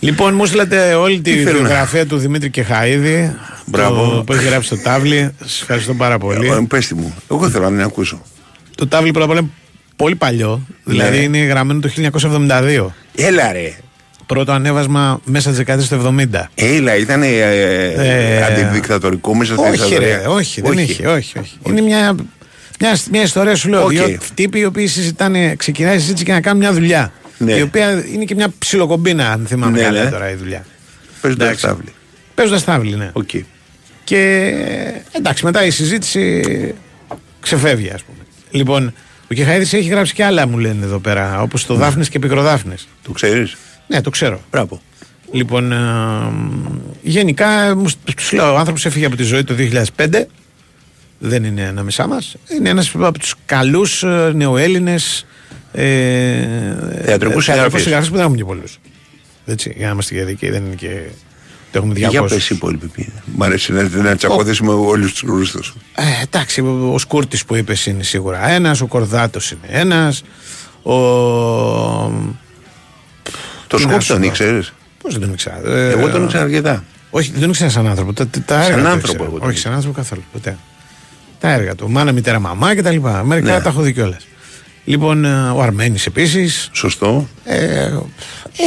Λοιπόν, μου στείλατε όλη τη Τι θέλω να- βιογραφία του Δημήτρη Κεχαίδη. Μπράβο. το- Που έχει γράψει το τάβλι. Σας ευχαριστώ πάρα πολύ. Ε, Πες τη μου. Εγώ θέλω να την ακούσω. Το τάβλι πρώτα απ' όλα είναι πολύ παλιό. Δηλαδή είναι γραμμένο το 1972. Έλα ρε. Πρώτο ανέβασμα μέσα στι δεκαετίε του 70. Έλα, ήταν ε, Ε, αντιδικτατορικό μέσα στη Όχι, δικτατορία. ρε, όχι, δεν έχει. Όχι, όχι. Είναι μια, μια, μια ιστορία, σου λέω. Οκ. Δύο τύποι οι οποίοι συζητάνε, ξεκινάει η συζήτηση και να κάνουν μια δουλειά. Ναι. Η οποία είναι και μια ψιλοκομπίνα, αν θυμάμαι Ναι, καλά ναι. τώρα η δουλειά. Παίζοντας Εντάξει. τάβλι. Παίζοντας τάβλι, ναι. Οκ. Και εντάξει, μετά η συζήτηση ξεφεύγει, ας πούμε. Λοιπόν, ο Κεχαΐδης έχει γράψει και άλλα, μου λένε εδώ πέρα, όπως το Δάφνες και Πικροδάφνες. Το ξέρεις; Ναι, το ξέρω. Μπράβο. Λοιπόν, ε, γενικά, μου- τους λέω, ο άνθρωπος έφυγε από τη ζωή το 2005. Δεν είναι ανάμεσά μας. Είναι ένας από τους καλούς νεοέλληνες ε, Θεατρικούς συγγραφείς. συγγραφείς που δεν έχουμε και πολλούς. Έτσι, για να είμαστε και δικαίοι, δεν είναι και. Το έχουμε 200. Για πες οι υπόλοιποι ποιοι είναι. Μ' αρέσει να, να τσακωθείς με όλους τους γνωστούς. Ε, εντάξει, ο, ο Σκούρτης που είπες είναι σίγουρα ένας, ο Κορδάτος είναι ένας. Ο. Το Τι να Σκούπ σου τον πω. ήξερες; Πώς δεν τον ήξερα. Εγώ τον ήξερα αρκετά. Όχι, δεν τον ήξερα σαν άνθρωπο. Τα, τα Σαν έργα του άνθρωπο ήξερα. εγώ τον Όχι, σαν άνθρωπο καθόλου. Ποτέ. Τα έργα του. Μάνα, μητέρα, μαμά και τα λοιπά. Μερικά Ναι. τα έχω δει κιόλας. Λοιπόν, ε, ο Αρμένης επίσης. Σωστό. Ε,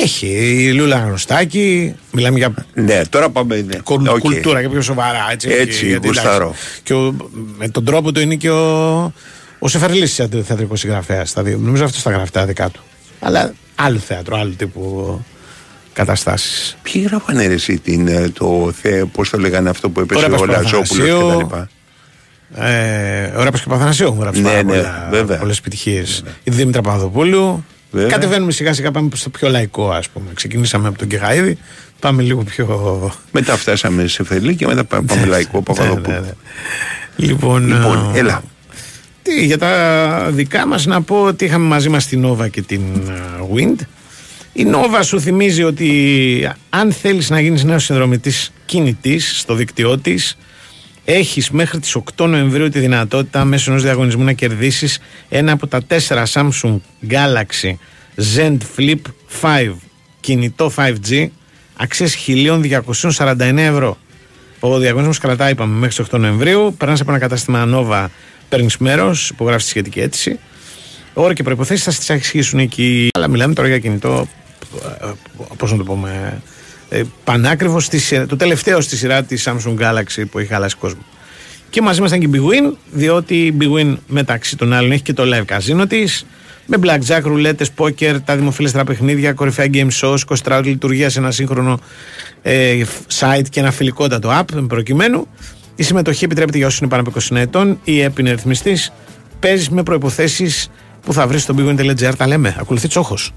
έχει. Η Λούλα Γνωστάκη. Μιλάμε για Ναι, τώρα πάμε. Ναι. κουλ- Οκ. κουλτούρα και πιο σοβαρά. Έτσι, Έτσι, γιατί, γουστάρω. εντάξει, Και ο, με τον τρόπο του είναι και ο, ο Σεφερλής θεατρικός συγγραφέας. Νομίζω αυτό τα γράφει τα δικά του. Αλλά άλλο θέατρο, άλλο τύπου καταστάσεις. Ποιοι γράφανε ρε εσύ την, ε, το θε, πώς το λέγανε αυτό που έπεσε Ωραία, ο πας Λαζόπουλος και Παπαθανασίου. τα λοιπά. Ε, ο Ράπας και ο Παθανασίου έχουν γράψει Ναι, πάρα ναι, πολλά, βέβαια. πολλές επιτυχίες. Η Δήμητρα Παπαδοπούλου. Βέβαια. Κατεβαίνουμε σιγά σιγά πάμε στο πιο λαϊκό ας πούμε. Ξεκινήσαμε από τον Κεχαίδη, πάμε λίγο πιο... Μετά φτάσαμε σε Φελή και μετά πά- πάμε λαϊκό Παπαδοπούλου. ναι, ναι. Λοιπόν, Λοιπόν, ε, έλα. Τι, για τα δικά μας να πω ότι είχαμε μαζί μας την Nova και την ε, Wind. Η Nova σου θυμίζει ότι αν θέλεις να γίνεις νέος συνδρομητής κινητής στο δίκτυό της έχεις μέχρι τις 8 Νοεμβρίου τη δυνατότητα μέσω ενός διαγωνισμού να κερδίσεις ένα από τα τέσσερα Samsung Galaxy Z Flip 5 κινητό 5G αξίας 1.249 ευρώ. Ο διαγωνισμός κρατάει, είπαμε, μέχρι τις 8 Νοεμβρίου. Περνάς από ένα κατάστημα Nova, παίρνεις μέρος, υπογράφεις τη σχετική αίτηση. Ώρα και προποθέσει θα τις αξίσουν εκεί. Αλλά μιλάμε τώρα για κινητό. Πώς να το πούμε. Ε, πανάκριβος, στη σειρά- το τελευταίο στη σειρά της Samsung Galaxy που έχει χαλάσει κόσμο. Και μαζί μας ήταν και η Big Win, διότι η Big Win μεταξύ των άλλων έχει και το live casino της. Με blackjack, ρουλέτες, poker, τα δημοφιλέστερα παιχνίδια, κορυφαία game shows, 24 ώρες λειτουργία σε ένα σύγχρονο ε, site και ένα φιλικότατο app εν προκειμένου. Η συμμετοχή επιτρέπεται για όσους είναι πάνω από 20 ετών. Η app είναι ρυθμιστής. Παίζεις με προποθέσει που θα βρεις στο bigwin.gr. Τα λέμε. Ακολουθεί τσόχος.